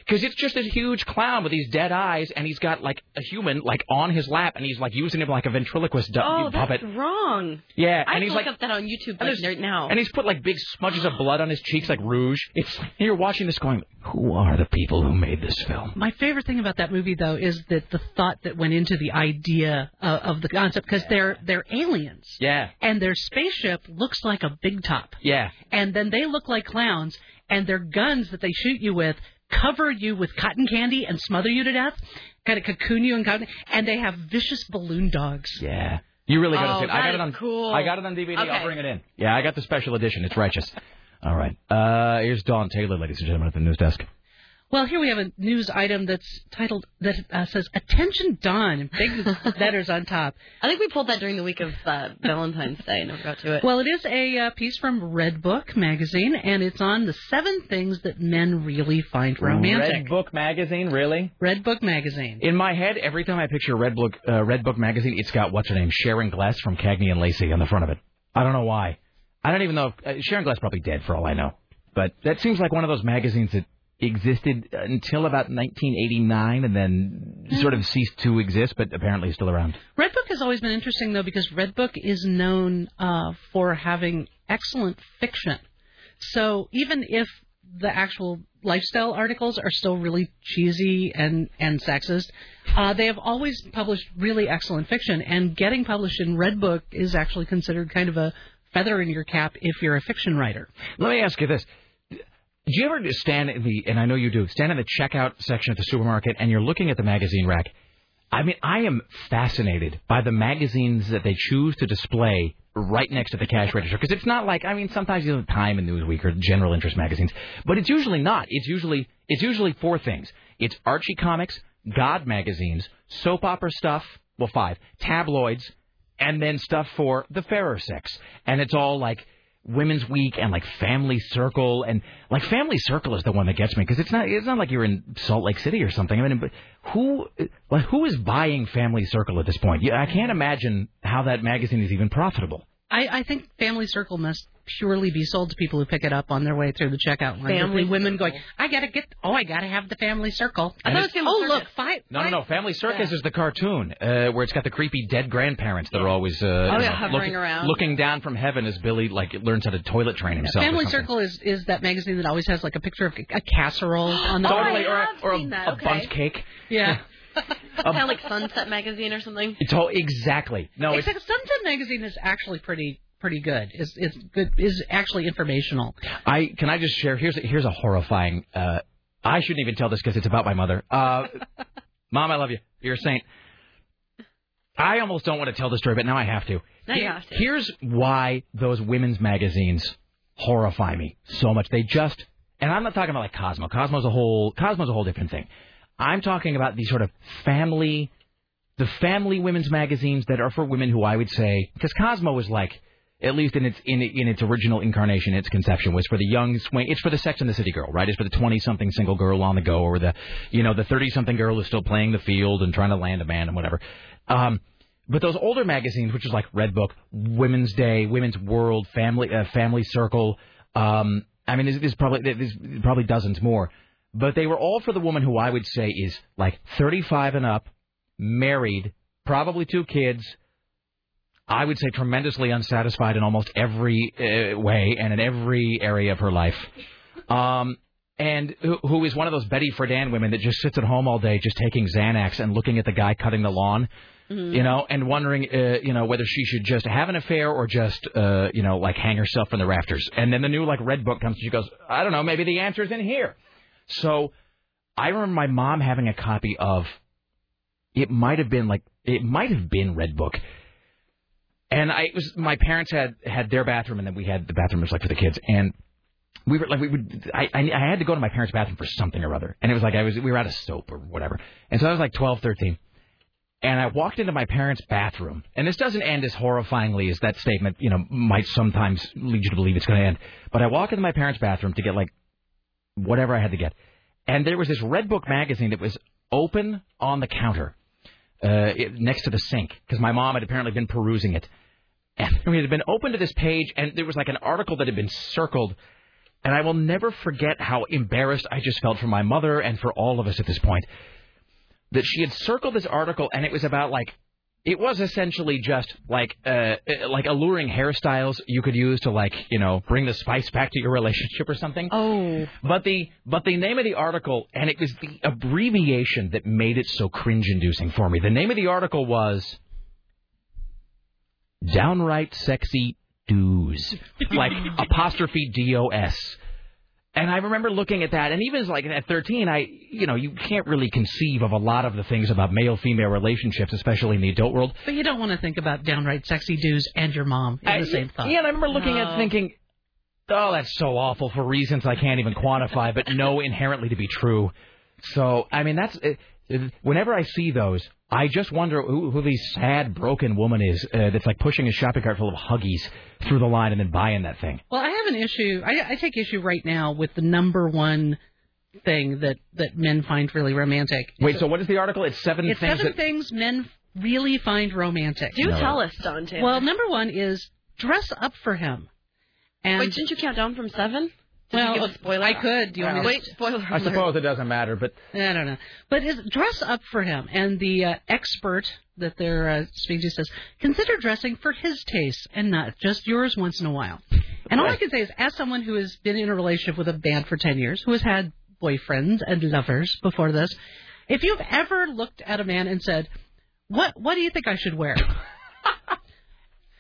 Because it's just a huge clown with these dead eyes, and he's got like a human like on his lap, and he's like using him like a ventriloquist du- Oh, puppet. that's wrong. Yeah, I and he's look like, up that on YouTube and like right now. and he's put like big smudges of blood on his cheeks like rouge. It's you're watching this going, who are the people who made this film? My favorite thing about that movie, though, is that the thought that went into the idea uh, of the concept, because they're they're aliens, Yeah, and their spaceship looks like a big top, yeah. and then they look like clowns, and their guns that they shoot you with cover you with cotton candy and smother you to death, kind of cocoon you and cotton, and they have vicious balloon dogs. Yeah. You really got to Oh, see it. I got it on cool. I got it on DVD. Okay. I'll bring it in. Yeah, I got the special edition. It's righteous. All right. Uh, here's Dawn Taylor, ladies and gentlemen, at the news desk. Well, here we have a news item that's titled that uh, says "Attention Dawn" big [laughs] letters on top. I think we pulled that during the week of uh, Valentine's Day. And never got to it. Well, it is a uh, piece from Redbook magazine, and it's on the seven things that men really find romantic. Redbook magazine, really? Redbook magazine. In my head, every time I picture Redbook, uh, Redbook magazine, it's got what's her name, Sharon Gless from Cagney and Lacey on the front of it. I don't know why. I don't even know. If, uh, Sharon Gless probably dead for all I know. But that seems like one of those magazines that existed until about 1989 and then sort of ceased to exist, but apparently is still around. Redbook has always been interesting, though, because Redbook is known uh, for having excellent fiction. So even if the actual lifestyle articles are still really cheesy and, and sexist, uh, they have always published really excellent fiction. And getting published in Redbook is actually considered kind of a feather in your cap if you're a fiction writer. Let me ask you this. Do you ever stand in the, and I know you do, stand in the checkout section at the supermarket and you're looking at the magazine rack? I mean, I am fascinated by the magazines that they choose to display right next to the cash register. Because it's not like, I mean, sometimes you know, Time and Newsweek or general interest magazines, but it's usually not. It's usually, it's usually four things. It's Archie comics, God magazines, soap opera stuff, well, five, tabloids, and then stuff for the fairer sex. And it's all like Women's Week and like Family Circle and like Family Circle is the one that gets me because it's not it's not like you're in Salt Lake City or something. I mean, but who like who is buying Family Circle at this point? Yeah, I can't imagine how that magazine is even profitable. I, I think Family Circle must purely be sold to people who pick it up on their way through the checkout line. Family women Circle. going, I gotta get, oh, I gotta have the Family Circle. I thought it was oh, Family look, Circus. five. No, no, no. Family Circus is the cartoon uh, where it's got the creepy dead grandparents that are always uh, you yeah, know, hovering looking, around. looking down from heaven as Billy like learns how to toilet train himself. or Family. Circle is is that magazine that always has like a picture of a casserole on the Totally, Oh, I or, a- or a, seen a okay. bundt cake. Yeah. [laughs] [laughs] kind of like Sunset Magazine or something. It's all exactly. No, it's Except Sunset Magazine is actually pretty pretty good. Is is good is actually informational. I can I just share here's a, here's a horrifying. Uh, I shouldn't even tell this because it's about my mother. Uh, [laughs] Mom, I love you. You're a saint. I almost don't want to tell the story, but now I have to. Now you have to. Here's why those women's magazines horrify me so much. They just, and I'm not talking about like Cosmo. Cosmo's a whole Cosmo's a whole different thing. I'm talking about the sort of family, the family women's magazines that are for women who I would say because Cosmo was like. At least in its in, in its original incarnation, its conception was for the young swing. It's for the Sex and the City girl, right? It's for the twenty-something single girl on the go, or the, you know, the thirty-something girl who's still playing the field and trying to land a man and whatever. Um, but those older magazines, which is like Redbook, Women's Day, Women's World, Family uh, Family Circle. Um, I mean, there's, there's probably there's probably dozens more, but they were all for the woman who I would say is like 35 and up, married, probably two kids. I would say tremendously unsatisfied in almost every uh, way and in every area of her life. Um, and who, who is one of those Betty Friedan women that just sits at home all day, just taking Xanax and looking at the guy cutting the lawn, you know, and wondering, uh, you know, whether she should just have an affair or just, uh, you know, like hang herself from the rafters. And then the new like Redbook comes, and she goes, I don't know, maybe the answer's in here. So I remember my mom having a copy of. It might have been like it might have been Redbook. And I it was my parents had had their bathroom, and then we had the bathroom was like for the kids, and we were like we would I, I I had to go to my parents' bathroom for something or other, and it was like I was we were out of soap or whatever, and so I was like twelve, thirteen, and I walked into my parents' bathroom, and this doesn't end as horrifyingly as that statement you know might sometimes lead you to believe it's going to end, but I walk into my parents' bathroom to get like whatever I had to get, and there was this Redbook magazine that was open on the counter uh, it, next to the sink because my mom had apparently been perusing it. And [laughs] it had been open to this page, and there was like an article that had been circled. And I will never forget how embarrassed I just felt for my mother and for all of us at this point. That she had circled this article, and it was about like, it was essentially just like, uh, uh, like alluring hairstyles you could use to like, you know, bring the spice back to your relationship or something. Oh. But the but the name of the article, and it was the abbreviation that made it so cringe-inducing for me. The name of the article was "Downright Sexy Do's," [laughs] like apostrophe D O S. And I remember looking at that, and even as like at 13, I, you know, you can't really conceive of a lot of the things about male-female relationships, especially in the adult world. But you don't want to think about downright sexy dudes and your mom in I- the same thought. Yeah, and I remember looking at No. it thinking, oh, that's so awful for reasons I can't even quantify, but know inherently to be true. So, I mean, that's whenever I see those, I just wonder who, who the sad, broken woman is uh, that's like pushing a shopping cart full of Huggies through the line and then buying that thing. Well, I have an issue. I, I take issue right now with the number one thing that that men find really romantic. Wait, so what is the article? It's seven It's things. seven that- things men really find romantic. Do tell us, Dawn Taylor. Well, number one is dress up for him. And Wait, didn't you count down from seven? Did well, you give a spoiler? I could. Do you want me to- Wait, spoiler I suppose it doesn't matter, but I don't know. But is dress up for him. And the uh, expert that they're uh, speaking to says, consider dressing for his taste and not just yours once in a while. And all I can say is, as someone who has been in a relationship with a man for 10 years, who has had boyfriends and lovers before this, if you've ever looked at a man and said, what, what do you think I should wear? [laughs]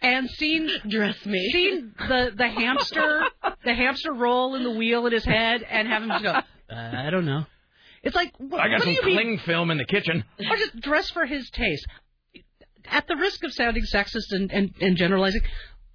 and seen dress me, seen the the hamster the hamster roll in the wheel in his head and have him just go, uh, I don't know. It's like what, I got what some do you mean? cling film in the kitchen. Or just dress for his taste. At the risk of sounding sexist and, and, and generalizing,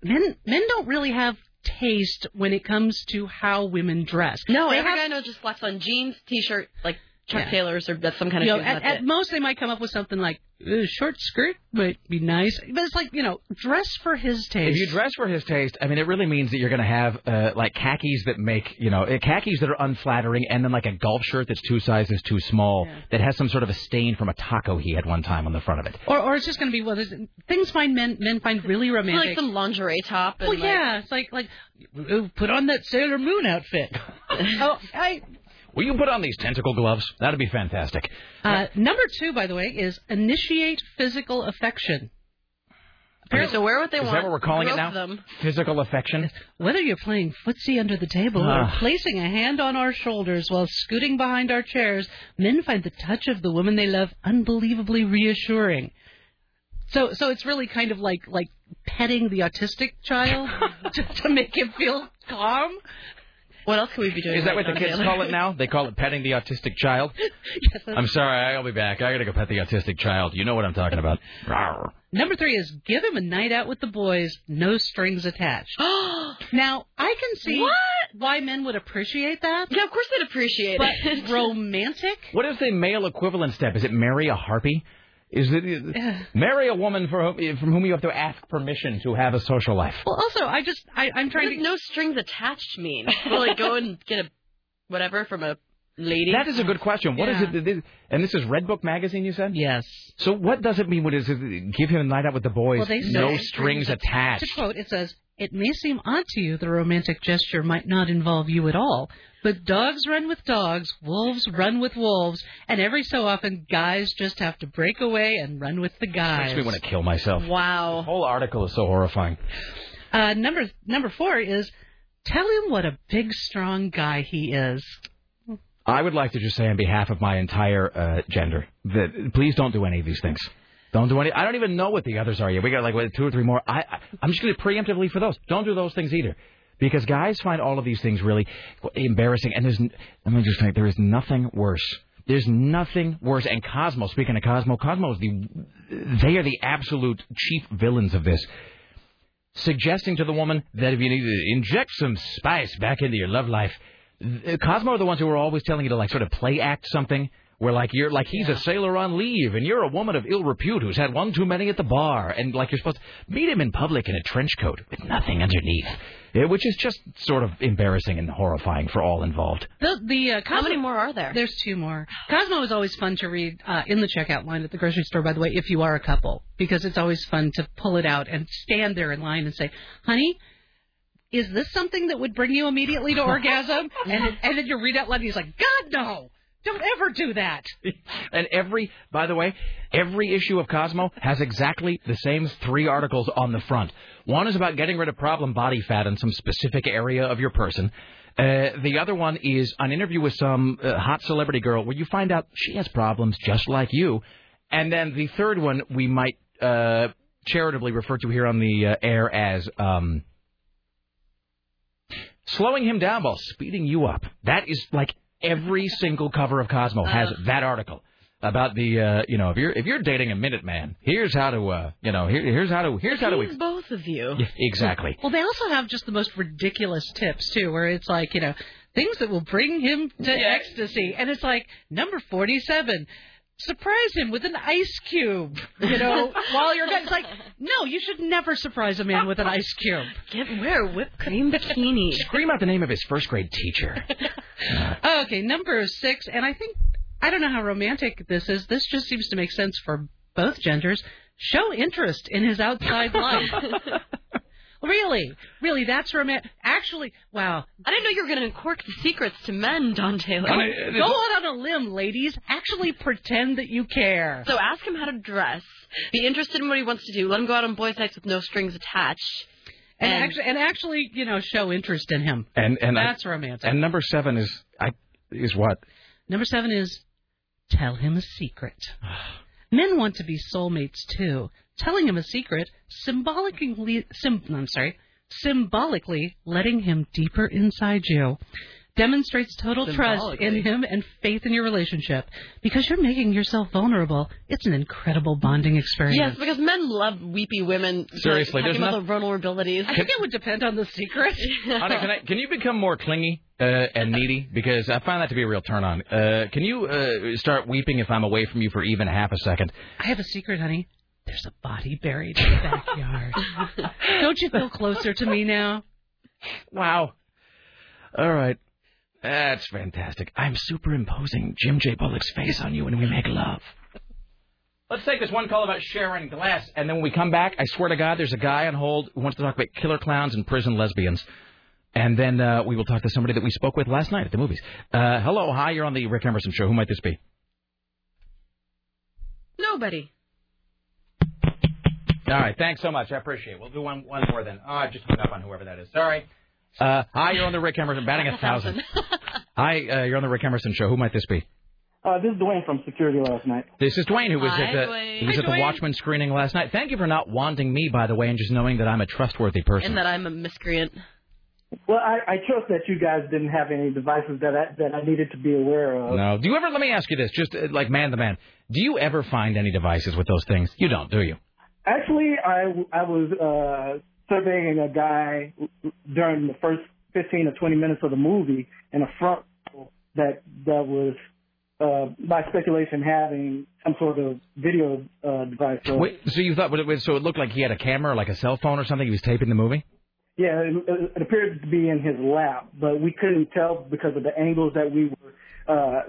men men don't really have taste when it comes to how women dress. No, They every have- guy knows just slacks on jeans, t-shirt, like Chuck Yeah. Taylors or that's some kind of you know, at, at most they might come up with something like a short skirt might be nice, but it's like you know, dress for his taste. If you dress for his taste, I mean, it really means that you're going to have uh, like khakis that make, you know, uh, khakis that are unflattering, and then like a golf shirt that's two sizes too small that has some sort of a stain from a taco he had one time on the front of it. or, or it's just going to be well, there's- things find men men find really romantic. like some lingerie top. And well, like, yeah, it's like like put on that Sailor Moon outfit. [laughs] oh, I Will you put on these tentacle gloves? That'd be fantastic. uh, number two, by the way, is initiate physical affection. Okay, so where would they Is want that what we're calling it both now? of Them? Physical affection. Whether you're playing footsie under the table or Ah. placing a hand on our shoulders while scooting behind our chairs, men find the touch of the woman they love unbelievably reassuring. So, so it's really kind of like like petting the autistic child [laughs] to, to make him feel calm. What else can we be doing? Is that what the kids call it now? [laughs] They call it petting the autistic child. [laughs] yes, I'm sorry, I'll be back. I gotta go pet the autistic child. You know what I'm talking about. [laughs] Number three is give him a night out with the boys, no strings attached. [gasps] [gasps] now I can see What? why men would appreciate that. Yeah, of course they'd appreciate But it. romantic? What is the male equivalent step? Is it marry a harpy? Is it marry a woman for whom, from whom you have to ask permission to have a social life? Well, also, I just I, I'm trying does to. no strings attached mean? Will like go and get a whatever from a lady? That is a good question. What is Yeah. it? that- And this is Redbook magazine, you said? Yes. So what does it mean? What is it? Give him a night out with the boys. Well, they no say- strings attached. To quote, it says, "It may seem odd to you the romantic gesture might not involve you at all, but dogs run with dogs, wolves run with wolves, and every so often guys just have to break away and run with the guys." Makes me want to kill myself. The Wow. whole article is so horrifying. Uh, number number four is tell him what a big, strong guy he is. I would like to just say on behalf of my entire uh, gender that please don't do any of these things. Don't do any. I don't even know what the others are yet. We got like two or three more. I, I I'm just going to preemptively for those. Don't do those things either, because guys find all of these things really embarrassing. And there's let me just think. There is nothing worse. There's nothing worse. And Cosmo. Speaking of Cosmo, Cosmo is the. They are the absolute chief villains of this. Suggesting to the woman that if you need to inject some spice back into your love life, Cosmo are the ones who are always telling you to like sort of play act something where like you're like he's a sailor on leave and you're a woman of ill repute who's had one too many at the bar and like you're supposed to meet him in public in a trench coat with nothing underneath, Yeah, which is just sort of embarrassing and horrifying for all involved. The the uh, Cosmo, How many more are there? There's two more. Cosmo is always fun to read uh, in the checkout line at the grocery store. By the way, if you are a couple, because it's always fun to pull it out and stand there in line and say, "Honey." Is this something that would bring you immediately to [laughs] orgasm? and then, and then you read out loud, and he's like, "God no! Don't ever do that." [laughs] And every, by the way, every issue of Cosmo has exactly the same three articles on the front. One is about getting rid of problem body fat in some specific area of your person. Uh, the other one is an interview with some uh, hot celebrity girl where you find out she has problems just like you. And then the third one we might uh, charitably refer to here on the uh, air as um, slowing him down while speeding you up. That is like every single cover of Cosmo has Uh. that article about the uh, you know if you're if you're dating a minute man, here's how to uh, you know here, here's how to here's how to He's both of you. Yeah, exactly. Well, they also have just the most ridiculous tips too, where it's like you know things that will bring him to ecstasy, and it's like number forty-seven. Surprise him with an ice cube, you know, [laughs] while you're done. It's like, no, you should never surprise a man with an ice cube. Get wear a whipped cream bikini. [laughs] Scream out the name of his first grade teacher. [laughs] Okay, number six, and I think I don't know how romantic this is. This just seems to make sense for both genders. Show interest in his outside life. Really, really, that's romantic. Actually, wow. I didn't know you were going to uncork the secrets to men, Dawn Taylor. uh, Go out on a limb, ladies. Actually, pretend that you care. So ask him how to dress. Be interested in what he wants to do. Let him go out on boys' nights with no strings attached. And, And- actually, and actually, you know, show interest in him. And and I- That's romantic. And number seven is I is what Number seven is tell him a secret. [sighs] Men want to be soulmates too. Telling him a secret, symbolically, sim, I'm sorry, symbolically letting him deeper inside you. demonstrates total trust in him and faith in your relationship because you're making yourself vulnerable. It's an incredible bonding experience. Yes, because men love weepy women. Seriously, there's talking about noth- their vulnerabilities. I think it would depend on the secret. Honey, can, I, can you become more clingy uh, and needy? Because I find that to be a real turn on. Uh, can you uh, start weeping if I'm away from you for even half a second? I have a secret, honey. There's a body buried in the backyard. [laughs] Don't you feel closer to me now? Wow. All right. That's fantastic. I'm superimposing Jim J. Bullock's face on you when we make love. Let's take this one call about Sharon Gless, and then when we come back, I swear to God, there's a guy on hold who wants to talk about killer clowns and prison lesbians. And then uh, we will talk to somebody that we spoke with last night at the movies. Uh, hello, hi, you're on the Rick Emerson show. Who might this be? Nobody. All right, thanks so much. I appreciate it. We'll do one one more then. Oh, I just hung up on whoever that is. Sorry. Uh, hi, you're on the Rick Emerson, batting a thousand. [laughs] Hi, uh, you're on the Rick Emerson show. Who might this be? Uh, this is Dwayne from security last night. This is Dwayne, who was Hi, at the Dwayne. he was Hi, at the Dwayne. Watchmen screening last night. Thank you for not wanting me, by the way, and just knowing that I'm a trustworthy person. And that I'm a miscreant. Well, I, I trust that you guys didn't have any devices that I, that I needed to be aware of. no, do you ever? Let me ask you this, just uh, like man to man. Do you ever find any devices with those things? You don't, do you? Actually, I, I was uh, surveying a guy during the first 15 or 20 minutes of the movie in a front that that was, uh, by speculation, having some sort of video uh, device. So, Wait, so you thought, it so it looked like he had a camera, like a cell phone or something. He was taping the movie. Yeah, it, it appeared to be in his lap, but we couldn't tell because of the angles that we were uh,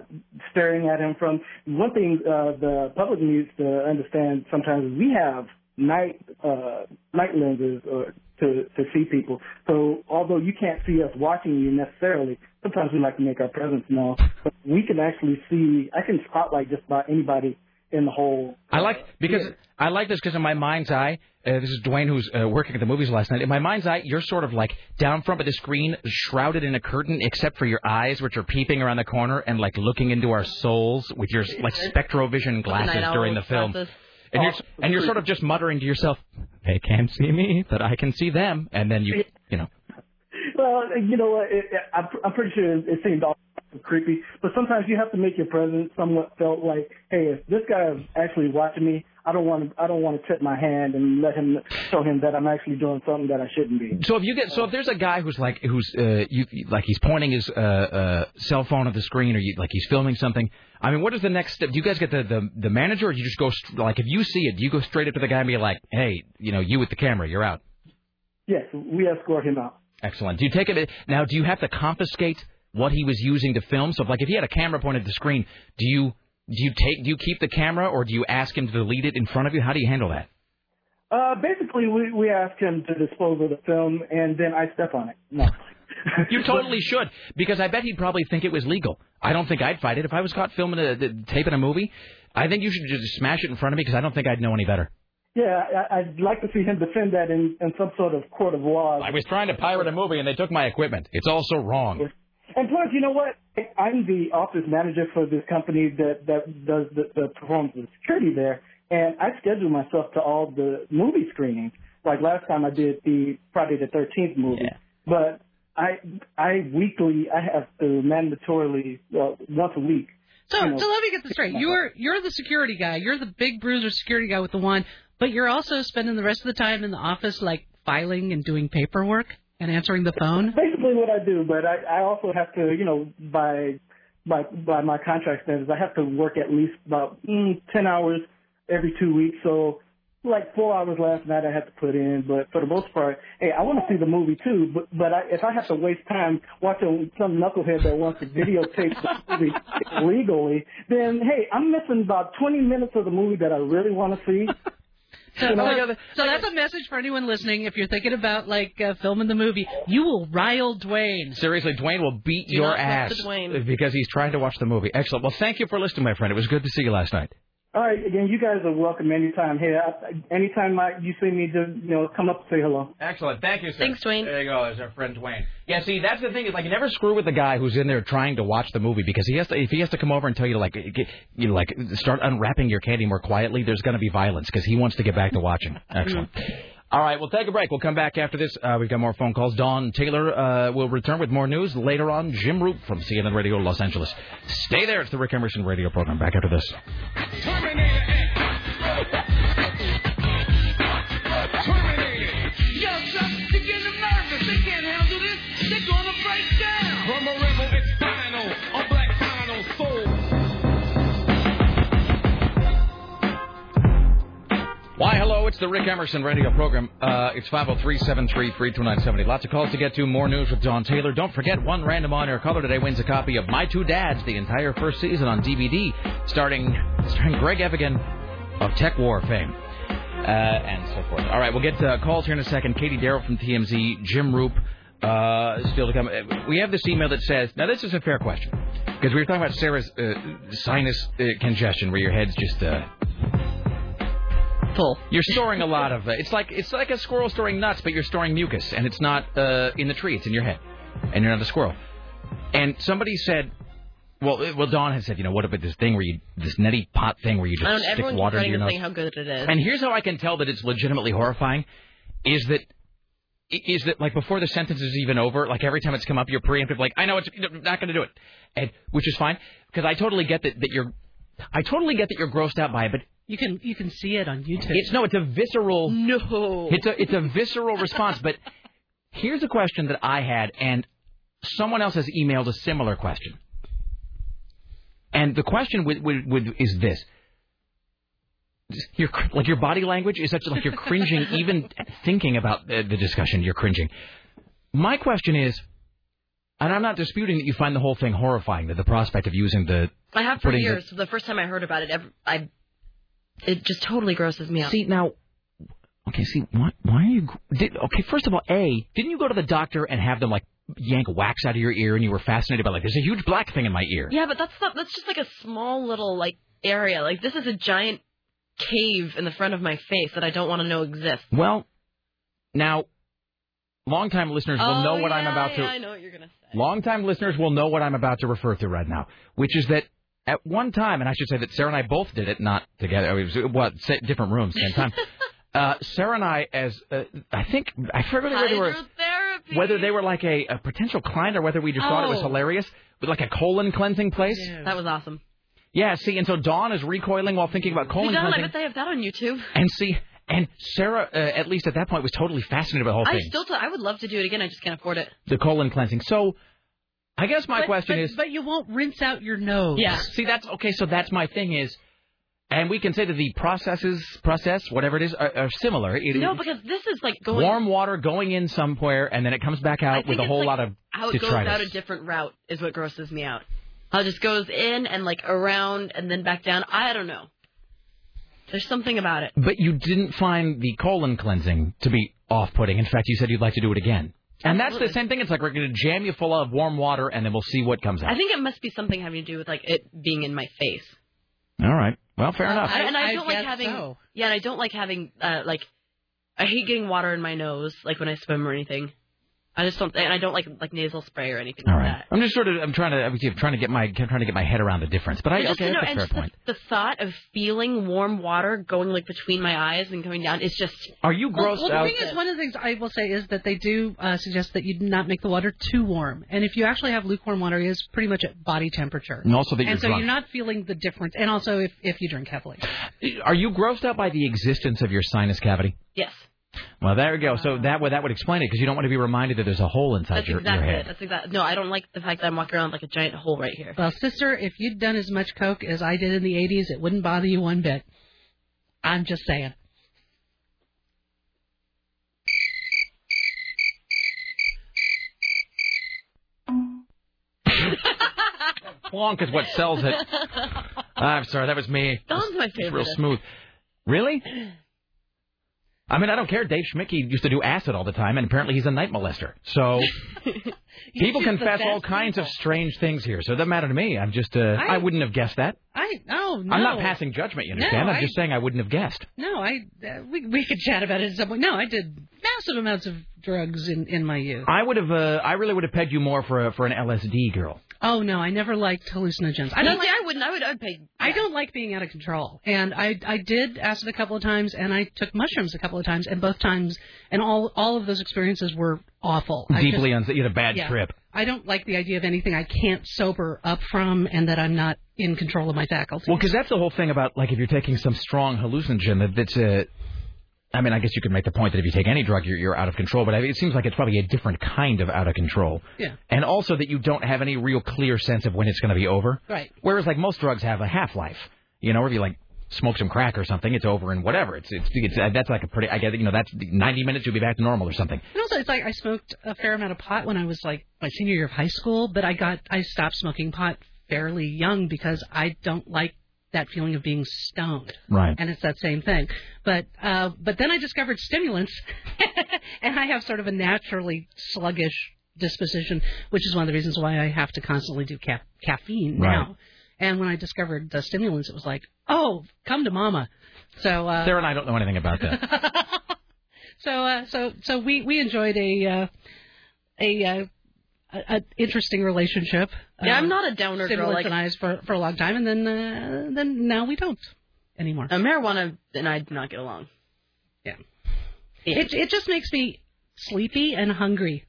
staring at him from. One thing uh, the public needs to understand sometimes is we have night uh, night lenses or to to see people. So although you can't see us watching you necessarily, sometimes we like to make our presence known. But we can actually see. I can spotlight just about anybody in the whole. I like because I like this because in my mind's eye, uh, this is Dwayne who's uh, working at the movies last night. In my mind's eye, you're sort of like down front of the screen, shrouded in a curtain, except for your eyes, which are peeping around the corner and like looking into our souls with your like spectrovision glasses during the film. glasses. And you're oh, and you're sort of just [laughs] muttering to yourself, "They can't see me, but I can see them." And then you, you know, Well, you know what? I'm, I'm pretty sure it, it seemed all creepy, but sometimes you have to make your presence somewhat felt like, hey, if this guy is actually watching me, I don't want to. I don't want to tip my hand and let him show him that I'm actually doing something that I shouldn't be. So if you get so if there's a guy who's like who's uh, you like he's pointing his uh, uh, cell phone at the screen or you, like he's filming something. I mean, what is the next step? Do you guys get the the, the manager or you just go st- like if you see it, do you go straight up to the guy and be like, hey, you know, you with the camera, you're out. Yes, we escort him out. Excellent. Do you take it now? Do you have to confiscate what he was using to film? So, if, like, if he had a camera pointed at the screen, do you do you take do you keep the camera or do you ask him to delete it in front of you? How do you handle that? Uh, basically, we we ask him to dispose of the film, and then I step on it. No. [laughs] You totally should, because I bet he'd probably think it was legal. I don't think I'd fight it if I was caught filming a, the, taping a movie. I think you should just smash it in front of me because I don't think I'd know any better. Yeah, I, I'd like to see him defend that in, in some sort of court of law. I was trying to pirate a movie and they took my equipment. It's also wrong. And plus, you know what? I'm the office manager for this company that that does the, the performs the security there, and I schedule myself to all the movie screenings. Like last time, I did the Friday the Thirteenth movie, but I I weekly I have to mandatorily well, once a week. So, you know, so let me get this straight. You're you're the security guy. You're the big bruiser security guy with the wand, but you're also spending the rest of the time in the office, like filing and doing paperwork and answering the phone. basically what I do, but I, I also have to, you know, by by by my contract standards, I have to work at least about mm, ten hours every two weeks. So like four hours last night I had to put in, but for the most part, hey, I want to see the movie too. But but I, if I have to waste time watching some knucklehead that wants to videotape the movie [laughs] illegally, then hey, I'm missing about 20 minutes of the movie that I really want to see. So, You know? so, so that's a message for anyone listening. If you're thinking about like uh, filming the movie, you will rile Dwayne. Seriously, Dwayne will beat Do your not ass to Dwayne. because he's trying to watch the movie. Excellent. Well, thank you for listening, my friend. It was good to see you last night. All right, again, you guys are welcome anytime. Hey, I, anytime I, you see me, just you know, come up and say hello. Excellent. Thank you, sir. Thanks, Dwayne. There you go. There's our friend Dwayne. Yeah, see, that's the thing is like you never screw with the guy who's in there trying to watch the movie because he has to. If he has to come over and tell you to like, get, you know, like start unwrapping your candy more quietly, there's going to be violence because he wants to get back to watching. Excellent. Mm-hmm. All right, we'll take a break. We'll come back after this. Uh, we've got more phone calls. Dawn Taylor uh, will return with more news later on. Jim Roope from CNN Radio Los Angeles. Stay there. It's the Rick Emerson radio program. Back after this. Why, hello, the Rick Emerson radio program. Uh, it's 503-733-2970. Lots of calls to get to. More news with Dawn Taylor. Don't forget, one random on-air caller today wins a copy of My Two Dads, the entire first season on DVD, starring, starring Greg Evigan of TekWar fame. Uh, and so forth. All right, we'll get uh, calls here in a second. Katie Darrow from TMZ, Jim Roope, uh, still to come. Uh, We have this email that says, now this is a fair question, because we were talking about Sarah's uh, sinus uh, congestion, where your head's just uh, full. You're storing a lot of. Uh, it's like it's like a squirrel storing nuts, but you're storing mucus, and it's not uh, in the tree; it's in your head, and you're not a squirrel. And somebody said, well, uh, well, Dawn had said, you know, what about this thing where you this neti pot thing where you I just don't. stick Everyone's water into writing your and nose? saying how good it is. And here's how I can tell that it's legitimately horrifying: is that is that like before the sentence is even over, like every time it's come up, you're preemptive, like I know it's not going to do it, and which is fine because I totally get that that you're, I totally get that you're grossed out by it, but You can you can see it on YouTube. it's no, it's a visceral. No. It's a it's a visceral response. But [laughs] here's a question that I had, and someone else has emailed a similar question. And the question with, with, with is this: your like your body language is such like you're cringing [laughs] even thinking about the, the discussion. You're cringing. My question is, and I'm not disputing that you find the whole thing horrifying. That the prospect of using the I have for putting the- years. The first time I heard about it, I it just totally grosses me out. See now, okay. See why? Why are you? Did, okay, first of all, a didn't you go to the doctor and have them like yank wax out of your ear, and you were fascinated by like there's a huge black thing in my ear. Yeah, but that's not. That's just like a small little like area. Like this is a giant cave in the front of my face that I don't want to know exists. Well, now, longtime listeners will oh, know what I'm about to. yeah, I know what you're gonna say. Longtime listeners will know what I'm about to refer to right now, which is that at one time, and I should say that Sarah and I both did it, not together. It was what different rooms, same time. [laughs] uh, Sarah and I, as uh, I think, I forget whether they were whether they were like a, a potential client or whether we just thought it was Oh. hilarious, with like a colon cleansing place. That was awesome. Yeah, see, and so Dawn is recoiling while thinking about colon Dawn, I cleansing, bet they have that on YouTube. and see, and Sarah, uh, at least at that point, was totally fascinated by the whole thing. I thing, still, t- I would love to do it again. I just can't afford it. the colon cleansing. So, I guess my But- question but- is, but you won't rinse out your nose. Yeah. see, that's okay. So that's my thing is, and we can say that the processes, process, whatever it is, are, are similar. It, No, because this is like going. warm water going in somewhere, and then it comes back out with a whole like lot of how it goes detritus. out a different route is what grosses me out. How it just goes in and like around and then back down. I don't know. There's something about it. But you didn't find the colon cleansing to be off-putting. In fact, you said you'd like to do it again. And that's the same thing. It's like we're going to jam you full of warm water, and then we'll see what comes out. I think it must be something having to do with like it being in my face. All right. Well, fair enough. I, and I, I don't like having. so. Yeah, and I don't like having uh like. I hate getting water in my nose, like when I swim or anything. I just don't, and I don't like like nasal spray or anything All like right. that. I'm just sort of. I'm trying to. I'm trying to get my. I'm trying to get my head around the difference. But I. And just Okay, to know, that's a fair just point. the, the thought of feeling warm water going like between my eyes and coming down is just. Are you Well, grossed well, the out? thing is, one of the things I will say is that they do uh, suggest that you not make the water too warm, and if you actually have lukewarm water, it is pretty much at body temperature. And also that you're and so drunk. you're not feeling the difference, and also if if you drink heavily. Are you grossed out by the existence of your sinus cavity? Yes, Well, there we go. So that would that would explain it because you don't want to be reminded that there's a hole inside that's your, exactly your it. head. That's exactly. No, I don't like the fact that I'm walking around like a giant hole right here. Well, sister, if you'd done as much coke as I did in the '80s, it wouldn't bother you one bit. I'm just saying. [laughs] Plonk is what sells it. [laughs] I'm sorry, that was me. Don's my It's favorite. real smooth. Really? I mean, I don't care. Dave Schmicky used to do acid all the time, and apparently he's a night molester. So [laughs] [laughs] people confess all kinds of strange things here. So it doesn't matter to me. I'm just, uh, I, I- wouldn't have guessed that. I oh no. I'm not passing judgment. You understand? No, I'm I- just saying I wouldn't have guessed. No, I uh, we we could chat about it at some point. No, I did massive amounts of drugs in in my youth. I would have. Uh, I really would have pegged you more for a, for an LSD girl. Oh no, I never liked hallucinogens. I I don't don't like, I wouldn't. I would. I'd pay. I don't like being out of control. And I I did acid a couple of times, and I took mushrooms a couple of times, and both times, and all all of those experiences were awful. I Deeply just- unsafe. You had a bad yeah. trip. I don't like the idea of anything I can't sober up from, and that I'm not in control of my faculties. Well, because that's the whole thing about like if you're taking some strong hallucinogen, that that's a. I mean, I guess you could make the point that if you take any drug, you're, you're out of control. But I mean, it seems like it's probably a different kind of out of control. Yeah. And also that you don't have any real clear sense of when it's going to be over. Right. Whereas like most drugs have a half life. You know, if you like smoke some crack or something, it's over and whatever. It's it's, it's uh, that's like a pretty. I it. You know, that's 90 minutes. You'll be back to normal or something. And also, it's like I smoked a fair amount of pot when I was like my senior year of high school, but I got I stopped smoking pot fairly young because I don't like that feeling of being stoned. Right. And it's that same thing. But uh but then I discovered stimulants [laughs] and I have sort of a naturally sluggish disposition, which is one of the reasons why I have to constantly do ca- caffeine Right. now. And when I discovered the stimulants, it was like, oh, come to mama. So uh, Sarah and I don't know anything about that. [laughs] so uh, so so we we enjoyed a uh, a, uh, a, a interesting relationship. Yeah, uh, I'm not a downer girl. stimulants Like and I for for a long time, and then uh, then now we don't anymore. uh, marijuana and I do not get along. Yeah. It it just makes me sleepy and hungry,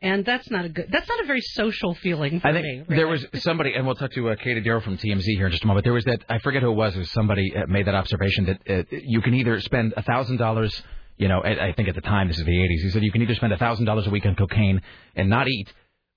and that's not a good. That's not a very social feeling for I think me. there was somebody, and we'll talk to uh, Katie Darrow from TMZ here in just a moment. There was that I forget who it was. It was somebody uh, made that observation that uh, you can either spend a thousand dollars. You know, I I think at the time this is the '80s. He said you can either spend a thousand dollars a week on cocaine and not eat,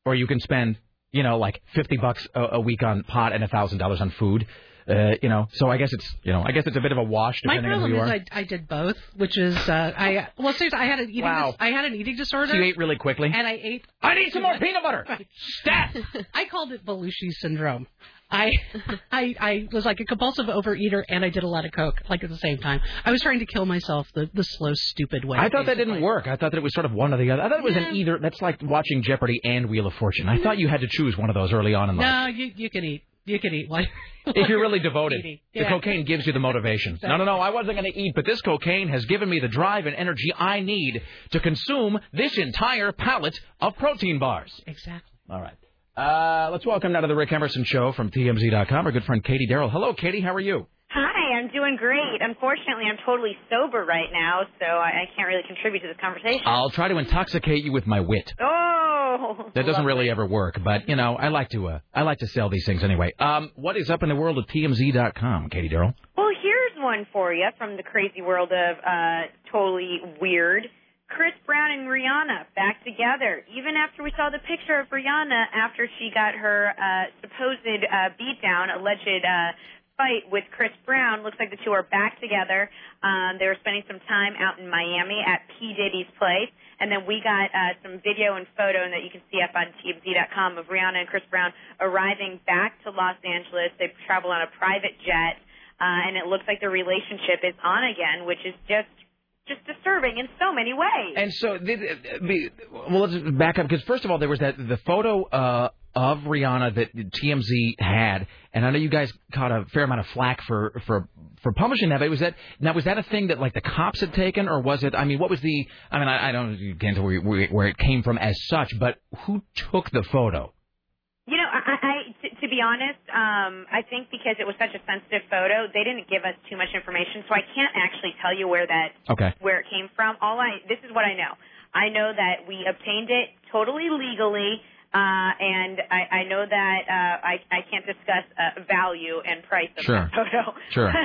or you can spend you know like fifty bucks a, a week on pot and a thousand dollars on food. Uh, you know, so I guess it's you know I guess it's a bit of a wash My depending on who problem you is are. I, I did both, which is uh, I well seriously I had an eating Wow. dis- I had an eating disorder. So you ate really quickly. and I ate. I need some more peanut butter. [laughs] Right. Stat. I called it Belushi syndrome. I, [laughs] I I was like a compulsive overeater, and I did a lot of coke, like at the same time. I was trying to kill myself the the slow, stupid way. I thought that didn't work. I thought that it was sort of one or the other. I thought it was an either. That's like watching Jeopardy and Wheel of Fortune. I thought you had to choose one of those early on in life. No, you you can eat. You can eat. Why? If you're really devoted, [laughs] Eating. the cocaine gives you the motivation. No, no, no, I wasn't going to eat, but this cocaine has given me the drive and energy I need to consume this entire pallet of protein bars. Exactly. All right. Uh, let's welcome now to the Rick Emerson Show from TMZ.com our good friend Katie Darrell. Hello, Katie. How are you? Hi, I'm doing great. Unfortunately, I'm totally sober right now, so I, I can't really contribute to this conversation. I'll try to intoxicate you with my wit. Oh, That doesn't really ever work, but you know, I like to uh, I like to sell these things anyway. Um, what is up in the world of TMZ.com, Katie Darrell? Well, here's one for you from the crazy world of uh, totally weird. Chris Brown and Rihanna back together. Even after we saw the picture of Rihanna after she got her uh, supposed uh, beatdown, alleged uh, fight with Chris Brown, looks like the two are back together. Um, they were spending some time out in Miami at P Diddy's place, and then we got uh, some video and photo and that you can see up on TMZ.com of Rihanna and Chris Brown arriving back to Los Angeles. They travel on a private jet, uh, and it looks like the relationship is on again, which is just just disturbing in so many ways. And so, the, the, well, let's back up because first of all, there was that the photo uh, of Rihanna that TMZ had, and I know you guys caught a fair amount of flack for for for publishing that. But was that now was that a thing that like the cops had taken, or was it? I mean, what was the? I mean, I, I don't get into where where it came from as such, but who took the photo? You know, I, I I- to, to be honest, um, I think because it was such a sensitive photo, they didn't give us too much information, so I can't actually tell you where that Okay. where it came from. All I this is what I know. I know that we obtained it totally legally, uh, and I, I know that uh, I I can't discuss uh, value and price of Sure. that photo. Sure. [laughs]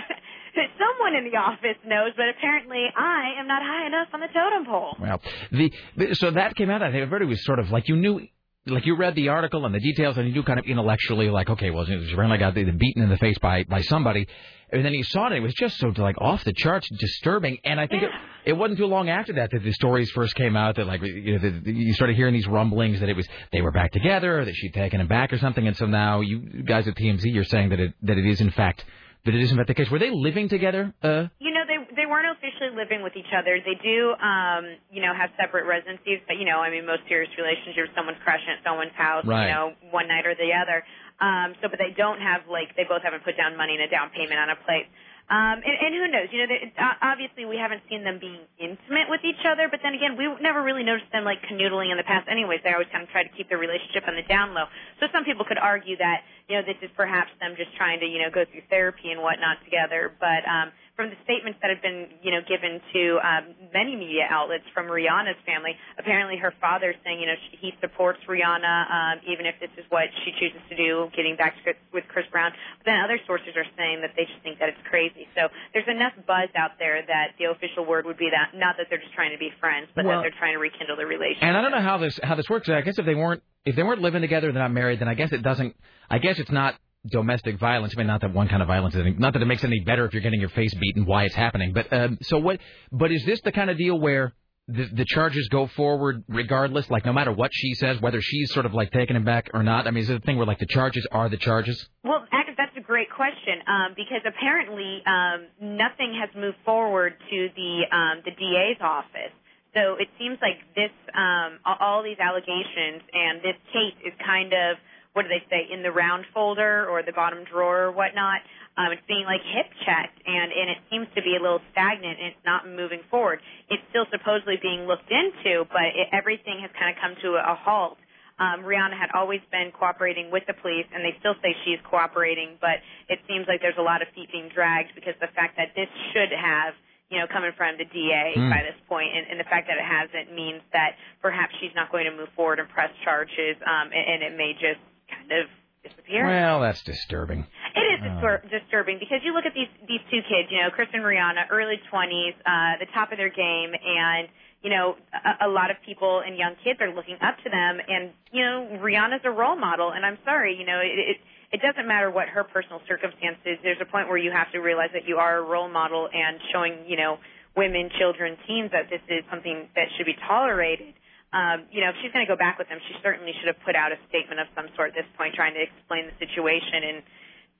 Someone in the office knows, but apparently I am not high enough on the totem pole. Well, the, the so that came out. I think everybody was sort of like you knew, like you read the article and the details, and you knew kind of intellectually, like okay, well, she really got beaten in the face by by somebody, and then you saw it. It was just so like off the charts, disturbing. And I think it, it wasn't too long after that that the stories first came out that like you know the, you started hearing these rumblings that it was they were back together, that she'd taken him back or something. And so now you guys at TMZ, you're saying that it that it is in fact that it is in fact the case. Were they living together? Uh, You know, they weren't officially living with each other. They do, um, you know, have separate residencies. But you know, I mean, most serious relationships, someone's crashing at someone's house, Right. you know, one night or the other. Um, so, but they don't have like they both haven't put down money in a down payment on a place. Um, and, and who knows? You know, they- uh, obviously we haven't seen them being intimate with each other, but then again, we never really noticed them like canoodling in the past. Anyways, they always kind of try to keep their relationship on the down low. So some people could argue that you know this is perhaps them just trying to you know go through therapy and whatnot together. But um, from the statements that have been you know given to um, many media outlets from Rihanna's family, apparently her father's saying you know she, he supports Rihanna um, even if this is what she chooses to do, getting back to, with Chris Brown. But then other sources are saying that they just think that it's crazy. So there's enough buzz out there that the official word would be that not that they're just trying to be friends, but Well- that they're trying to rekindle the relationship. And I don't know how this how this works. I guess if they weren't if they weren't living together, they're not married. Then I guess it doesn't. I guess it's not domestic violence. I mean, not that one kind of violence. is any- Not that it makes it any better if you're getting your face beaten. Why it's happening? But um, so what? But is this the kind of deal where? The, the charges go forward regardless, like no matter what she says, whether she's sort of like taking him back or not. I mean, is it a thing where like the charges are the charges? Well, that's a great question um, because apparently um, nothing has moved forward to the um, the DA's office. So it seems like this um, all- these allegations and this case is kind of what do they say in the round folder or the bottom drawer or whatnot. Um, it's being like hip checked and and it seems to be a little stagnant and it's not moving forward. It's still supposedly being looked into, but it, everything has kind of come to a halt. Um, Rihanna had always been cooperating with the police, and they still say she's cooperating, but it seems like there's a lot of feet being dragged because the fact that this should have, you know, coming from the DA Hmm. by this point, and, and the fact that it hasn't means that perhaps she's not going to move forward and press charges, um, and, and it may just kind of disappear. Well, that's disturbing. It is distur- disturbing because you look at these these two kids, you know, Chris and Rihanna, early twenties, uh, the top of their game, and you know, a, a lot of people and young kids are looking up to them, and you know, Rihanna's a role model, and I'm sorry, you know, it. it it doesn't matter what her personal circumstances. There's a point where you have to realize that you are a role model and showing, you know, women, children, teens that this is something that should be tolerated um, you know, if she's going to go back with them, she certainly should have put out a statement of some sort at this point, trying to explain the situation and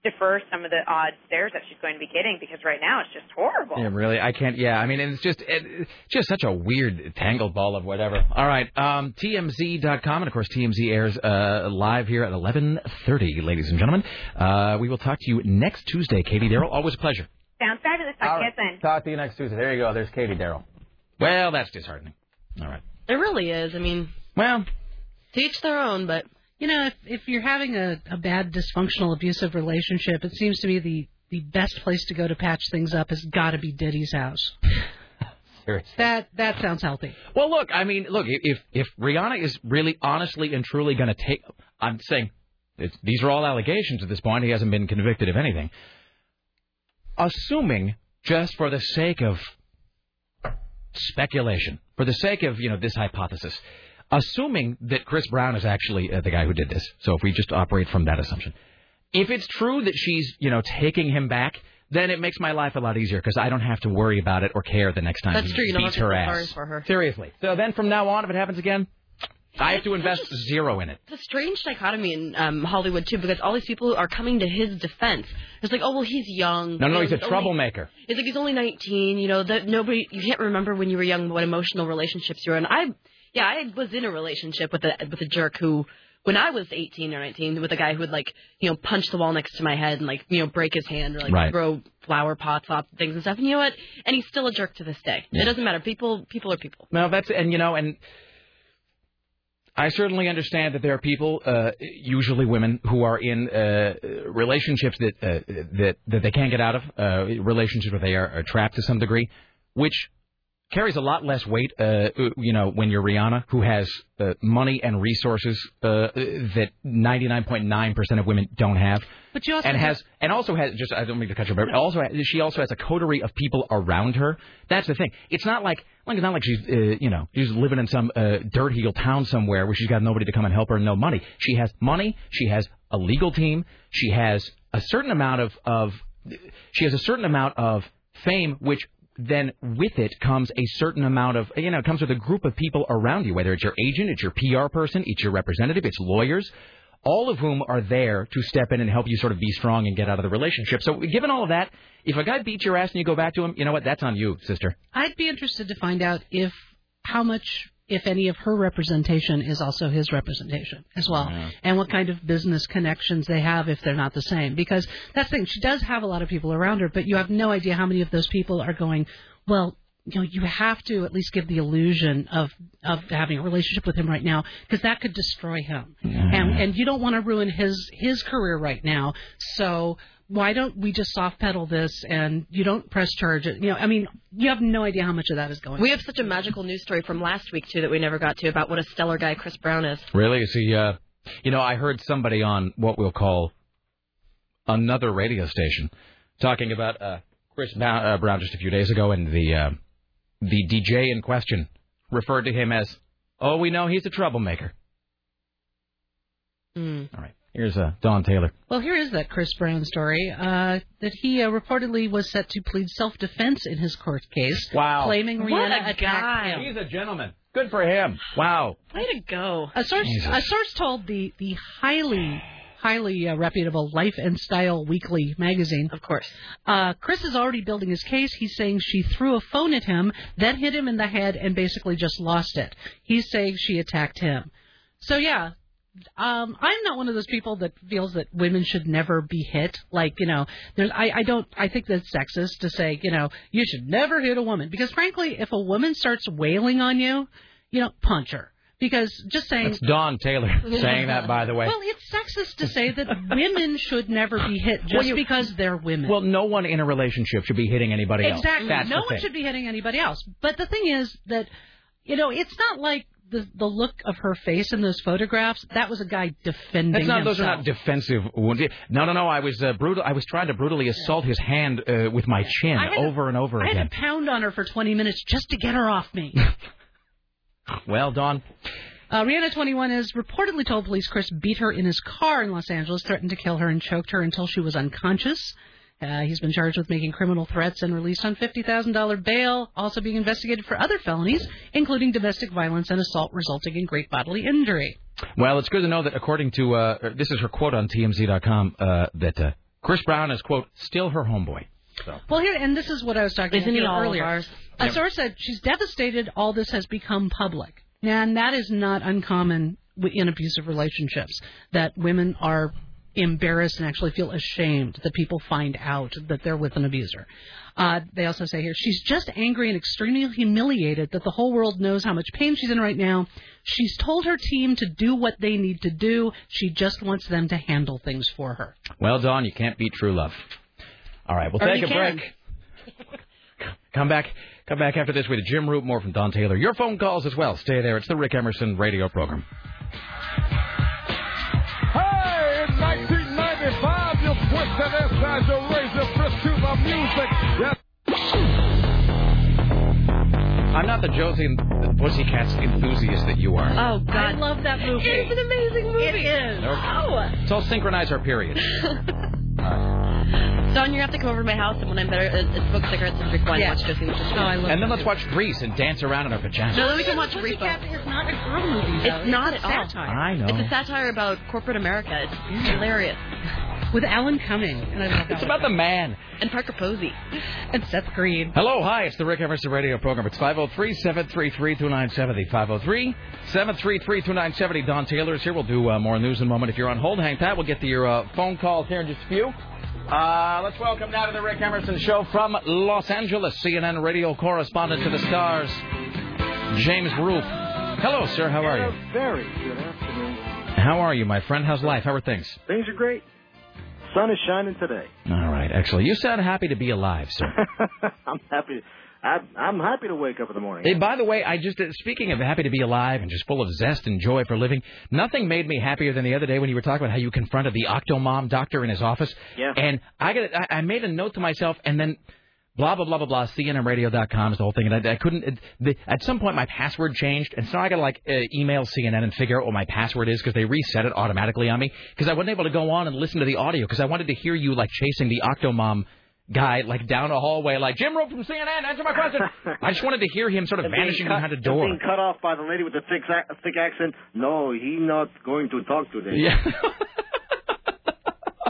defer some of the odd stares that she's going to be getting because right now it's just horrible. Yeah, really. I can't. Yeah, I mean, it's just it, it's just such a weird tangled ball of whatever. All right, um, TMZ.com, and of course TMZ airs uh, live here at 11:30, ladies and gentlemen. Uh, we will talk to you next Tuesday, Katie Darrell. Always a pleasure. Sounds fabulous. I guess then. Talk to you next Tuesday. There you go. There's Katie Darrell. Well, that's disheartening. All right. It really is. I mean, well, teach their own, but You know, if if you're having a, a bad, dysfunctional, abusive relationship, it seems to me the the best place to go to patch things up has got to be Diddy's house. [laughs] Seriously. That that sounds healthy. Well, look, I mean, look, if if Rihanna is really honestly and truly going to take, I'm saying, it's, these are all allegations at this point. He hasn't been convicted of anything. Assuming, just for the sake of speculation, for the sake of you know this hypothesis, assuming that Chris Brown is actually uh, the guy who did this. So if we just operate from that assumption, if it's true that she's you know taking him back. Then it makes my life a lot easier because I don't have to worry about it or care the next time that's he true. You beats her ass. sorry for her. Seriously. So then from now on, if it happens again, I have to invest zero in it. It's a strange dichotomy in um, Hollywood too, because all these people are coming to his defense. It's like, oh well, he's young. No, no, You he's a only- troublemaker. It's like he's only 19. You know that nobody you can't remember when you were young what emotional relationships you were in. I yeah, I was in a relationship with a with a jerk who when I was 18 or 19 with a guy who would like you know punch the wall next to my head and like you know break his hand or like Right. throw flower pots off things and stuff. And you know what? And he's still a jerk to this day. It doesn't matter. People people are people. No, that's and you know, and I certainly understand that there are people, uh, usually women, who are in uh, relationships that uh, that that they can't get out of, uh, relationships where they are, are trapped to some degree, which carries a lot less weight, uh, you know, when you're Rihanna, who has uh, money and resources uh, that 99.9% of women don't have. But you also and has and also has just I don't mean to cut you, but also has, she also has a coterie of people around her. That's the thing. It's not like like it's not like she's uh, you know she's living in some uh, dirt heel town somewhere where she's got nobody to come and help her and no money. She has money. She has a legal team. She has a certain amount of of she has a certain amount of fame, which then with it comes a certain amount of you know it comes with a group of people around you, whether it's your agent, it's your PR person, it's your representative, it's lawyers all of whom are there to step in and help you sort of be strong and get out of the relationship. So, given all of that, if a guy beats your ass and you go back to him, you know what? That's on you, sister. I'd be interested to find out if how much if any of her representation is also his representation as well, and what kind of business connections they have if they're not the same. Because that's the thing, she does have a lot of people around her, but you have no idea how many of those people are going, well, you know, you have to at least give the illusion of of having a relationship with him right now, because that could destroy him, and and you don't want to ruin his his career right now. So why don't we just soft pedal this and you don't press charge it? You know, I mean, you have no idea how much of that is going. We have such a magical news story from last week too that we never got to about what a stellar guy Chris Brown is. Really? Is he? Uh, you know, I heard somebody on what we'll call another radio station talking about uh, Chris Brown, uh, Brown just a few days ago, and the uh, the DJ in question referred to him as, "Oh, we know he's a troublemaker." Mm. All right. Here's uh, Dawn Taylor. Well, here is that Chris Brown story uh, that he uh, reportedly was set to plead self-defense in his court case, Wow. claiming What Rihanna a attacked guy. him. He's a gentleman. Good for him. Wow. Way to go. A source, Jesus. a source told the the highly highly uh, reputable Life and Style Weekly magazine. Of course. Uh, Chris is already building his case. He's saying she threw a phone at him, then hit him in the head, and basically just lost it. He's saying she attacked him. So yeah. Um, I'm not one of those people that feels that women should never be hit. Like, you know, there's, I, I don't, I think that's sexist to say, you know, you should never hit a woman. Because frankly, if a woman starts wailing on you, you know, punch her. Because just saying. That's Dawn Taylor [laughs] saying that, by the way. Well, it's sexist to say that women should never be hit just Well, you- because they're women. Well, no one in a relationship should be hitting anybody else. Exactly. No one thing. should be hitting anybody else. But the thing is that, you know, it's not like the the look of her face in those photographs. That was a guy defending That's not. Those are not defensive wounds. No, no, no. I was uh, brutal. I was trying to brutally assault his hand uh, with my chin I over and over again. I had to pound on her for 20 minutes just to get her off me. [laughs] Well, Dawn. Uh, Rihanna 21 has reportedly told police Chris beat her in his car in Los Angeles, threatened to kill her, and choked her until she was unconscious. Uh, he's been charged with making criminal threats and released on $50,000 bail, also being investigated for other felonies, including domestic violence and assault resulting in great bodily injury. Well, it's good to know that according to uh, this is her quote on TMZ.com uh, that uh, Chris Brown is quote still her homeboy. So. Well, here, and this is what I was talking Isn't about all of earlier. ours? A Yep. source said she's devastated all this has become public. And that is not uncommon in abusive relationships, that women are embarrassed and actually feel ashamed that people find out that they're with an abuser. Uh, they also say here, she's just angry and extremely humiliated that the whole world knows how much pain she's in right now. She's told her team to do what they need to do. She just wants them to handle things for her. Well, Dawn, you can't beat true love. All right, we'll Or take a can. break. [laughs] Come back. Come back after this with Jim Roope, more from Dawn Taylor. Your phone calls as well. Stay there. It's the Rick Emerson radio program. To the music. Yes. I'm not the Josie and the Pussycats enthusiast that you are. Oh God, I love that movie. It's an amazing movie. It is. Nope. Oh. Let's all synchronize our periods. [laughs] Dawn, you're gonna have to come over to my house and when I'm better, uh, uh, smoke cigarettes and drink wine Yeah. and watch Josie. Which is Oh, I love And then let's watch Grease and dance around in our pajamas. No, then we can watch Pussycat Repo. is not a girl movie. though. It's not a at all. satire. I know. It's a satire about corporate America. It's hilarious. With Alan Cumming. And I love It's Alan about the man. And Parker Posey. And Seth Green. Hello, hi, it's the Rick Emerson radio program. It's 503 733 2970. 503 733 2970. Dawn Taylor is here. We'll do uh, more news in a moment. If you're on hold, hang tight. We'll get to your uh, phone calls here in just a few. Uh, let's welcome now to the Rick Emerson Show from Los Angeles, CNN radio correspondent to the stars, James Roope. Hello, sir. How are you? Very good afternoon. How are you, my friend? How's life? How are things? Things are great. Sun is shining today. All right, excellent. You sound happy to be alive, sir. [laughs] I'm happy. I, I'm happy to wake up in the morning. Hey, by the way, I just uh, speaking of happy to be alive and just full of zest and joy for living. Nothing made me happier than the other day when you were talking about how you confronted the Octomom doctor in his office. Yeah. And I got I, I made a note to myself, and then blah blah blah blah blah. CNNRadio.com is the whole thing, and I, I couldn't. It, the, at some point, my password changed, and so I got to like uh, email CNN and figure out what my password is because they reset it automatically on me because I wasn't able to go on and listen to the audio because I wanted to hear you like chasing the Octomom. Guy like down a hallway, like Jim Roope from CNN. Answer my question. [laughs] I just wanted to hear him sort of And vanishing cut- behind a door. Being cut off by the lady with the thick, thick accent. No, he not going to talk today. Yeah. [laughs]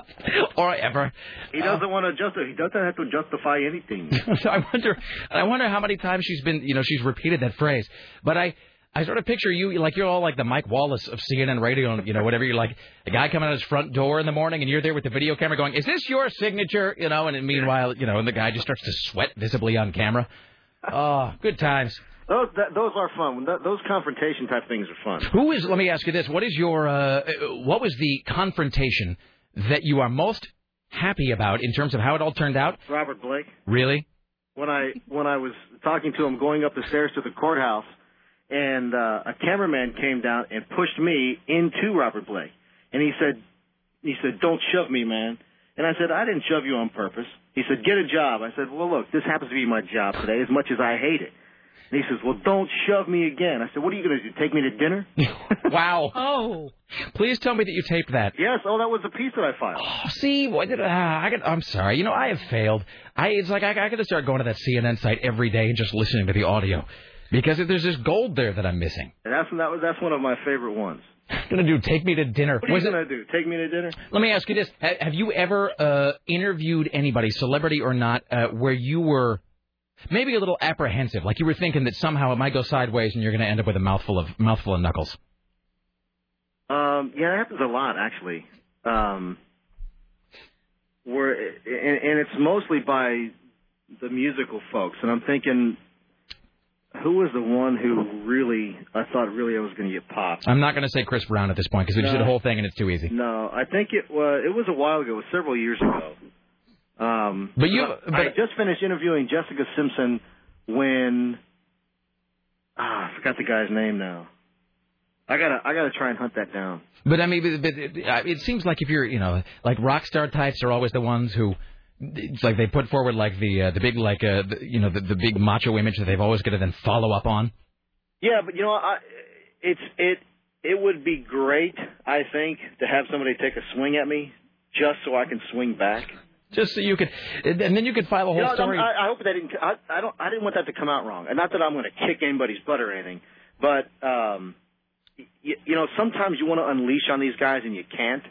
[laughs] or ever. He doesn't want to justify. He doesn't have to justify anything. [laughs] so I wonder, I wonder how many times she's been, you know, she's repeated that phrase. But I, I sort of picture you like you're all like the Mike Wallace of CNN radio, you know, whatever. You're like the guy coming out his front door in the morning, and you're there with the video camera going, "Is this your signature?" You know, and meanwhile, you know, and the guy just starts to sweat visibly on camera. [laughs] Oh, good times. Those that, those are fun. Those confrontation type things are fun. Who is? Let me ask you this: What is your? Uh, what was the confrontation that you are most happy about in terms of how it all turned out? Robert Blake. Really? When I when I was talking to him going up the stairs to the courthouse, and uh, a cameraman came down and pushed me into Robert Blake, and he said, he said, "Don't shove me, man." And I said, "I didn't shove you on purpose." He said, "Get a job." I said, "Well, look, this happens to be my job today, as much as I hate it." And he says, "Well, don't shove me again." I said, "What are you going to do? Take me to dinner?" [laughs] [laughs] wow. Oh. Please tell me that you taped that. Yes. Oh, that was the piece that I filed. Oh, see, what did I? I got, I'm sorry. You know, I have failed. I it's like I, I got to start going to that CNN site every day and just listening to the audio because if there's this gold there that I'm missing. And that's that was that's one of my favorite ones. [laughs] Gonna do take me to dinner. What are Was you going to do? Take me to dinner? Let me ask you this: Have you ever uh, interviewed anybody, celebrity or not, uh, where you were maybe a little apprehensive, like you were thinking that somehow it might go sideways and you're going to end up with a mouthful of mouthful of knuckles? Um, yeah, it happens a lot actually. Um, where and, and it's mostly by the musical folks, and I'm thinking, who was the one who really I thought really I was going to get popped? I'm not going to say Chris Brown at this point because we just did a whole thing and it's too easy. No, I think it was it was a while ago, it was several years ago. Um, But you- I, I just finished interviewing Jessica Simpson when ah, I forgot the guy's name now. I gotta I gotta try and hunt that down. But I mean, but, but it, uh, it seems like if you're, you know, like rock star types are always the ones who, it's like they put forward like the uh, the big like uh, the, you know the, the big macho image that they've always got to then follow up on. Yeah, but you know, I, it's it it would be great, I think, to have somebody take a swing at me just so I can swing back. Just so you could, and then you could file a whole You know, story. I, I hope that didn't. I, I don't. I didn't want that to come out wrong. And not that I'm going to kick anybody's butt or anything, but um, you, you know, sometimes you want to unleash on these guys and you can't.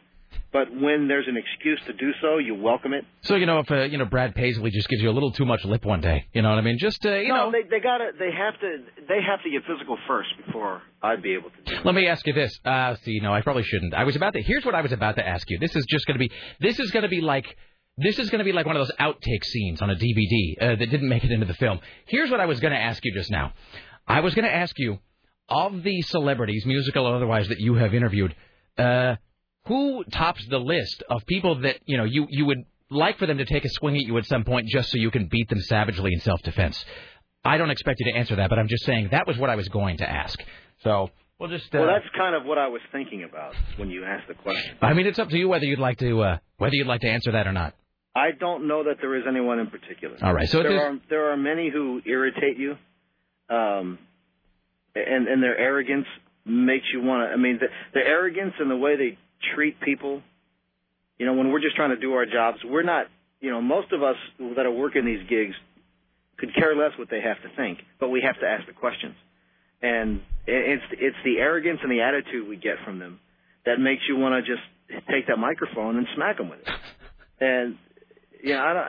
But when there's an excuse to do so, you welcome it. So you know if uh, you know Brad Paisley just gives you a little too much lip one day, you know what I mean? Just uh, you no, know. they they got to. They have to. They have to get physical first before I'd be able to. Let me ask you this. Uh, see, no, I probably shouldn't. I was about to. Here's what I was about to ask you. This is just going to be. This is going to be like. This is going to be like one of those outtake scenes on a DVD uh, that didn't make it into the film. Here's what I was going to ask you just now. I was going to ask you, of the celebrities, musical or otherwise, that you have interviewed, uh, who tops the list of people that you know you you would like for them to take a swing at you at some point just so you can beat them savagely in self-defense? I don't expect you to answer that, but I'm just saying that was what I was going to ask. So we'll just. Uh, Well, that's kind of what I was thinking about when you asked the question. I mean, it's up to you whether you'd like to uh, whether you'd like to answer that or not. I don't know that there is anyone in particular. All right, so there are there are many who irritate you, um, and and their arrogance makes you want to. I mean, the, the arrogance and the way they treat people. You know, when we're just trying to do our jobs, we're not. You know, most of us that are working these gigs could care less what they have to think, but we have to ask the questions, and it's it's the arrogance and the attitude we get from them that makes you want to just take that microphone and smack them with it. [laughs] And yeah, I don't.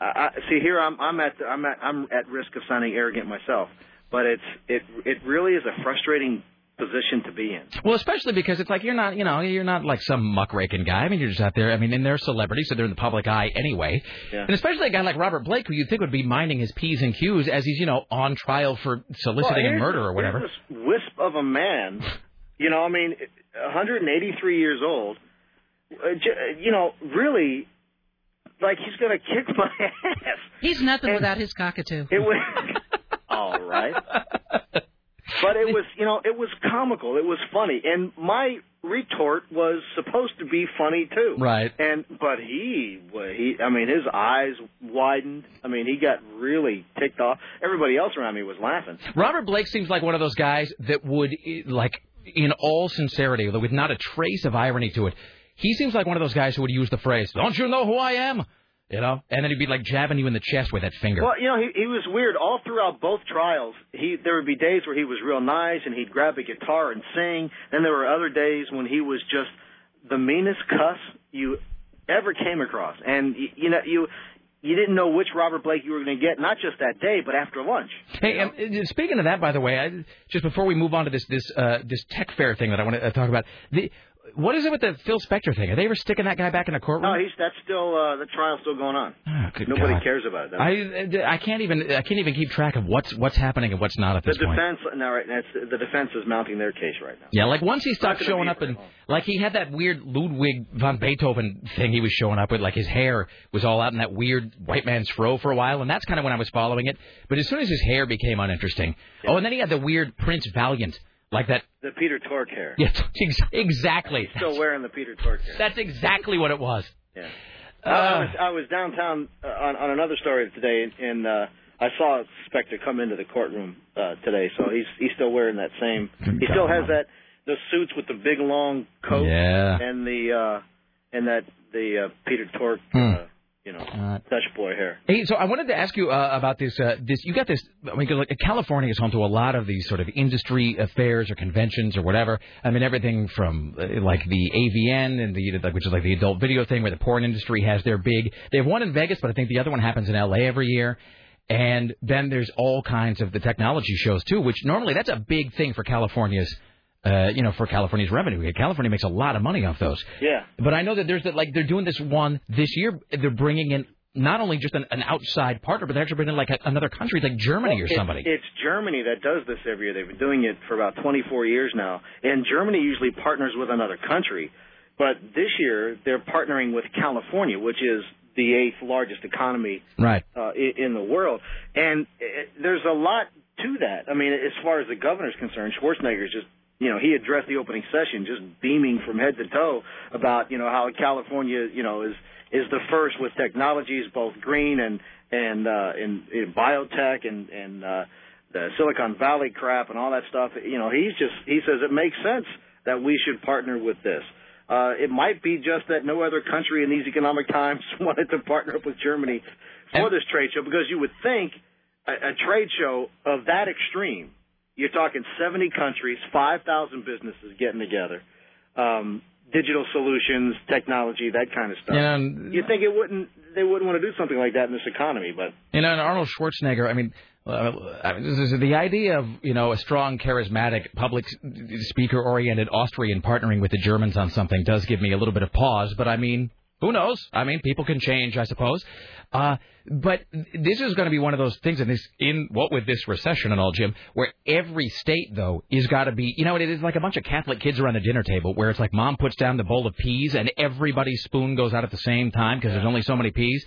I, I, see, here I'm I'm at I'm at I'm at risk of sounding arrogant myself, but it's it it really is a frustrating position to be in. Well, especially because it's like you're not, you know, you're not like some muckraking guy. I mean, you're just out there. I mean, and they're celebrities, so they're in the public eye anyway. Yeah. And especially a guy like Robert Blake, who you'd think would be minding his p's and q's as he's, you know, on trial for soliciting Well, and murder or whatever. This wisp of a man, you know, I mean, 183 years old. uh, You know, really, like he's gonna kick my [laughs] ass. He's nothing without his cockatoo. It was [laughs] [laughs] all right. But it was, you know, it was comical. It was funny, and my retort was supposed to be funny too. Right. And but he, wa- he, I mean, his eyes widened. I mean, he got really ticked off. Everybody else around me was laughing. Robert Blake seems like one of those guys that would, eh, like, in all sincerity, with not a trace of irony to it, he seems like one of those guys who would use the phrase, "Don't you know who I am?" You know, and then he'd be like jabbing you in the chest with that finger. Well, you know, he, he was weird all throughout both trials. He there would be days where he was real nice and he'd grab a guitar and sing. Then there were other days when he was just the meanest cuss you ever came across. And y- you know, you you didn't know which Robert Blake you were going to get, not just that day, but after lunch. Hey, uh, speaking of that, by the way, I, just before we move on to this this uh, this tech fair thing that I want to uh, talk about, the, what is it with the Phil Spector thing? Are they ever sticking that guy back in a courtroom? No, he's that's still uh, the trial's still going on. Oh, Nobody God. cares about it. I I can't even I can't even keep track of what's what's happening and what's not at the this point. defense now, right? That's, the defense is mounting their case right now. Yeah, like once he stopped showing up and like he had that weird Ludwig von Beethoven thing he was showing up with, like his hair was all out in that weird white man's fro for a while, and that's kind of when I was following it. But as soon as his hair became uninteresting, oh, and then he had the weird Prince Valiant, like that. The Peter Tork hair. [laughs] Ex- exactly. Still wearing the Peter Tork hair. That's exactly what it was. Yeah. Uh, I was I was downtown uh, on on another story today, and uh, I saw Spector come into the courtroom uh, today. So he's he's still wearing that same. He still has that the suits with the big long coat. Yeah. And the uh, and that the uh, Peter Tork. Hmm. Uh, you know, Dutch boy hair. Hey, so I wanted to ask you uh, about this. Uh, this you got this. I mean, like California is home to a lot of these sort of industry affairs or conventions or whatever. I mean, everything from uh, like the AVN and the like, which is like the adult video thing, where the porn industry has their big. They have one in Vegas, but I think the other one happens in LA every year. And then there's all kinds of the technology shows too, which normally that's a big thing for California's. Uh, you know, for California's revenue, California makes a lot of money off those. Yeah. But I know that there's that like they're doing this one this year. They're bringing in not only just an, an outside partner, but they're actually bringing in like a, another country, like Germany Well, or somebody. It's Germany that does this every year. They've been doing it for about 24 years now. And Germany usually partners with another country. But this year, they're partnering with California, which is the eighth largest economy right. uh, in the world. And uh, there's a lot to that. I mean, as far as the governor's concerned, Schwarzenegger's just, you know, he addressed the opening session just beaming from head to toe about, you know, how California, you know, is is the first with technologies both green and and uh, in, in biotech and and uh, the Silicon Valley crap and all that stuff. You know, he's just he says it makes sense that we should partner with this. Uh, it might be just that no other country in these economic times [laughs] wanted to partner up with Germany for this trade show because you would think a, a trade show of that extreme, you're talking 70 countries, 5,000 businesses getting together, um, digital solutions, technology, that kind of stuff. And, you think it wouldn't they wouldn't want to do something like that in this economy, but You know, and Arnold Schwarzenegger. I mean, uh, I mean, the idea of you know a strong, charismatic, public speaker-oriented Austrian partnering with the Germans on something does give me a little bit of pause. But I mean, who knows? I mean, people can change, I suppose. Uh, but this is going to be one of those things in this in what with this recession and all, Jim, where every state though is got to be. You know, it is like a bunch of Catholic kids around the dinner table, where it's like mom puts down the bowl of peas and everybody's spoon goes out at the same time because there's only so many peas.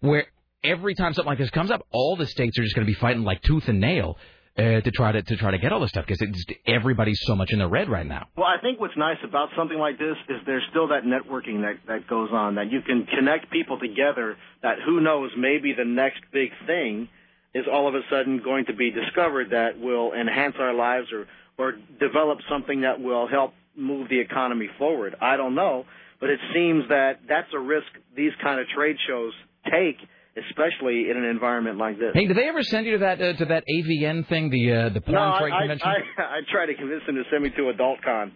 Where every time something like this comes up, all the states are just going to be fighting like tooth and nail uh, to try to to try to get all this stuff because everybody's so much in the red right now. Well, I think what's nice about something like this is there's still that networking that that goes on that you can connect people together. That who knows, maybe the next big thing is all of a sudden going to be discovered that will enhance our lives or or develop something that will help move the economy forward. I don't know, but it seems that that's a risk these kind of trade shows take, especially in an environment like this. Hey, did they ever send you to that uh, to that AVN thing, the uh, the porn no, trade I, convention? I, [laughs] I, I tried to convince them to send me to AdultCon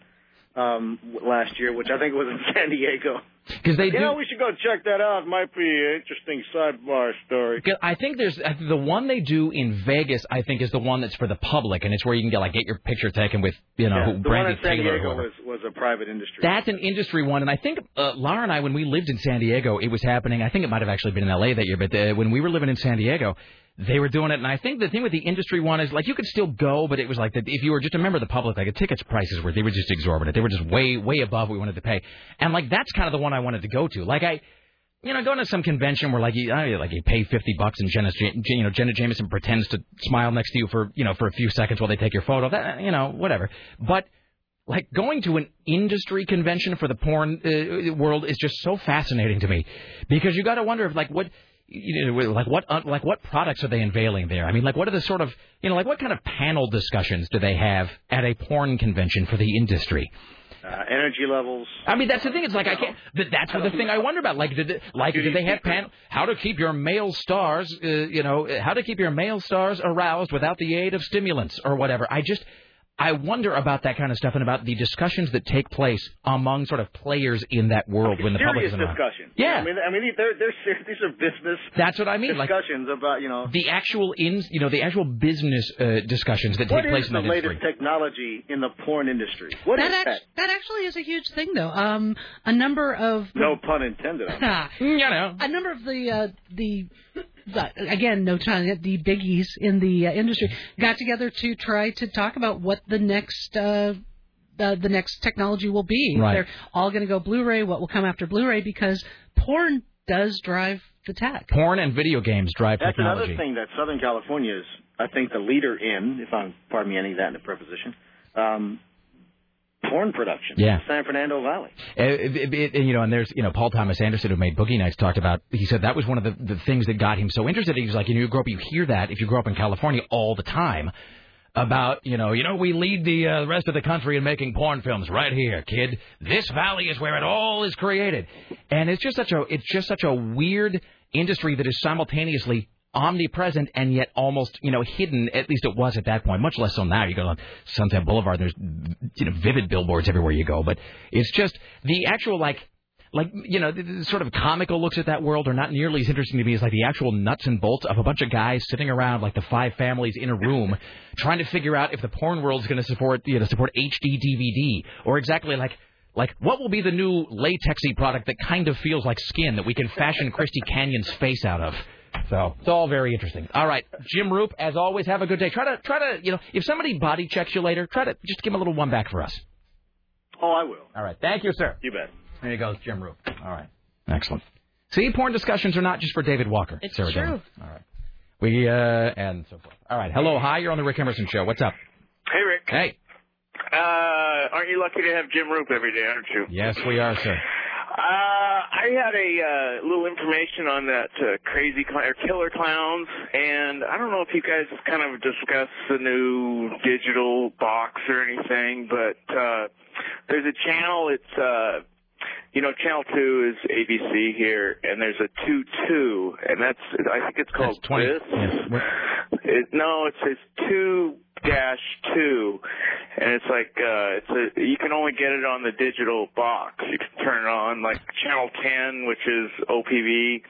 um, last year, which I think was in [laughs] San Diego. Because they you do. know, we should go check that out. Might be an interesting sidebar story. I think there's the one they do in Vegas. I think is the one that's for the public, and it's where you can get like get your picture taken with you know Yeah, the one in San Taylor. Diego was, was a private industry. That's an industry one, and I think uh, Laura and I, when we lived in San Diego, it was happening. I think it might have actually been in L.A. that year, but uh, when we were living in San Diego, they were doing it. And I think the thing with the industry one is like you could still go, but it was like that if you were just a member of the public, like the tickets prices were they were just exorbitant. They were just way way above what we wanted to pay, and like that's kind of the one I wanted to go to. Like I. You know, going to some convention where like you, mean, like you pay fifty bucks and Jenna, you know, Jenna Jameson pretends to smile next to you for you know for a few seconds while they take your photo. That you know, whatever. But like going to an industry convention for the porn uh, world is just so fascinating to me because you got to wonder if like what you know like what uh, like what products are they unveiling there? I mean, like what are the sort of you know like what kind of panel discussions do they have at a porn convention for the industry? Uh, energy levels. I mean, that's the thing. It's like I can't. That, that's the thing I wonder about. Like, did they, like did they have pan? How to keep your male stars? Uh, you know, how to keep your male stars aroused without the aid of stimulants or whatever. I just. I wonder about that kind of stuff and about the discussions that take place among sort of players in that world when the public isn't around. discussion. Yeah. I mean, I mean, they're they're ser- these are business. That's what I mean, like- Discussions about you know The actual ins, you know, the actual business uh, discussions that take place in the that latest industry. technology in the porn industry. What is that, that? act- that actually is a huge thing, though. Um, a number of No pun intended. [laughs] you know. a number of the uh, the, the again no time the biggies in the uh, industry got together to try to talk about what the next uh, the, the next technology will be. Right. They're all going to go Blu-ray. What will come after Blu-ray? Because porn does drive the tech. Porn and video games drive That's technology. another thing that Southern California is, I think, the leader in. If I'm pardon me, any of that in the preposition. Um, porn production. Yeah. San Fernando Valley. It- it- it- you know, and there's, you know, Paul Thomas Anderson who made Boogie Nights talked about. He said that was one of the, the things that got him so interested. He was like, you know, you grow up, you hear that if you grow up in California all the time about, you know, you know, we lead the uh, rest of the country in making porn films right here, kid. This valley is where it all is created, and it's just such a, it's just such a weird industry that is simultaneously omnipresent and yet almost you know hidden at least it was at that point much less so now you go on sunset boulevard there's you know vivid billboards everywhere you go but it's just the actual like like you know the, sort of comical looks at that world are not nearly as interesting to me as like the actual nuts and bolts of a bunch of guys sitting around like the five families in a room trying to figure out if the porn world is going to support you know support HD DVD or exactly like like what will be the new latexy product that kind of feels like skin that we can fashion Christy Canyon's face out of. So it's all very interesting. All right, Jim Roope, as always, have a good day. Try to try to you know if somebody body checks you later, try to just give them a little one back for us. Oh, I will. All right, thank you, sir. You bet. There you go, Jim Roope. All right, excellent. See, porn discussions are not just for David Walker. It's Sarah true. Dillon. All right, we uh and so forth. All right, hello, hi. You're on the Rick Emerson show. What's up? Hey, Rick. Hey. Uh, aren't you lucky to have Jim Roope every day, aren't you? Yes, we are, sir. Uh, I had a uh, little information on that uh, crazy cl- or killer clowns, and I don't know if you guys have kind of discussed the new digital box or anything, but uh, there's a channel. It's uh, you know, channel two is ABC here, and there's a two two, and that's I think it's called That's 20. this. Yes. It, no, it says two dash two, and it's like uh, it's a you can only get it on the digital box. You can turn it on like channel ten, which is OPV,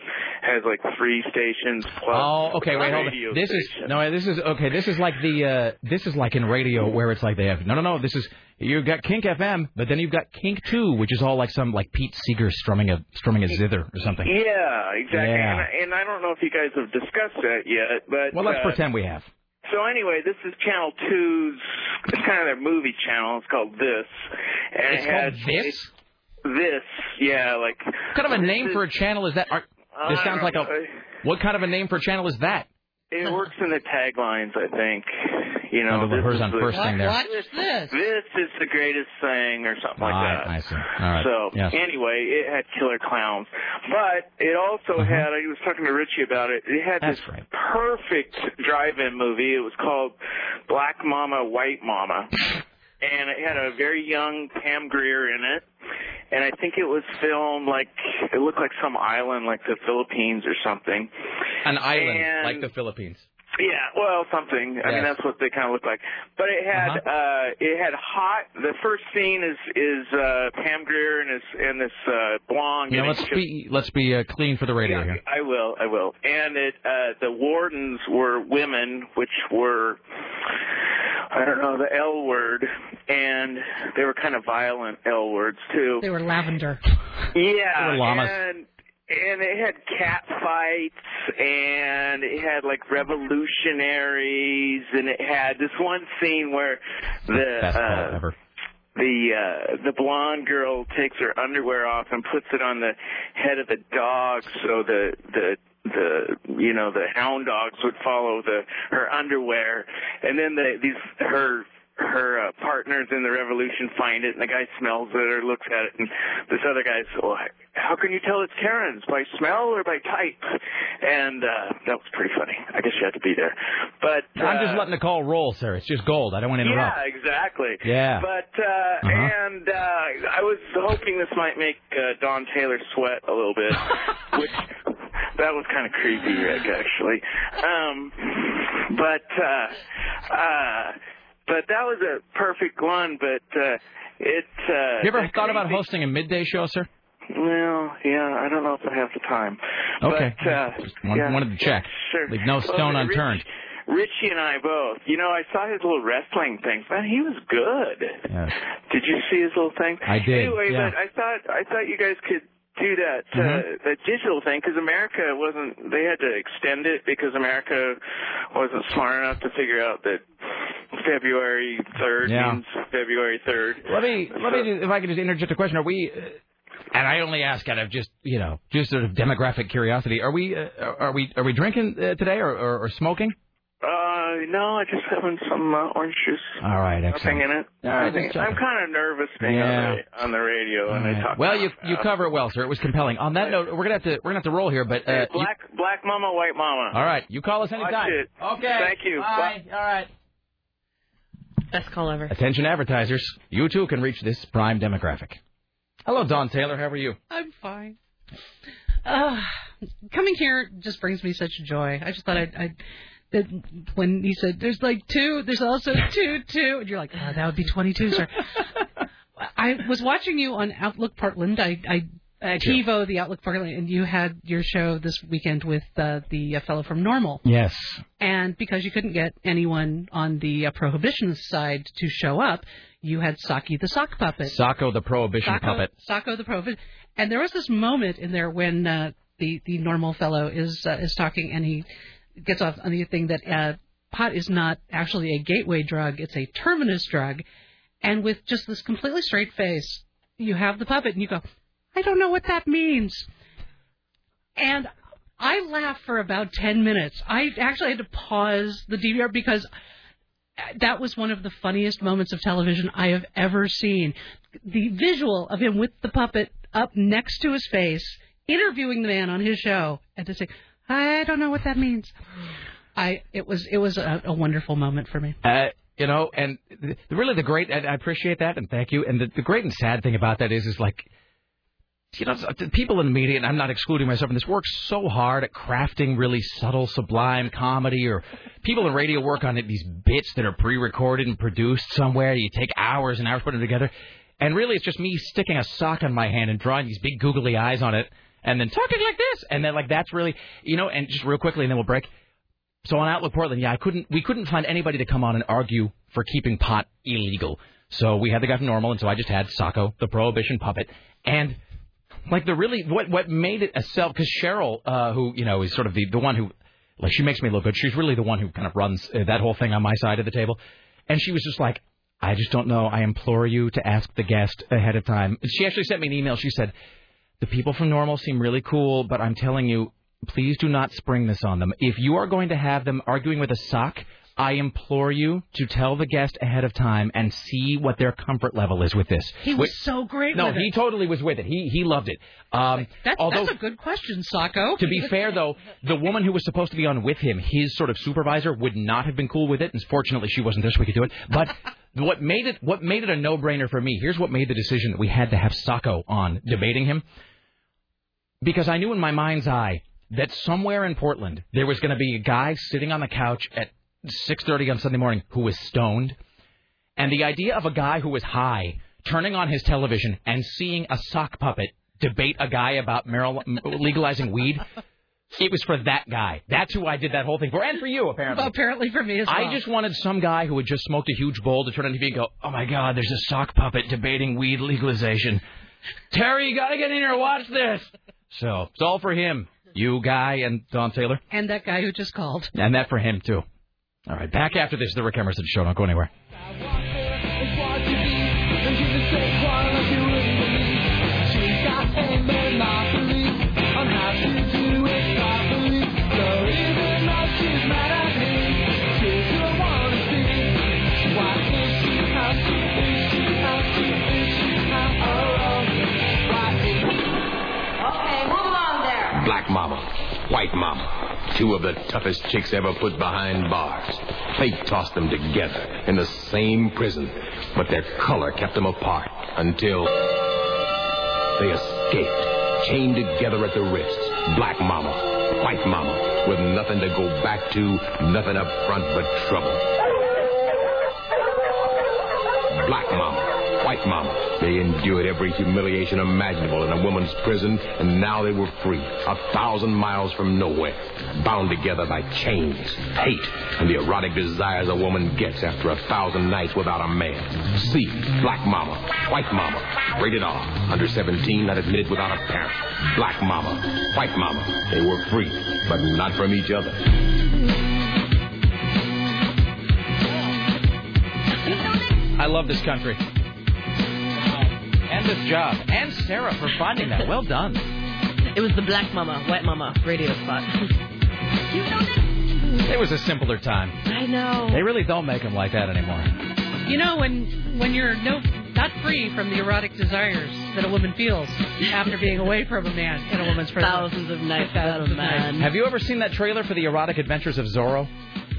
has like three stations plus. Oh, okay. Wait, hold on. This is station. no. This is okay. This is like the uh this is like in radio where it's like they have no, no, no. This is you've got Kink FM, but then you've got Kink Two, which is all like some like Pete Seeger strumming a strumming a zither or something. Yeah, exactly. Yeah. And, I- and I don't know if you guys have discussed that yet, but Well, let's uh, pretend we have. So anyway, this is Channel 2's, it's kind of their movie channel. It's called This. And It's it has, called This? This, yeah, like. What kind of a name for a channel is that? Are, this sounds like a. What kind of a name for a channel is that? It works in the taglines, I think. You know, the this hers is on the- first thing there. Watch this. This is the greatest thing, or something like Ah, that. I see. All right. So Yes. anyway, it had killer clowns, but it also Mhm. had. I was talking to Richie about it. It had That's this right. perfect drive-in movie. It was called Black Mama, White Mama, and it had a very young Pam Grier in it. And I think it was filmed like it looked like some island, like the Philippines or something. An island And- like the Philippines. Yeah, well, something. I mean, that's what they kind of look like. But it had uh it had hot. The first scene is is uh Pam Grier and this and this uh blonde. Yeah, let's shipped- be let's be uh, clean for the radio yeah, here. I will, I will. And it uh the wardens were women, which were I don't know the L word, and they were kind of violent L words too. They were lavender. Yeah, They were llamas. and and it had cat fights, and it had like revolutionaries, and it had this one scene where the Best uh, ever. the uh the blonde girl takes her underwear off and puts it on the head of the dog so the the the you know the hound dogs would follow the her underwear and then the these her her uh, partners in the revolution find it and the guy smells it or looks at it and this other guy's well how can you tell it's Karen's by smell or by type and uh that was pretty funny I guess you had to be there but I'm just uh, letting the call roll, sir. It's just gold. I don't want to interrupt. yeah, exactly. Yeah. But uh Uh-huh. and uh I was hoping this might make uh, Dawn Taylor sweat a little bit, [laughs] which that was kind of creepy, Rick, actually. Um but uh uh but that was a perfect one. But uh, it. Uh, you ever thought about hosting a midday show, sir? Well, yeah, I don't know if I have the time. Okay. But, uh, Just one- yeah, wanted to check. Sure. Leave no Well, stone Rich- unturned. Richie and I both. You know, I saw his little wrestling thing. Man, he was good. Yes. Did you see his little thing? I did, Anyway, yeah. but I thought I thought you guys could do that uh, Mhm. that digital thing because America wasn't. They had to extend it because America wasn't smart enough to figure out that February third Yeah. means February third. Let me let me if I could just interject a question. Are we? And I only ask out of just you know just sort of demographic curiosity. Are we uh, are we are we drinking uh, today or, or, or smoking? Uh, no, I just having some uh, orange juice. All right, Nothing excellent. in it. All right, Nothing- just. I'm kind of nervous being Yeah. on, the, on the radio and I talk. Well, you about- you cover it well, sir. It was compelling. On that note, we're gonna have to we're gonna have to roll here, but uh, you- black black mama, white mama. all right, you call us Watch anytime. it. Okay. Thank you. Bye. All right. Best call ever. Attention advertisers, you too can reach this prime demographic. Hello, Dawn Taylor. How are you? I'm fine. Uh, coming here just brings me such joy. I just thought I'd, I'd that when he said there's like two, there's also two, two, and you're like, oh, that would be 22, sir. [laughs] I was watching you on Outlook Portland. I, I you. TiVo the Outlook Portland, and you had your show this weekend with uh, the uh, fellow from NORML. Yes. And because you couldn't get anyone on the uh, prohibition side to show up, you had Saki the sock puppet. Sako the prohibition puppet. Sako the prohibition. And there was this moment in there when uh, the the NORML fellow is uh, is talking, and he gets off on the thing that uh, pot is not actually a gateway drug; it's a terminus drug. And with just this completely straight face, you have the puppet, and you go, "I don't know what that means." And I laughed for about 10 minutes. I actually had to pause the DVR because that was one of the funniest moments of television I have ever seen. The visual of him with the puppet up next to his face, interviewing the man on his show, and to say, "I don't know what that means." I it was it was a, a wonderful moment for me. Uh, you know, and th- really the great, and I appreciate that, and thank you. And the, the great and sad thing about that is, is like, you know, the people in the media, and I'm not excluding myself from this, work so hard at crafting really subtle, sublime comedy, or people in radio work on it, these bits that are pre-recorded and produced somewhere. You take hours and hours putting them together, and really it's just me sticking a sock on my hand and drawing these big googly eyes on it, and then talking like this, and then like that's really, you know, and just real quickly, and then we'll break. So on Outlook Portland, yeah, I couldn't, we couldn't find anybody to come on and argue for keeping pot illegal. So we had the guy from NORML, and so I just had Sacco, the prohibition puppet, and like the really what what made it a self because Cheryl, uh, who you know is sort of the the one who like she makes me look good. She's really the one who kind of runs uh, that whole thing on my side of the table, and she was just like. I just don't know. I implore you to ask the guest ahead of time. She actually sent me an email. She said, The people from NORML seem really cool, but I'm telling you, please do not spring this on them. If you are going to have them arguing with a sock, I implore you to tell the guest ahead of time and see what their comfort level is with this. He was so great No, he totally was with it. He he loved it. Um, That's, although that's a good question, Sacco. to be fair, though, the woman who was supposed to be on with him, his sort of supervisor, would not have been cool with it. And fortunately, she wasn't there, so we could do it. But [laughs] what made it what made it a no-brainer for me? Here's what made the decision that we had to have Sacco on debating him, because I knew in my mind's eye that somewhere in Portland there was going to be a guy sitting on the couch at 6:30 on Sunday morning who was stoned, and the idea of a guy who was high turning on his television and seeing a sock puppet debate a guy about marijuana, legalizing weed. It was for that guy. That's who I did that whole thing for, and for you apparently. Apparently for me as well. I just wanted some guy who had just smoked a huge bowl to turn on TV and go, "Oh my God, there's a sock puppet debating weed legalization." Terry, you gotta get in here and watch this. So it's all for him, you guy, and Dawn Taylor, and that guy who just called. and that for him too. All right, back after this, the Rick Emerson Show. Don't go anywhere. White Mama, two of the toughest chicks ever put behind bars. Fate tossed them together in the same prison, but their color kept them apart until they escaped, chained together at the wrists. Black Mama, White Mama, with nothing to go back to, nothing up front but trouble. Black Mama, White Mama. They endured every humiliation imaginable in a woman's prison, and now they were free, a thousand miles from nowhere, bound together by chains, hate, and the erotic desires a woman gets after a thousand nights without a man. See Black Mama, White Mama, rated R, under 17, not admitted without a parent. Black Mama, White Mama. They were free, but not from each other. I love this country. And this job. And Sarah for finding that. Well done. It was the Black Mama, White Mama radio spot. you know that? It was a simpler time. I know. They really don't make them like that anymore. You know, when when you're no not free from the erotic desires that a woman feels after being away from a man in a woman's presence. Thousands of nights Thousands without a of nights. man. Have you ever seen that trailer for the erotic adventures of Zorro?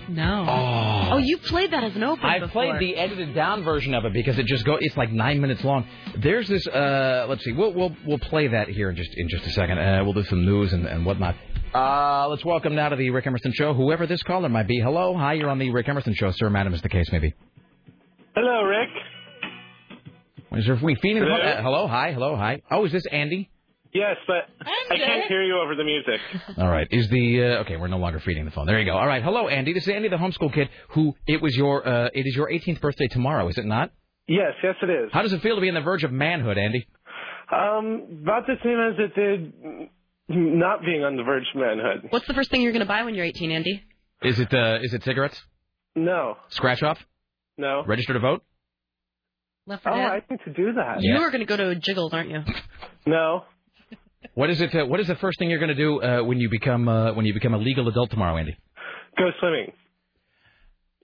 No. Oh. Oh, you played that as an open I before. played the edited down version of it because it just go. It's like nine minutes long. There's this. Uh, let's see. We'll we'll we'll play that here in just in just a second. Uh, we'll do some news and, and whatnot. Uh, let's welcome now to the Rick Emerson Show. Whoever this caller might be. Hello, hi. You're on the Rick Emerson Show, sir, madam, is the case maybe. Hello, Rick. Is there we feeding? Hello? Uh, hello, hi, hello, hi. Oh, is this Andy? Yes, but I can't hear you over the music. [laughs] All right. Is the uh, okay? We're no longer feeding the phone. There you go. All right. Hello, Andy. This is Andy, the homeschool kid. Who it was your uh, it is your 18th birthday tomorrow, is it not? Yes, yes, it is. How does it feel to be on the verge of manhood, Andy? Um, about the same as it did not being on the verge of manhood. What's the first thing you're going to buy when you're 18, Andy? Is it uh, is it cigarettes? No, Scratch off? no. Register to vote? Left for Oh, Dead? I need to do that. You are going to go to a Jiggles, aren't you? No. What is it? Uh, what is the first thing you're going to do uh, when you become uh, when you become a legal adult tomorrow, Andy? Go swimming.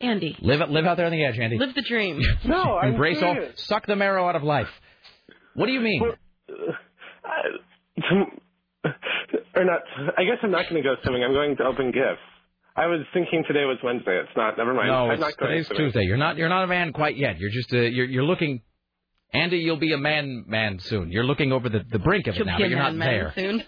Andy, Live live out there on the edge, Andy. live the dream. [laughs] No, I'm Embrace all. serious. Suck the marrow out of life. What do you mean? [laughs] or not. I guess I'm not going to go swimming. I'm going to open gifts. I was thinking today was Wednesday. It's not. Never mind. No, I'm it's, not going today's swimming. Tuesday. You're not you're not a man quite yet. You're just uh, you're you're looking. Andy, you'll be a man man soon. You're looking over the, the brink of it You'll now, but you're not there. soon.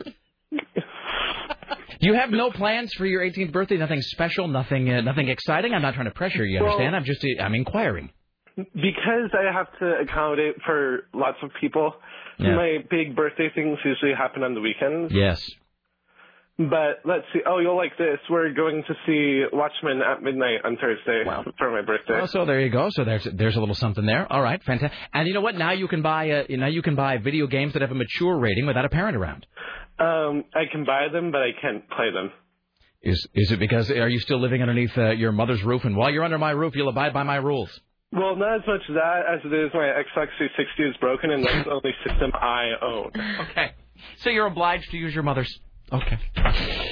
You have no plans for your 18th birthday. Nothing special. Nothing uh, nothing exciting. I'm not trying to pressure you. Well- Understand? I'm just uh, I'm inquiring. Because I have to accommodate for lots of people. Yeah. My big birthday things usually happen on the weekends. Yes. But let's see. Oh, you'll like this. We're going to see Watchmen at midnight on Thursday for my birthday. Well, so there you go. So there's there's a little something there. All right, fantastic. And you know what? Now you can buy uh, now you can buy video games that have a mature rating without a parent around. Um, I can buy them, but I can't play them. Is is it because are you still living underneath uh, your mother's roof? And while you're under my roof, you'll abide by my rules. Well, not as much that as it is my Xbox 360 is broken, and that's the only system I own. Okay. So you're obliged to use your mother's. Okay.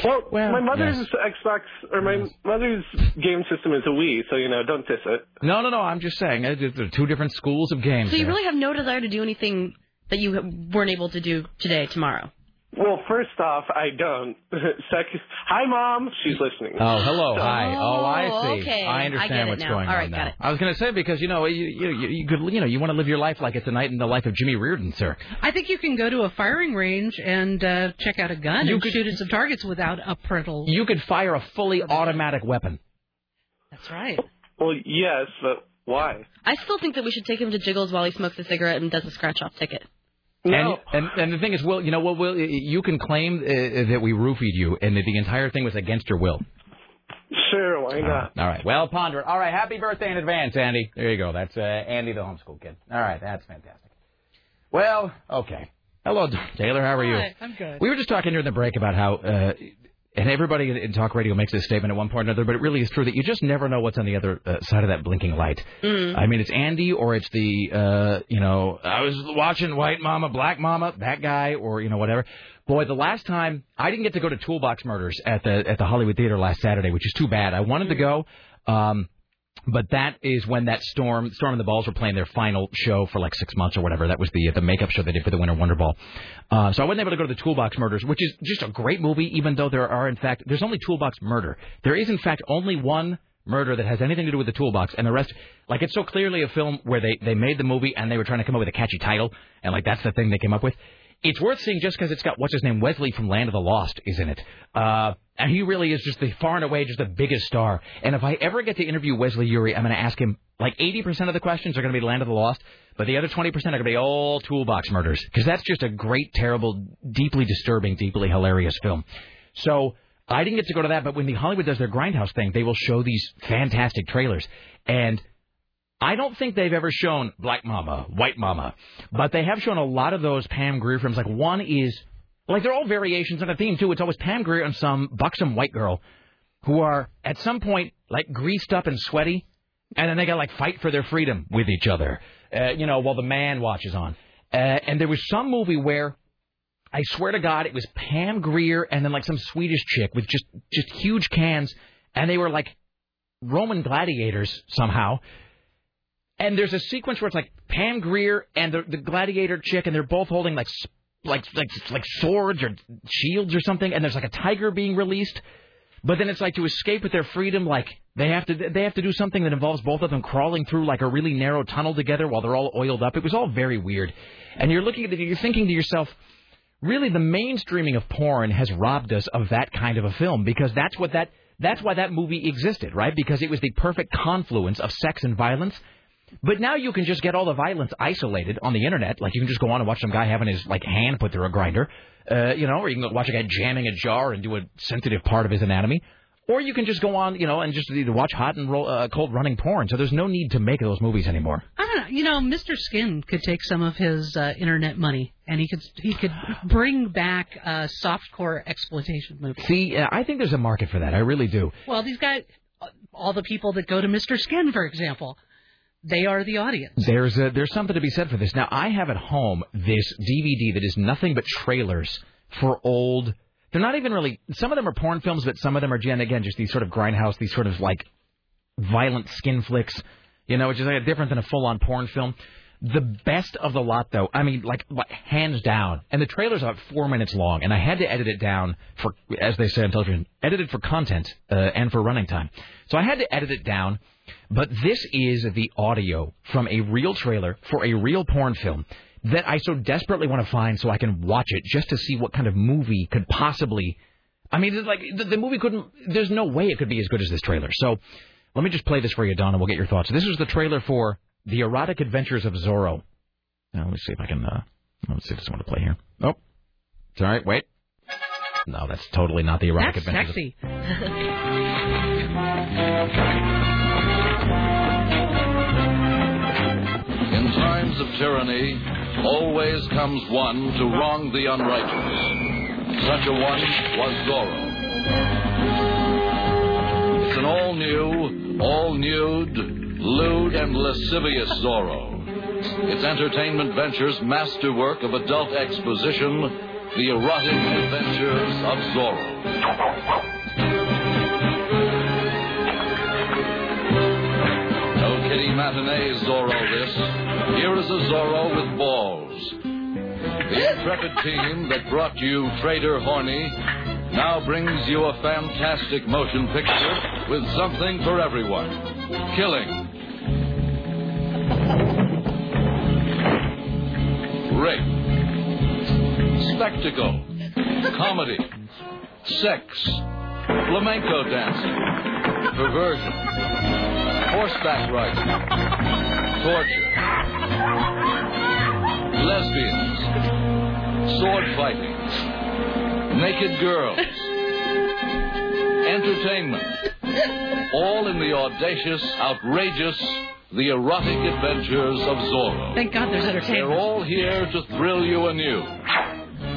Well, my mother's Xbox or my mother's game system is a Wii, so you know, don't diss it. No, no, no. I'm just saying uh, there are two different schools of games. So you there. really have no desire to do anything that you weren't able to do today, tomorrow. Well, first off, I don't. [laughs] Second, hi, mom. She's listening. Oh, hello, hi. Oh, I see. okay. I I understand get it what's now. going All on right, now. got it. I was going to say because you know you you you, you could you know you want to live your life like it's a night in the life of Jimmy Reardon, sir. I think you can go to a firing range and uh, check out a gun You and could- shoot at some targets without a parental. You could fire a fully automatic weapon. That's right. Well, yes, but why? I still think that we should take him to Jiggles while he smokes a cigarette and does a scratch off ticket. And, and and the thing is, Will, you know what, Will, you can claim uh, that we roofied you and that the entire thing was against your will. Sure, why not? All right. Well, ponder it. All right. Happy birthday in advance, Andy. There you go. That's uh, Andy, the homeschool kid. All right. That's fantastic. Well, okay. Hello, Taylor. How are you? Hi, I'm good. We were just talking during the break about how, uh, and everybody in- talk radio makes this statement at one point or another, but it really is true that you just never know what's on the other uh, side of that blinking light. Mm. I mean, it's Andy or it's the, uh, you know, I was watching White Mama, Black Mama, that guy, or you know whatever. Boy, the last time I didn't get to go to Toolbox Murders at the at the Hollywood Theater last Saturday, which is too bad. I wanted to go. Um, but that is when that Storm, Storm and the Balls were playing their final show for like six months or whatever. That was the the makeup show they did for the Winter Wonder Ball. Uh, so I wasn't able to go to the Toolbox Murders, which is just a great movie. Even though there are in fact there's only Toolbox Murder. There is in fact only one murder that has anything to do with the toolbox, and the rest like it's so clearly a film where they they made the movie and they were trying to come up with a catchy title, and like that's the thing they came up with. It's worth seeing just because it's got what's his name Wesley from Land of the Lost is in it. Uh, And he really is just the far and away just the biggest star. And if I ever get to interview Wesley Eure, I'm going to ask him like 80% of the questions are going to be Land of the Lost, but the other 20% are going to be all toolbox murders because that's just a great, terrible, deeply disturbing, deeply hilarious film. So I didn't get to go to that, but when the Hollywood does their Grindhouse thing, they will show these fantastic trailers. And I don't think they've ever shown Black Mama, White Mama, but they have shown a lot of those Pam Grier films. Like one is, like they're all variations on a theme too. It's always Pam Grier and some buxom white girl who are at some point like greased up and sweaty, and then they got like fight for their freedom with each other, uh, you know, while the man watches on. Uh, and there was some movie where I swear to God, it was Pam Grier and then like some Swedish chick with just just huge cans, and they were like Roman gladiators somehow. And there's a sequence where it's like Pam Grier and the, the gladiator chick, and they're both holding like like like like swords or shields or something, and there's like a tiger being released. But then it's like to escape with their freedom, like they have to they have to do something that involves both of them crawling through like a really narrow tunnel together while they're all oiled up. It was all very weird, and you're looking at it, you're thinking to yourself, really the mainstreaming of porn has robbed us of that kind of a film because that's what that that's why that movie existed, right? Because it was the perfect confluence of sex and violence. But now you can just get all the violence isolated on the internet. Like you can just go on and watch some guy having his like hand put through a grinder, uh, you know, or you can go watch a guy jamming a jar and do a sensitive part of his anatomy. Or you can just go on, you know, and just either watch hot and roll, uh, cold running porn. So there's no need to make those movies anymore. I don't know. You know, Mr. Skin could take some of his uh, internet money and he could he could bring back uh, softcore exploitation movies. See, uh, I think there's a market for that. I really do. Well, these guys, all the people that go to Mr. Skin, for example, they are the audience. There's a, there's something to be said for this. Now I have at home this DVD that is nothing but trailers for old. They're not even really. Some of them are porn films, but some of them are again, again just these sort of grindhouse, these sort of like violent skin flicks. You know, which is like different than a full-on porn film. The best of the lot, though, I mean, like, hands down. And the trailer's about four minutes long, and I had to edit it down for, as they say on television, edited for content uh, and for running time. So I had to edit it down. But this is the audio from a real trailer for a real porn film that I so desperately want to find so I can watch it just to see what kind of movie could possibly. I mean, like the, the movie couldn't. There's no way it could be as good as this trailer. So let me just play this for you, Dawn, and we'll get your thoughts. This is the trailer for The Erotic Adventures of Zorro. Now, let me see if I can. Uh, let's see if this one to play here. Oh, it's all right. Wait. No, that's totally not the erotic That's adventures. sexy. In times of tyranny, always comes one to wrong the unrighteous. Such a one was Zorro. It's an all new, all nude, lewd, and lascivious Zorro. Its entertainment ventures masterwork of adult exposition, the erotic adventures of Zorro. No kitty matinee Zorro this. Here is a Zorro with balls. The intrepid team that brought you Trader Hornee now brings you a fantastic motion picture with something for everyone. Killing. Rape. Spectacle. Comedy. Sex. Flamenco dancing. Perversion. Horseback riding. Torture. Lesbians. Sword fighting. Naked girls. Entertainment. All in the audacious, outrageous, the erotic adventures of Zorro. Thank God there's entertainment. They're all here to thrill you anew.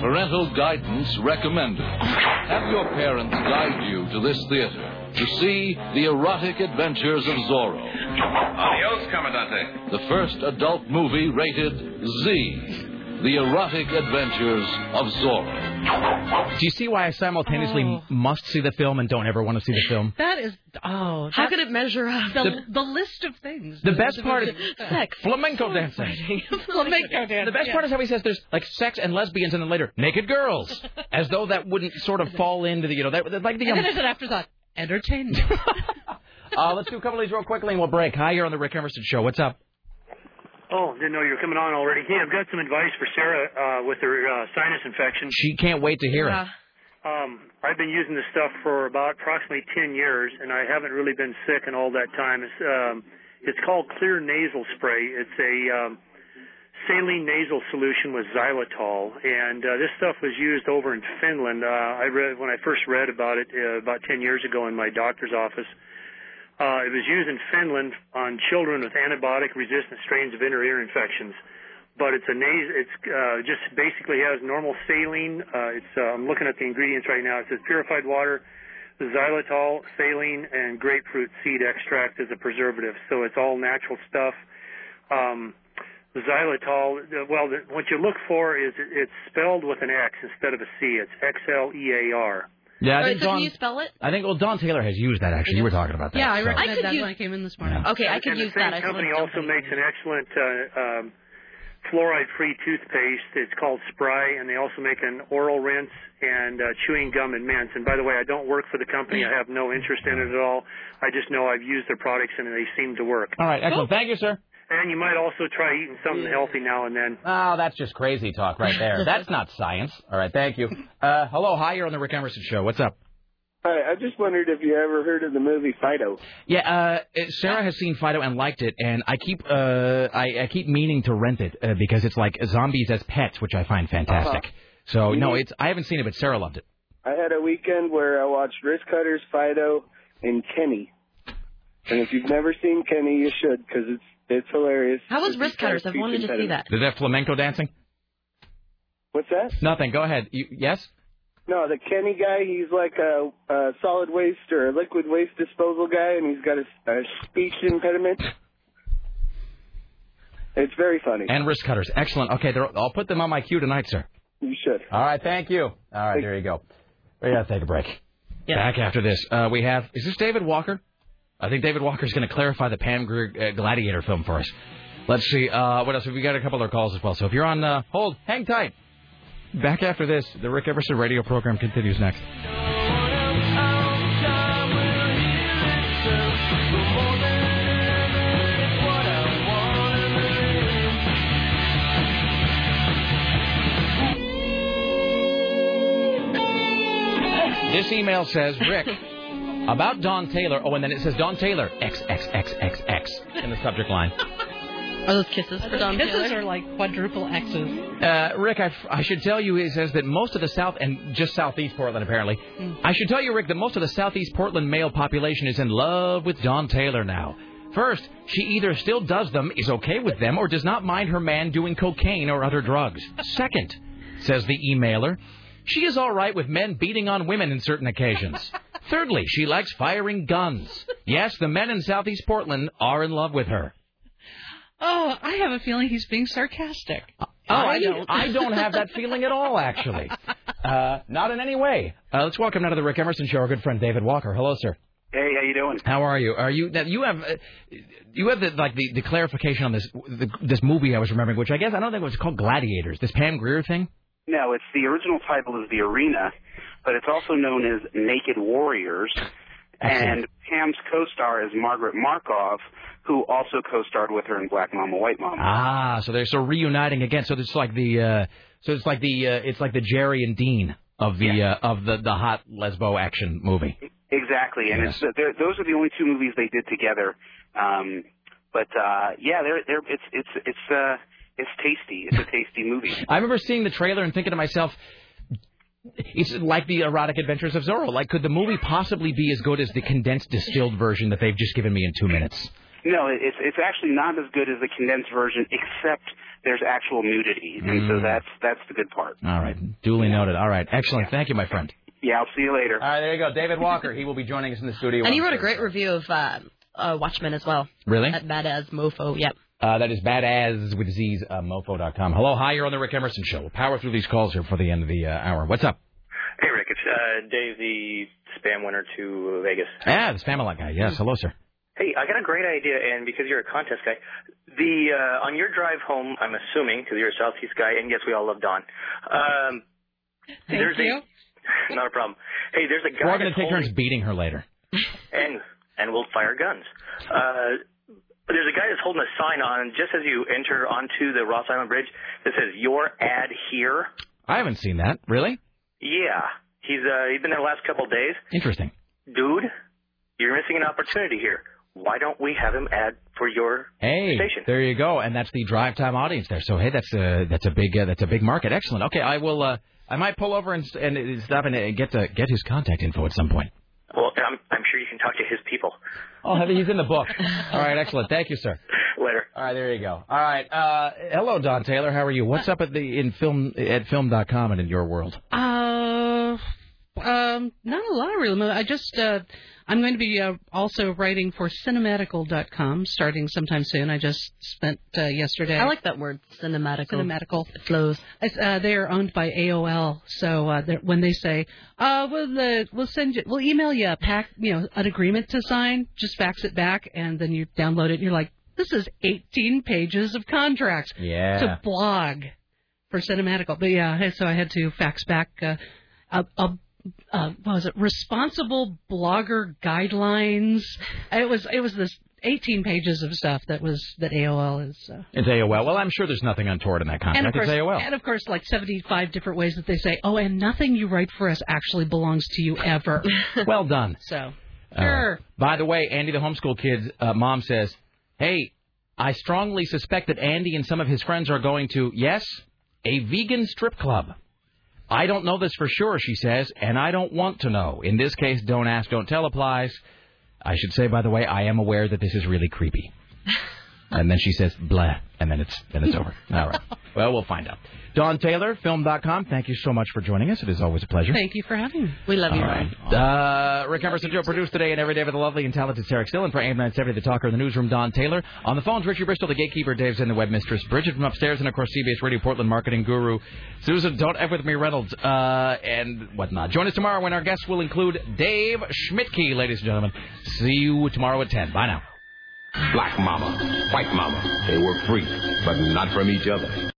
Parental guidance recommended. Have your parents guide you to this theater to see the erotic adventures of Zorro. Adios, Commandante. The first adult movie rated Z. The erotic adventures of Zorro. Do you see why I simultaneously m must see the film and don't ever want to see the film? [laughs] That is oh. How could it measure up? The, the list of things. The best part of [laughs] Sex. flamenco dancing. Flamenco dancing. [laughs] The best yeah. part is how he says there's like sex and lesbians, and then later naked girls, as though that wouldn't sort of fall into the you know that like the. And Um, then there's an afterthought. Entertainment. uh, let's do a couple of these real quickly and we'll break. Hi, you're on the Rick Emerson Show. What's up? Oh, didn't know you were coming on already. Hey, I've got some advice for Sarah uh, with her uh, sinus infection. She can't wait to hear it. Um, I've been using this stuff for about approximately 10 years, and I haven't really been sick in all that time. It's um, it's called Xlear Nasal Spray. It's a um, saline nasal solution with xylitol, and uh, this stuff was used over in Finland. Uh, I read when I first read about it uh, about 10 years ago in my doctor's office. Uh, it was used in Finland on children with antibiotic-resistant strains of inner ear infections. But it's a nas- it's uh, just basically has normal saline. Uh, it's uh, I'm looking at the ingredients right now. It says purified water, xylitol, saline, and grapefruit seed extract as a preservative. So it's all natural stuff. Um, xylitol. uh, Well, what you look for is it's spelled with an X instead of a C. It's X L E A R. Yeah, I All right, think so Dawn. can you spell it? I think well, Dawn Taylor has used that. Actually, you were talking about that. Yeah, I so- recommend I could that use- when I came in this morning. Okay, I could and use the same that. I company saw also makes an excellent uh, um, fluoride-free toothpaste. It's called Spry, and they also make an oral rinse and uh, chewing gum and mints. And by the way, I don't work for the company. I have no interest in it at all. I just know I've used their products and they seem to work. All right, excellent. Thank you, sir. And you might also try eating something healthy now and then. Oh, that's just crazy talk right there. [laughs] That's not science. All right, thank you. Uh, hello, hi, you're on the Rick Emerson show. What's up? Hi, I just wondered if you ever heard of the movie Fido. Yeah, uh, Sarah has seen Fido and liked it, and I keep uh, I, I keep meaning to rent it uh, because it's like zombies as pets, which I find fantastic. So no, Mhm. it's I haven't seen it, but Sarah loved it. I had a weekend where I watched Wrist Cutters, Fido, and Kenny. And if you've never seen Kenny, you should because it's it's hilarious. How was It's Wrist Cutters? I've wanted to see that. Is that. Flamenco dancing? What's that? Nothing. Go ahead. You, yes. No, the Kenny guy, he's like a, a solid waste or a liquid waste disposal guy, and he's got a, a speech impediment. It's very funny. And wrist cutters. Excellent. Okay, I'll put them on my queue tonight, sir. You should. All right, thank you. All right, there you go. We gotta take a break. Back after this, uh, we have. Is this David Walker? I think David Walker's going to clarify the Pam Grier uh, Gladiator film for us. Let's see. Uh, what else? We got a couple other calls as well. So if you're on uh, hold, hang tight. Back after this, the Rick Emerson radio program continues next. This email says, Rick, [laughs] about Dawn Taylor. Oh, and then it says Dawn Taylor, X, X, X, X, X, in the subject line. [laughs] Are those kisses for Dawn Kisses Taylor? are like quadruple X's. Uh, Rick, I, I should tell you, he says that most of the South, and just Southeast Portland apparently, I should tell you, Rick, that most of the Southeast Portland male population is in love with Dawn Taylor now. First, she either still does them, is okay with them, or does not mind her man doing cocaine or other drugs. Second, says the emailer, she is all right with men beating on women in certain occasions. Thirdly, she likes firing guns. [laughs] Yes, the men in Southeast Portland are in love with her. Oh, I have a feeling he's being sarcastic. Oh, I, I don't have that feeling at all, actually. [laughs] Uh, not in any way. Uh, let's welcome now to the Rick Emerson Show our good friend David Walker. Hello, sir. Hey, how you doing? How are you? Are you now, you have uh, you have the like the, the clarification on this the, this movie I was remembering, which I guess I don't think it was called Gladiators. This Pam Grier thing. No, it's the original title is The Arena, but it's also known as Naked Warriors. And Pam's co-star is Margaret Markov, who also co-starred with her in Black Mama White Mama. Ah, so they're so reuniting again. So it's like the uh, so it's like the uh, it's like the Jerry and Dean of the uh, of the the hot lesbo action movie. Exactly, and Yes. it's those are the only two movies they did together. Um, but uh, yeah, they're they're it's it's it's uh it's tasty. It's a [laughs] tasty movie. I remember seeing the trailer and thinking to myself, it's like the erotic adventures of Zorro. Like, could the movie possibly be as good as the condensed distilled version that they've just given me in two minutes? No, it's it's actually not as good as the condensed version, except there's actual nudity, and so Mm. that's that's the good part. All right, duly noted. All right, excellent. Thank you, my friend. Yeah, I'll see you later. All right, there you go. David Walker. He will be joining us in the studio. And he wrote a great review of uh, uh, Watchmen as well. Really? At BadAzz MoFo. Yep. Uh, that is badass with Z's, uh, mofo.com. Hello, hi, you're on the Rick Emerson Show. We'll power through these calls here for the end of the uh, hour. What's up? Hey, Rick. It's uh, Dave, the spam winner to Vegas. Ah, the Spamalot guy. Yes, hello, sir. Hey, I got a great idea, and because you're a contest guy, the uh, on your drive home, I'm assuming because you're a Southeast guy, and yes, we all love Dawn. Um, Thank there's you. A, [laughs] not a problem. Hey, there's a guy We're all going to take turns beating her later. and and we'll fire guns. Uh, there's a guy that's holding a sign on just as you enter onto the Ross Island Bridge that says "Your ad here." I haven't seen that. Really? Yeah, He's uh, he's been there the last couple of days. Interesting. Dude, you're missing an opportunity here. Why don't we have him ad for your Hey, station? there you go, and that's the drive time audience there. So hey, that's a that's a big uh, that's a big market. Excellent. Okay, I will. Uh, I might pull over and and stop and uh, get to get his contact info at some point. Well, I'm I'm sure you can talk to his people. Oh, he's in the book. [laughs] All right, excellent. Thank you, sir. Later. All right, there you go. All right. Uh, hello, Dawn Taylor. How are you? What's up at the in film at film.com and in your world? Uh, um, not a lot really. I just uh, I'm going to be uh, also writing for cinematical.com starting sometime soon. I just spent uh, yesterday. I like that word, cinematical. Cinematical. It flows. It's, Uh, they are owned by AOL, so uh, they're- when they say, uh, we'll, uh, we'll send you, we'll email you a pack, you know, an agreement to sign, just fax it back, and then you download it, and you're like, this is 18 pages of contracts. Yeah. It's a blog for Cinematical. But yeah, so I had to fax back uh, a, a uh, what was it? Responsible blogger guidelines. It was it was this 18 pages of stuff that was that AOL is. Uh, It's AOL. Well, I'm sure there's nothing untoward in that and of contract. course, It's AOL. and of course, like 75 different ways that they say, oh, and nothing you write for us actually belongs to you ever. [laughs] well done. So, Uh, sure. by the way, Andy the homeschool kid's uh, mom says, "Hey, I strongly suspect that Andy and some of his friends are going to yes, a vegan strip club." I don't know this for sure, she says, and I don't want to know. In this case, don't ask, don't tell applies. I should say, by the way, I am aware that this is really creepy. [laughs] and then she says, blah, and then it's then it's over. [laughs] All right. Well, we'll find out. Dawn Taylor, film.com, thank you so much for joining us. It is always a pleasure. Thank you for having me. We love All right. Uh, Rick Emerson Joe produced today and every day with the lovely and talented Sarah Still and for AM 970, the talker in the newsroom, Don Taylor. On the phones, Richie Bristol, the gatekeeper, Dave's and the web mistress, Bridget from upstairs, and of course, CBS Radio Portland marketing guru, Susan, don't F with me, Reynolds, uh, and whatnot. Join us tomorrow when our guests will include Dave Schmidtke, ladies and gentlemen. See you tomorrow at 10. Bye now. Black mama, white mama, they were free, but not from each other.